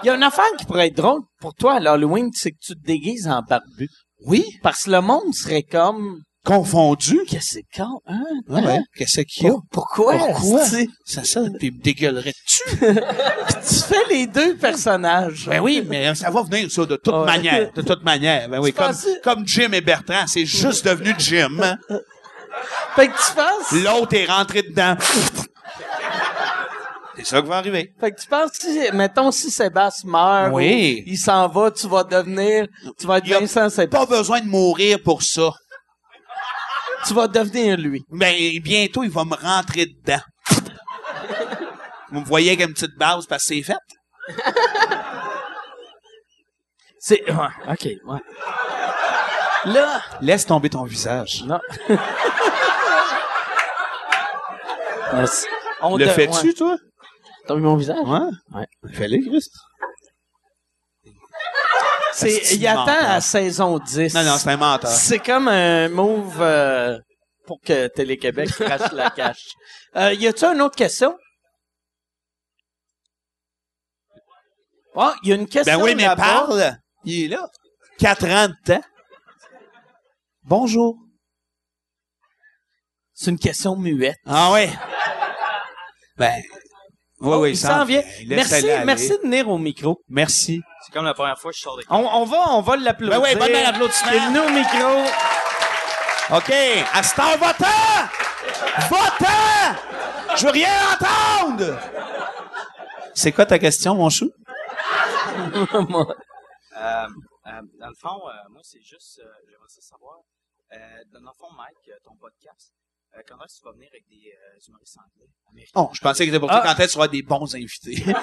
Il y a une affaire qui pourrait être drôle pour toi à l'Halloween, c'est que tu te déguises en barbu. Oui, Parce que le monde serait comme, confondu. qu'est-ce que c'est con, hein? Ouais, qu'est-ce qu'il y a? Pourquoi? Pourquoi? C'est ça, puis me dégueulerais-tu? Tu fais les deux personnages. Ben oui, mais ça va venir, ça, de toute Ouais. manière. De toute manière. Ben oui, comme, pensais- comme Jim et Bertrand, c'est juste devenu Jim. hein. Fait que tu penses, L'autre est rentré dedans. C'est ça qui va arriver. fait que tu penses, si, mettons, si Sébastien meurt, Oui. ou il s'en va, tu vas devenir, tu vas être Il Vincent Sébastien. Pas besoin de mourir pour ça. tu vas devenir lui. Ben, bientôt, il va me rentrer dedans. Vous me voyez avec une petite base parce que c'est fait. C'est, ouais, ok, ouais. Là, Laisse tomber ton visage. non. Merci. On Le fais-tu, ouais. toi? T'as vu mon visage? Ouais. Ouais. Fais-le, Christ. C'est, il attend menteur. à saison 10. Non, non, c'est un menteur. C'est comme un move euh, pour que Télé-Québec crache la cache. Euh, y a-tu une autre question? Oh, il y a une question Ben oui, mais parle. Il est là. Quatre ans de temps. Bonjour. C'est une question muette. Ah ouais. Ben. Oui, Oh, oui, il s'en vient. Laisse Merci, merci de venir au micro. Merci. C'est comme la première fois que je sors de On, on va, on va l'applaudir. Ben oui, bonne main d'applaudissement. Il est venu au micro. OK. À ce temps, votant! Votant! Je veux rien entendre! C'est quoi ta question, mon chou? Euh, euh, dans le fond, euh, moi, c'est juste, euh, j'aimerais ça savoir, euh, dans le fond, Mike, euh, ton podcast, euh, quand est-ce que tu vas venir avec des euh, humoristes anglais? Américains? Oh, je pensais que c'était pour toi quand est-ce que tu auras des bons invités.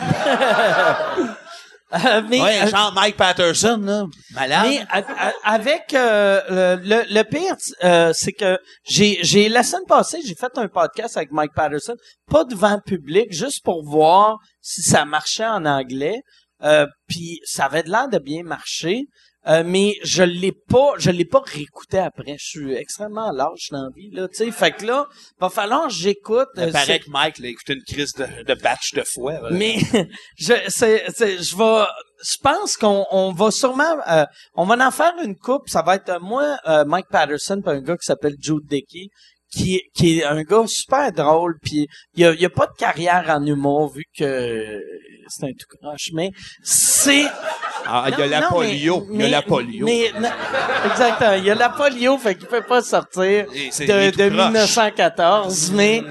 Euh, mais, ouais, euh, genre Mike Patterson, là. Malade. Mais a- avec euh, le, le, le pire, euh, c'est que j'ai j'ai la semaine passée, j'ai fait un podcast avec Mike Patterson, pas devant public, juste pour voir si ça marchait en anglais. Euh, puis ça avait de l'air de bien marcher. Euh, mais je l'ai pas, je l'ai pas réécouté après. Je suis extrêmement lâche dans la vie, là, tu sais. Fait que là, va falloir que j'écoute. Il euh, paraît que Mike, là, écouté une crise de, de batch de fois. là. mais je c'est, c'est- je vais je pense qu'on on va sûrement euh, on va en faire une coupe ça va être euh, moi euh, Mike Patterson puis un gars qui s'appelle Jude Dickey qui qui est un gars super drôle puis il a, il a pas de carrière en humour vu que c'est un tout croche mais c'est Ah, il y a la polio. il y a la polio. exactement il y a la polio fait qu'il peut pas sortir de, est tout de croche. 1914, mais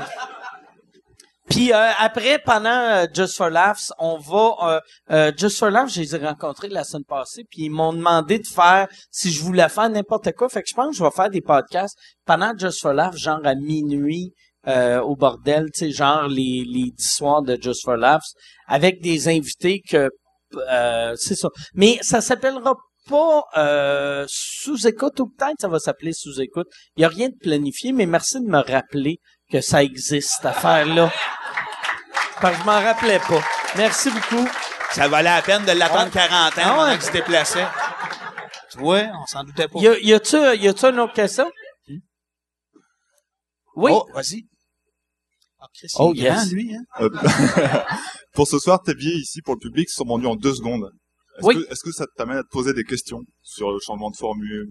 puis euh, après pendant euh, Just for Laughs, on va euh, euh, Just for Laughs, je les ai rencontrés la semaine passée, puis ils m'ont demandé de faire si je voulais faire n'importe quoi, fait que je pense que je vais faire des podcasts pendant Just for Laughs, genre à minuit euh, au bordel, tu sais, genre les les dix soirs de Just for Laughs, avec des invités que euh, c'est ça. Mais ça s'appellera pas euh, sous-écoute ou peut-être ça va s'appeler sous-écoute. Il y a rien de planifié, mais merci de me rappeler que ça existe, cette affaire-là. Parce que je m'en rappelais pas. Merci beaucoup. Ça valait la peine de l'attendre Ouais. 40 ans Ah ouais. qu'il se déplaçait. Tu vois, on s'en doutait pas. Y, a, y a-tu, y a-tu une autre question? Oui. Oh, vas-y. Ah, Oh, yes. lui, hein? Euh, pour ce soir, tes billets ici pour le public sont vendus en deux secondes. Est-ce Oui. que, est-ce que ça t'amène à te poser des questions sur le changement de formule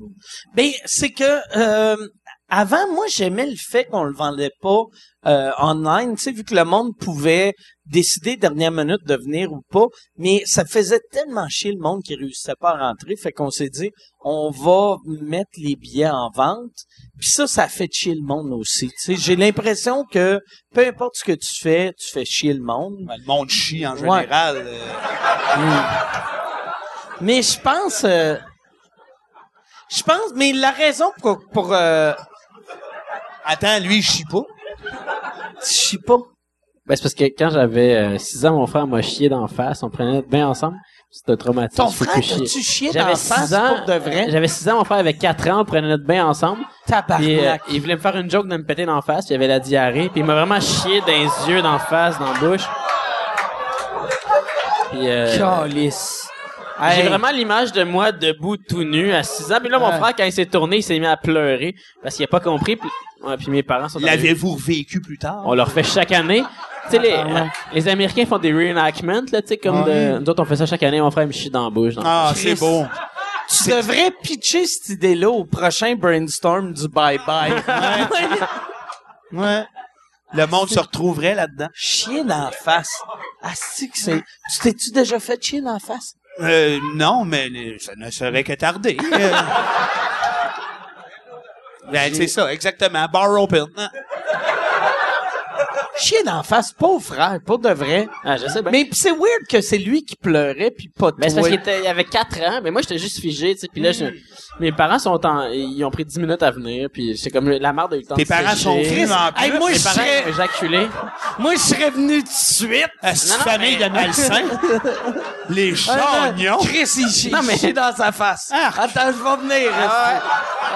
Ben, c'est que euh, avant, moi, j'aimais le fait qu'on le vendait pas euh, online, tu sais, vu que le monde pouvait décider dernière minute de venir ou pas, mais ça faisait tellement chier le monde qui réussissait pas à rentrer, fait qu'on s'est dit, on va mettre les billets en vente, puis ça, ça fait chier le monde aussi, tu sais. J'ai l'impression que peu importe ce que tu fais, tu fais chier le monde. Ben, le monde chie en Ouais. général. euh, Mais je pense, euh, je pense, mais la raison pour, pour euh, Attends, lui, il chie pas. je sais pas? Ben, c'est parce que quand j'avais 6 ans, mon frère m'a chié d'en face. On prenait notre bain ensemble. C'était traumatisme. Ton frère, t'as-tu chié dans J'avais la 6 face ans. pour de vrai? J'avais 6 ans, mon frère avait 4 ans. On prenait notre bain ensemble. Puis, euh, Tabarnak. il voulait me faire une joke de me péter d'en face. Puis il avait la diarrhée. Puis il m'a vraiment chié dans les yeux, d'en face, dans la bouche. Puis, euh, Calice. J'ai Hey. vraiment l'image de moi debout tout nu à 6 ans. Puis là, mon Ouais. frère, quand il s'est tourné, il s'est mis à pleurer parce qu'il a pas compris. Puis, ouais, puis mes parents sont. L'avez-vous vécu plus tard? On leur fait chaque année. Tu sais, les, Ah, ouais. euh, les Américains font des reenactments, là, tu sais, comme de, nous autres, on fait ça chaque année, mon frère me chie dans la bouche. dans- Ah, c'est beau. Tu devrais pitcher cette idée-là au prochain brainstorm du bye-bye. Ouais. Le monde se retrouverait là-dedans. Chier dans la face. Asti que c'est... Tu t'es-tu déjà fait chier dans la face? Euh, non, mais ça ne serait que tardé. Euh. ben, c'est ça, exactement. Bar open. Chier d'en face, pauvre frère, pour de vrai. Ah, je sais bien. Mais pis c'est weird que c'est lui qui pleurait puis pas Mais c'est toi. parce qu'il était, il avait 4 ans, mais moi j'étais juste figé, tu sais, puis là je- mes parents sont en ils ont pris 10 minutes à venir, puis c'est comme la merde a eu le temps Tes de parents sécher. sont venus en Hey, plus. moi, je parents serais, ont éjaculé. moi, je serais venu tout de suite. Non, non, famille mais- de malsains? Les chagnons. Chris, il chie, Non, mais- il chie dans sa face. Ah. Attends, je vais venir. esti.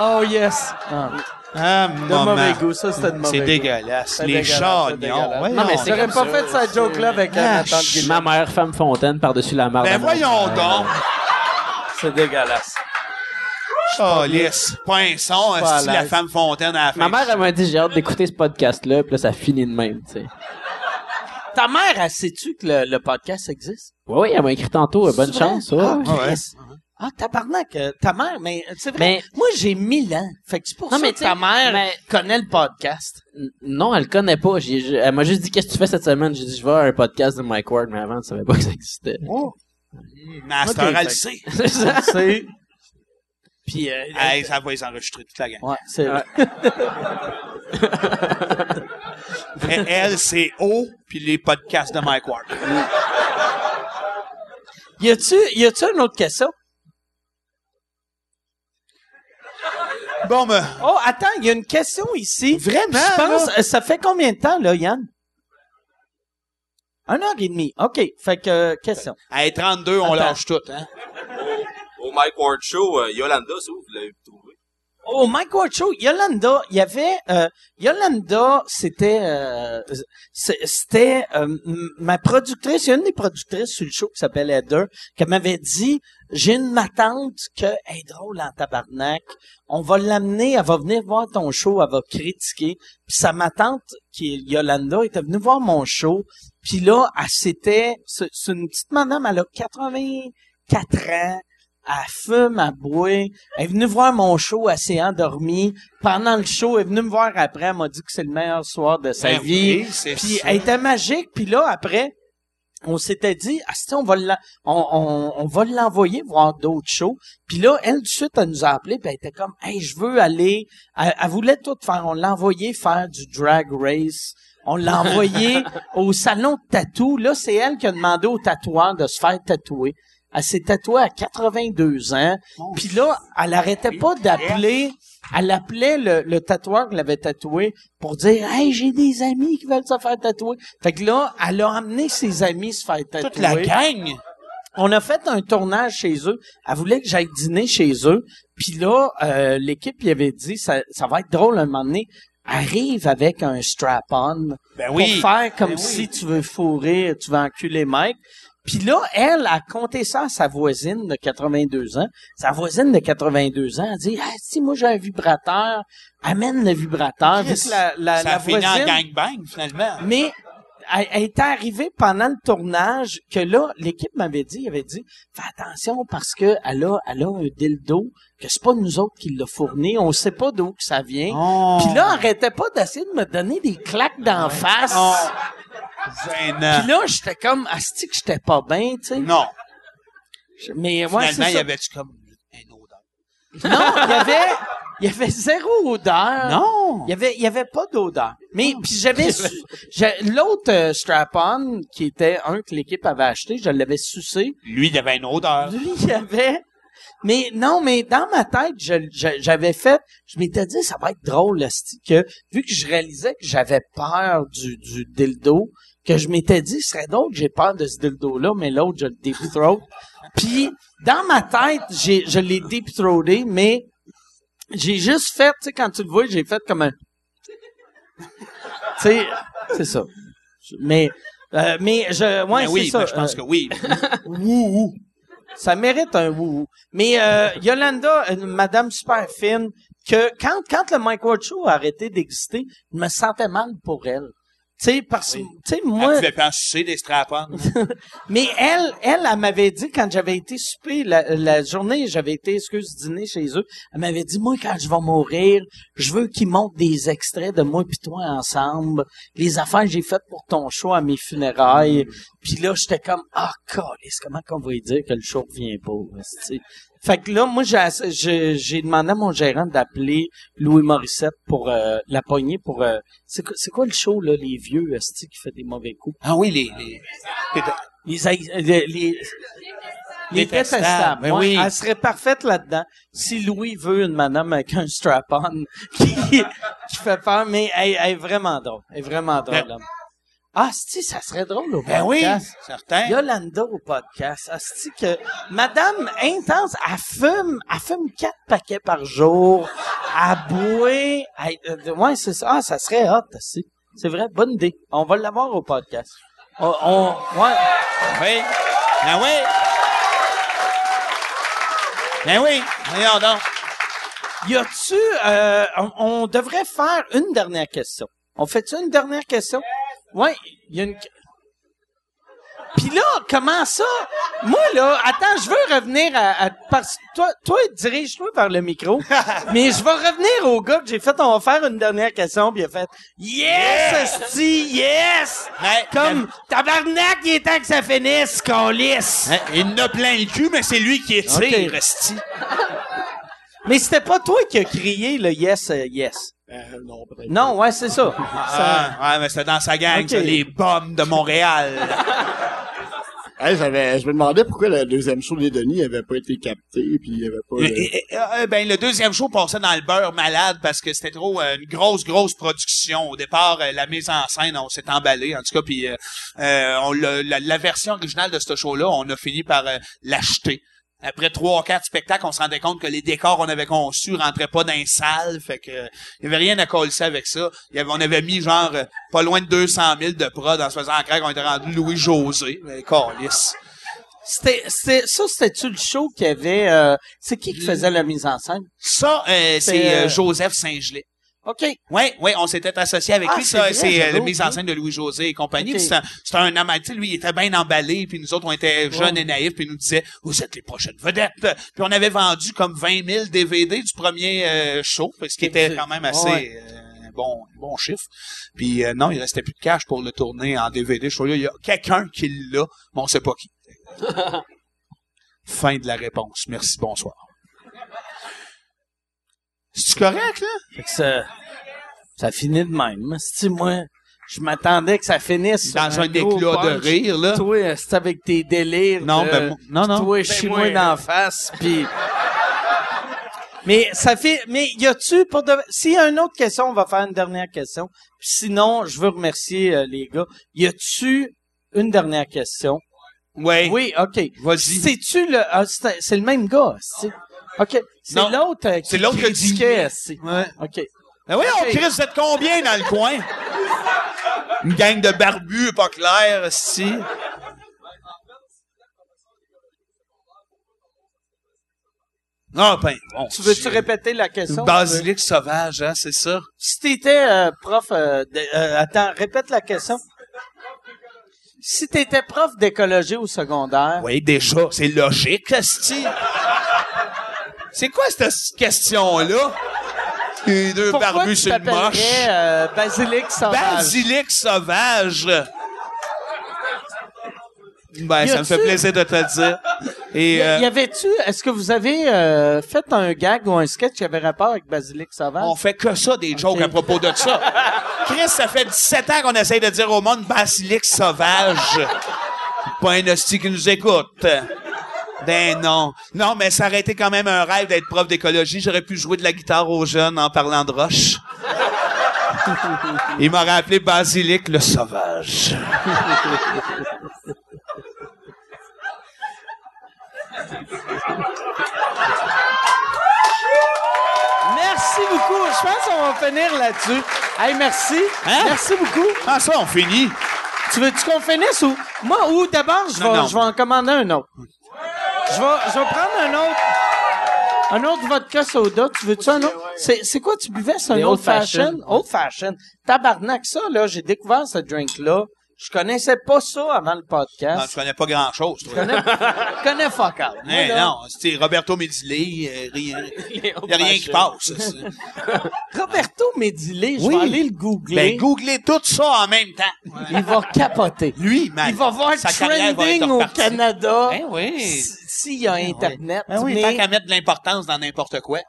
Oh, yes. Ah, De maman. mauvais goût, ça, c'était de mauvais C'est goût. dégueulasse. C'est Les dégueulasse, c'est chagnons. Non, mais c'est J'aurais comme pas fait cette joke-là avec Ah, ma ch- mère femme fontaine par-dessus la marde. Ben voyons donc. C'est dégueulasse. Oh, lisse. Pinson, est la femme fontaine à la fin? Ma mère elle m'a dit j'ai hâte d'écouter ce podcast là, puis là ça finit de même, tu sais. Ta mère, elle sais-tu que le, le podcast existe? Ouais, oui, elle m'a écrit tantôt, euh, bonne vrai? chance, ouais. Ah, ouais. Ah, tabarnak, euh, ta mère, mais c'est vrai. Mais- Moi, j'ai 1000 ans. Fait que c'est pour Non, ça mais que ta tu mère mais- connaît le podcast. N- Non, elle le connaît pas. J'ai- j'ai- elle m'a juste dit qu'est-ce que tu fais cette semaine? J'ai dit je vais à un podcast de Mike Ward, mais avant, elle savait pas que ça existait. Mais à cette Ok, elle fait- sait. C'est ça. C'est... Puis, euh, Hey, ça va les enregistrer toute la gang. ouais, c'est vrai. Elle, elle, c'est O, puis les podcasts de Mike Ward. Y a-tu, y a-tu une autre question? Bon, ben, Oh, attends, il y a une question ici. Vraiment, Je pense, là? euh, ça fait combien de temps, là, Yann? Un heure et demie. OK. Fait que, euh, question. à 32, on Attends. lâche tout, hein. Au Mike Ward Show, euh, Yolanda, ça, vous l'avez? Au Mike Ward Show, Yolanda, il y avait, euh, Yolanda, c'était, euh, c'était euh, ma productrice, il y a une des productrices sur le show qui s'appelle Heather, qui m'avait dit, j'ai une matante que elle est drôle en tabarnak, on va l'amener, elle va venir voir ton show, elle va critiquer. Puis sa matante, qui est Yolanda, était venue voir mon show, puis là, elle s'était, c'est une petite madame, elle a 84 ans, elle fume, elle boit. Elle est venue voir mon show, elle s'est endormie. Pendant le show, elle est venue me voir après, elle m'a dit que c'est le meilleur soir de sa Ben vie. oui, c'est Puis ça. elle était magique. Puis là, après, on s'était dit, ah, on va on, on, on va l'envoyer voir d'autres shows. Puis là, elle, tout de suite, elle nous a appelé, puis elle était comme, hey, je veux aller. Elle, elle voulait tout faire. On l'a envoyé faire du drag race. On l'a envoyé au salon de tatou. Là, c'est elle qui a demandé au tatoueur de se faire tatouer. Elle s'est tatouée à 82 ans. Puis là, elle arrêtait pas d'appeler. Elle appelait le, le tatoueur qui l'avait tatoué pour dire Hey, j'ai des amis qui veulent se faire tatouer. Fait que là, elle a amené ses amis se faire tatouer. Toute la gang. On a fait un tournage chez eux. Elle voulait que j'aille dîner chez eux. Puis là, euh, l'équipe y avait dit ça, ça va être drôle un moment donné. Arrive avec un strap-on Ben pour oui. faire comme Ben si oui. tu veux fourrer, tu veux enculer Mike. Puis là, elle a compté ça à sa voisine de 82 ans. Sa voisine de 82 ans a dit, ah, si moi j'ai un vibrateur, amène le vibrateur. La, la, ça la a fini en voisine- gangbang, finalement. mais elle, elle était arrivée pendant le tournage que là, l'équipe m'avait dit, il avait dit, fais attention parce que elle a, elle a un dildo, que c'est pas nous autres qui l'a fourni, on sait pas d'où que ça vient. Oh. Puis là, elle arrêtait pas d'essayer de me donner des claques d'en face. Gênant. Puis là, j'étais comme, asti que j'étais pas bien, tu sais. Non. Mais ouais, Finalement, il y avait-tu comme un odeur? Non, il y avait, il y avait zéro odeur. Non. Il y avait, il y avait pas d'odeur. Mais puis j'avais l'autre euh, strap-on qui était un que l'équipe avait acheté, je l'avais sucé. Lui, il avait une odeur. Lui, il y avait. Mais non, mais dans ma tête, j'avais fait, je m'étais dit, ça va être drôle, que vu que je réalisais que j'avais peur du, du dildo, que je m'étais dit, ce serait que j'ai peur de ce dildo-là, mais l'autre, je le deep throat. Puis, dans ma tête, j'ai, je l'ai deep throaté, mais j'ai juste fait, tu sais, quand tu le vois, j'ai fait comme un... tu sais, c'est ça. Mais, euh, mais je, ouais, Ben oui, c'est ça. ben, je pense euh, que oui. Wouhou. Ça mérite un wouhou. Mais euh, Yolanda, une madame super fine, que quand, quand le Mike Ward Show a arrêté d'exister, je me sentais mal pour elle. Tu sais, parce que, tu sais, Elle moi, pouvait pas en sucer des strap-ons. mais elle, elle, elle m'avait dit quand j'avais été souper la, la journée, j'avais été, excuse, dîner chez eux, elle m'avait dit, moi, quand je vais mourir, je veux qu'ils montent des extraits de moi puis toi ensemble, les affaires que j'ai faites pour ton show à mes funérailles, Puis là, j'étais comme, ah, calice, comment qu'on va lui dire que le show revient pas? Fait que là, moi, j'ai, demandé à mon gérant d'appeler Louis Morissette pour euh, la poignée pour... euh, c'est, quoi, le show, là, les vieux, esti, qui fait des mauvais coups? Ah oui, les... les... Les, les, les, les Détestables, ben oui. Elle serait parfaite là-dedans. Si Louis veut une madame avec un strap-on qui, qui fait peur, mais elle, elle est vraiment drôle. Elle est vraiment drôle. Ben- là. Ah, si, ça serait drôle au Ben oui, podcast. certain. Yolanda au podcast. Asti que Madame intense, elle fume, elle fume quatre paquets par jour. Elle boit. elle- euh, ouais, c'est ça. Ah, ça serait hot, asti. C'est vrai, bonne idée. On va l'avoir au podcast. On, on- ouais. Oui. Ben oui. Ben oui. Voyons donc. Y a-tu, euh, on, on devrait faire une dernière question. On fait-tu une dernière question? Ouais, il y a une... Puis là, comment ça? Moi, là, attends, je veux revenir à... à- parce toi, toi, dirige-toi vers le micro. mais je vais revenir au gars que j'ai fait, on va faire une dernière question, puis il a fait « Yes, esti, yes! Ouais, Comme, tabarnak, il est temps que ça finisse, qu'on lisse! Il en a plein le cul, mais c'est lui qui étire, Ok. esti. Mais c'était pas toi qui as crié le yes, euh, yes. Euh, non, peut-être. Non, ouais, c'est ça. Ça- Ah, ouais, mais c'était dans sa gang, Ok. ça, les bombes de Montréal. Hey, j'avais, je me demandais pourquoi le deuxième show des Denis avait pas été capté, puis il avait pas. Et- et, euh, ben, le deuxième show passait dans le beurre malade parce que c'était trop euh, une grosse, grosse production. Au départ, euh, la mise en scène, on s'est emballé, en tout cas, puis euh, euh, on l'a- la, la version originale de ce show-là, on a fini par euh, l'acheter. Après trois, quatre spectacles, on se rendait compte que les décors qu'on avait conçus rentraient pas dans les salles, fait que euh, il y avait rien à coller avec ça. Il y avait, on avait mis genre euh, pas loin de 200 000 de prod en se faisant craindre qu'on était rendu Louis José, mais câlisse. C'était, c'était, ça, c'était-tu le show qui avait, euh, c'est qui qui faisait la mise en scène? Ça, euh, c'est euh, euh, Joseph Saint-Gelais. OK. Oui, oui, on s'était associé avec Ah, lui. c'est Ça, c'est euh, la mise en scène de Louis-José et compagnie. C'est un, amateur. Tu sais, Lui, il était bien emballé. Puis nous autres, on était jeunes et naïfs. Puis il nous disait, vous êtes les prochaines vedettes. Puis on avait vendu comme 20 000 DVD du premier euh, show. Ce qui était quand même assez... Ouais. euh, bon, bon chiffre. Puis euh, non, il restait plus de cash pour le tourner en DVD. Je crois qu'il y a quelqu'un qui l'a, mais on sait pas qui. fin de la réponse. Merci, bonsoir. C'est correct, là? Fait que ça, ça finit de même. Si moi, je m'attendais que ça finisse Dans un gros éclat de rire, là. Toi, c'est avec tes délires. Non, de- ben, moi- non, non. Toi, Ben, chie-moi moi, d'en face, puis... Mais ça fait, mais y a-tu pour de, s'il y a une autre question, on va faire une dernière question. Puis sinon, je veux remercier euh, les gars. Y a-tu une dernière question? Ouais. Oui, ok. Vas-y. C'est-tu le, ah, c'est c'est le même gars, c'est, ok. C'est Non. l'autre euh, qui C'est l'autre qui a dit critiquait, c'est- Ouais. ok. Ben oui, on. Chris, vous êtes combien dans le coin? Une gang de barbus, pas clair, si. Ah, ben, bon. Tu veux-tu répéter la question? Basilic sauvage, hein, c'est ça? Si t'étais euh, prof, euh, de- euh, attends, répète la question. Si t'étais prof d'écologie au secondaire, Oui, déjà, c'est logique, esti. C'est quoi cette question-là? Les deux pourquoi barbus sur le moche. euh, Basilic sauvage? Basilic sauvage. Ben, ça me fait plaisir de te le dire. Et, Y, euh, y avait-tu, est-ce que vous avez euh, fait un gag ou un sketch qui avait rapport avec Basilic sauvage? On fait que ça, des jokes Ok. à propos de ça. Chris, ça fait 17 ans qu'on essaye de dire au monde basilic sauvage. Pas un hostie qui nous écoute. Ben non. Non, mais ça aurait été quand même un rêve d'être prof d'écologie. J'aurais pu jouer de la guitare aux jeunes en parlant de roche. Il m'aurait appelé Basilic le sauvage. Merci beaucoup. Je pense qu'on va finir là-dessus. Hey, merci. Hein? Merci beaucoup. Ah, ça, on finit. Tu veux-tu qu'on finisse ou? Moi ou d'abord je vais en commander un autre. Je vais je vais prendre un autre un autre vodka soda. Tu veux-tu un autre? C'est c'est quoi tu buvais C'est un old old fashion? Fashioned. Old fashion. Tabarnak ça là, j'ai découvert ce drink là Je connaissais pas ça avant le Non, podcast. tu connais pas grand-chose, Je toi. connais, je connais fuck all. Moi, Hein, là, non, c'est Roberto Medley, euh, rien, y a rien qui passe. Roberto Medley, je Oui. vais aller le googler. Ben, googlez tout ça en même temps. Il va capoter. Lui, man. Il va voir sa carrière va être trending au repartie. Canada. Ben oui. s- S'il y a Internet. Ben oui, mais tant qu'à mettre de l'importance dans n'importe quoi.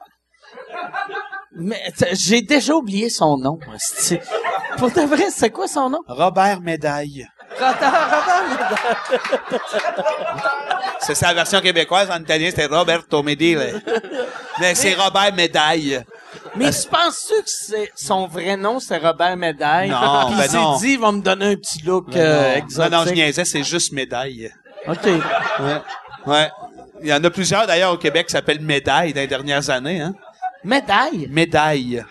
Mais j'ai déjà oublié son nom. Pour de vrai, c'est quoi son nom? Robert Médaille. C'est sa version québécoise. En italien, c'était Roberto Medile. Mais c'est Robert Médaille. Mais tu penses-tu que c'est son vrai nom, c'est Robert Médaille? Non, Puis ben il s'est non. dit, il va me donner un petit look Ben euh, non. exotique. Non, non, je niaisais, c'est juste Médaille. OK. Ouais. Ouais. Il y en a plusieurs, d'ailleurs, au Québec qui s'appellent Médaille dans les dernières années, hein. Médaille? Médaille.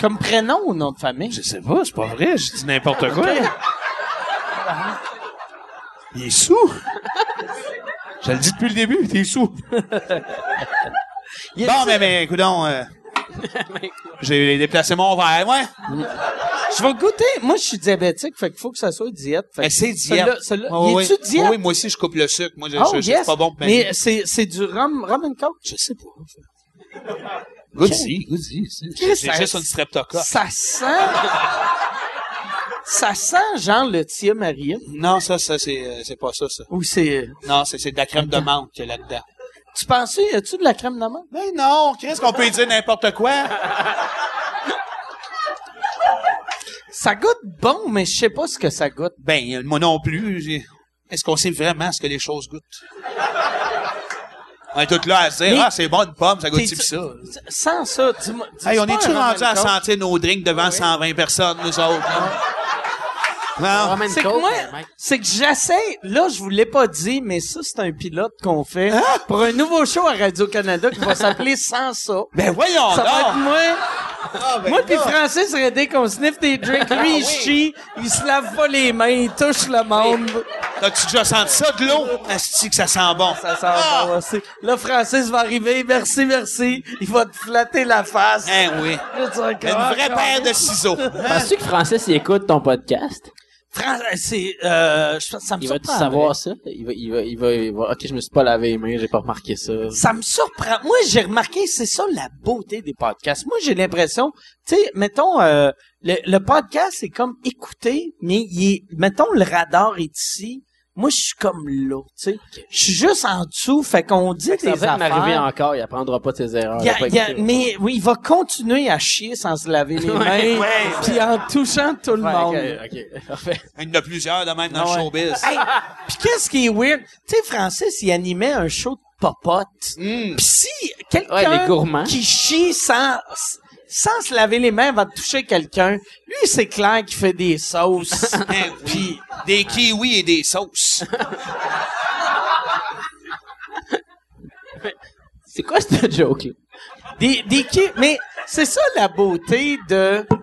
Comme prénom ou nom de famille? Je sais pas, c'est pas vrai, je dis n'importe quoi. Il est sous. Je le dis depuis le début, t'es sous. Il est- Bon, mais, mais, écoutons, euh, j'ai déplacé mon verre, ouais. Je vais goûter. Moi, je suis diabétique, fait qu'il faut que ça soit diète. Fait Mais c'est diète. celui-là- ouais. est-tu diète? Oui, moi aussi, je coupe le sucre. Moi, je, Oh, je- yes. c'est pas bon pour ma Mais c'est, c'est du rhum, rhum and coke? Je sais pas. Goody, goody. C'est juste ça- une streptocoque. Ça sent... ça sent genre le Tia Maria. Non, ça, ça, c'est, euh, c'est pas ça, ça. Ou c'est... Non, c'est, c'est de la crème de menthe qu'il y a là-dedans. Tu penses, y a-tu de la crème d'amande? Ben non, qu'est-ce qu'on peut y dire n'importe quoi? Ça goûte bon, mais je sais pas ce que ça goûte. Ben, moi non plus. Est-ce qu'on sait vraiment ce que les choses goûtent? On est tous là à se dire, Mais- ah, c'est bon une pomme, ça goûte ci pis ça? Sans ça, dis-moi... Hey, on est-tu un rendu à sentir nos drinks devant 120 personnes, nous autres? hein? Non? Roman C'est que Coke, moi, euh, Mike. c'est que j'essaie, là, je vous l'ai pas dit, mais ça, c'est un pilote qu'on fait pour un nouveau show à Radio-Canada qui va s'appeler Sans ça. Ben voyons Ça va être donc! moi. Ah, ben moi puis. Francis Redé qu'on sniffe des drinks. Lui, il chie, il se lave pas les mains, il touche le monde. T'as-tu déjà senti ça, de l'eau? Asti que ça sent bon. Ça sent bon aussi. Là, Francis va arriver, merci, merci. Il va te flatter la face. Hein, oui. Là, tu vas Une vraie ah, paire de ciseaux. Penses-tu que Francis, il écoute ton podcast? C'est, euh, je- ça me Il surprend. savoir ça? Il va, il va, il va, il va- ok, je me suis pas lavé les mains, j'ai pas remarqué ça. Ça me surprend. Moi, j'ai remarqué, c'est ça la beauté des podcasts. Moi, j'ai l'impression, tu sais, mettons, euh, le, le podcast, c'est comme écouter, mais il est, mettons, le radar est ici. Moi, je suis comme là, tu sais. Je suis juste en dessous, fait qu'on dit des Ça va m'arriver encore, il apprendra pas de ses erreurs. Il a- il a mais oui, il va continuer à chier sans se laver les mains, puis en touchant tout le Ouais, monde. ok, ok, parfait. Il y en a plusieurs de même dans Ah ouais. le showbiz. Hey, puis qu'est-ce qui est weird? Tu sais, Francis, il animait un show de popote. Mm. Pis si quelqu'un Ouais, qui chie sans, sans se laver les mains va toucher quelqu'un, lui, c'est clair qu'il fait des sauces. Puis des kiwis et des sauces. C'est quoi cette joke-là? des, des ki- Mais c'est ça la beauté de...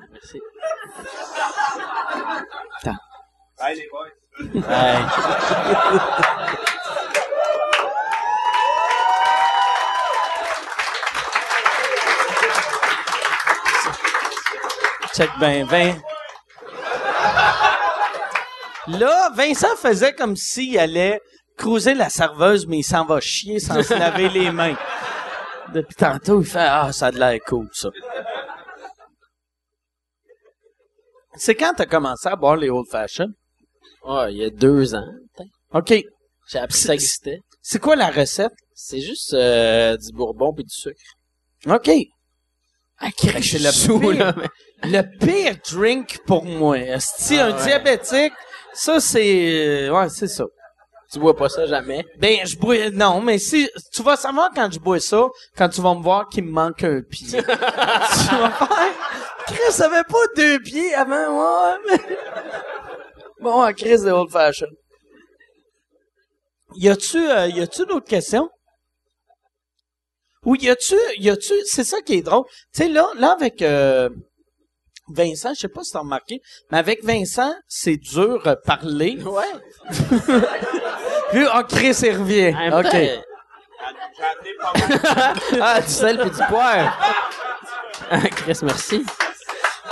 Check ben, ben. Là, Vincent faisait comme s'il allait cruiser la serveuse, mais il s'en va chier sans se laver les mains. Depuis tantôt, il fait Ah, ça a de l'air cool, ça. C'est quand t'as commencé à boire les old fashioned? Ah, il y a deux ans. OK. J'ai appris que ça existait. C'est quoi la recette? C'est juste euh, du bourbon puis du sucre. OK. Ah, c'est le Sous, pire, là, mais- le pire drink pour moi. Si Ah un ouais. diabétique, ça, c'est... Ouais, c'est ça. Tu bois pas ça jamais? Ben, je bois... Non, mais si... Tu vas savoir quand je bois ça, quand tu vas me voir qu'il me manque un pied. tu vas faire... Chris, avait pas deux pieds avant, ouais, mais... Bon, Chris, de old fashion. Y a-tu, euh, y a-tu d'autres questions? Ou y a-tu, y a-tu, c'est ça qui est drôle. Tu sais, là, là, avec, euh, Vincent, je sais pas si t'as remarqué, mais avec Vincent, c'est dur euh, parler. Ouais. Puis, ah, Chris, il revient. En même OK. temps, ah, du sel puis du poivre. Ah, Chris, merci.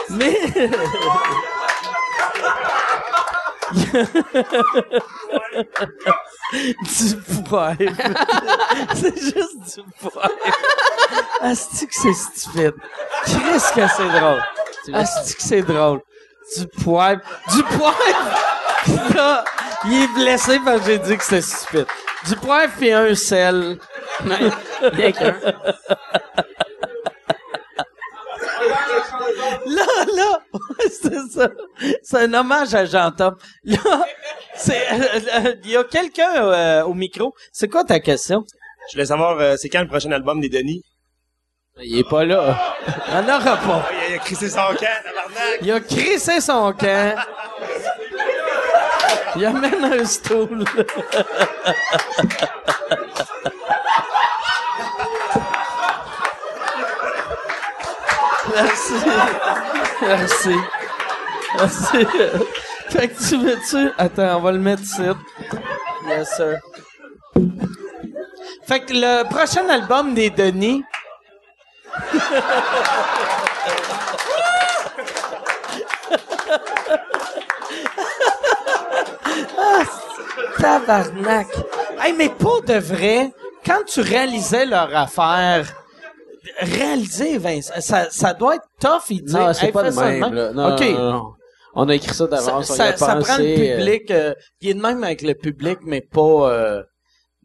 Mais, du poivre. c'est juste du poivre. Asti que c'est stupide. Qu'est-ce que c'est drôle? Asti que c'est drôle. Du poivre. Du poivre! Là, il est blessé parce que j'ai dit que c'était stupide. Du poivre puis un sel. Rien qu'un. Là, là, c'est ça. C'est un hommage à Jean Top. Là, c'est, euh, euh, il y a quelqu'un euh, au micro. C'est quoi ta question? Je voulais savoir, euh, c'est quand le prochain album des Denis? Il est pas là. Il en aura pas. Il a, il a crissé son camp, tabarnak! Il a crissé son camp. Il amène un stool. Merci. Merci. Merci. Fait que tu veux-tu... Attends, on va le mettre ici. Yes, sir. Fait que le prochain album des Denis... Ah, tabarnak. Hey, mais pas de vrai, quand tu réalisais leur affaire, réaliser, Vincent, ça, ça doit être tough, il dit. Non, c'est hey, pas le même. même. là. Non, OK. non, non. On a écrit ça d'avance. ça, prend le euh, public. euh, il est de même avec le public, mais pas... euh,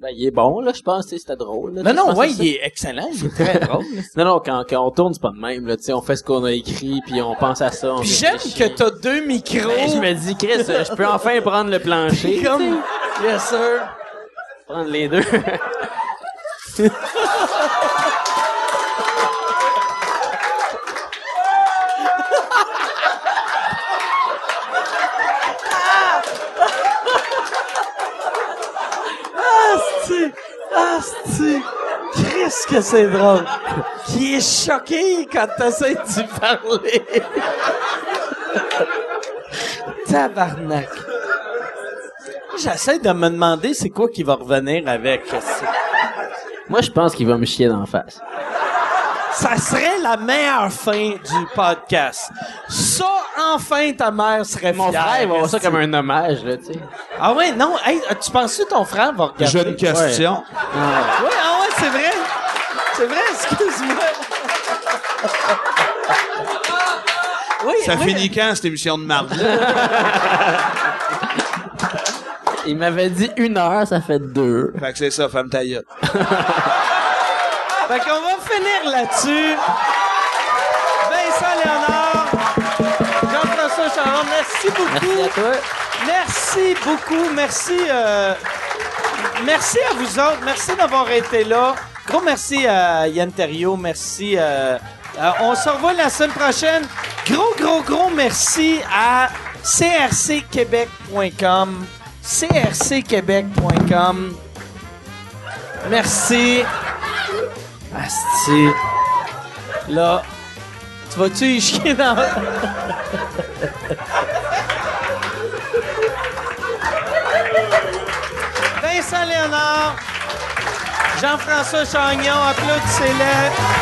ben, il est bon, là, je pense. tu sais, C'était drôle. Là, Non, non, ouais, il est excellent. Il est très drôle. Non, non, quand, quand on tourne, c'est pas de même. Là, tu sais, on fait ce qu'on a écrit, puis on pense à ça. j'aime que t'as deux micros. Ben, je me dis, Chris, euh, je peux enfin prendre le plancher. Comme... Yes, sir. Prendre les deux. Asti! Asti! Qu'est-ce que c'est drôle! Qui est choqué quand t'essaies d'y parler! Tabarnak! J'essaie de me demander c'est quoi qui va revenir avec. Moi, je pense qu'il va me chier d'en face. Ça serait la meilleure fin du podcast. Ça, enfin, ta mère serait Mon fière, frère, il va voir ça comme un hommage, là, tu sais. Ah ouais, non, hey, tu penses que ton frère va regarder? Jeune question. Ouais, ah ouais, c'est vrai. C'est vrai, excuse-moi. oui, Ça oui. finit quand, cette émission de marde Il m'avait dit une heure, ça fait deux. Fait que c'est ça, femme ta gueule. Fait qu'on va finir là-dessus. Vincent Léonard, Jean-François Charon, merci beaucoup. Merci à toi. Merci beaucoup. Merci. euh, merci à vous autres. Merci d'avoir été là. Gros merci à Yann Terriot. Merci. euh, euh, on se revoit la semaine prochaine. Gros, gros, gros merci à crcquebec.com. crcquebec.com. Merci. Asti. Là, tu vas-tu y chier dans... Vincent Léonard, Jean-François Chagnon, applaudissez-les.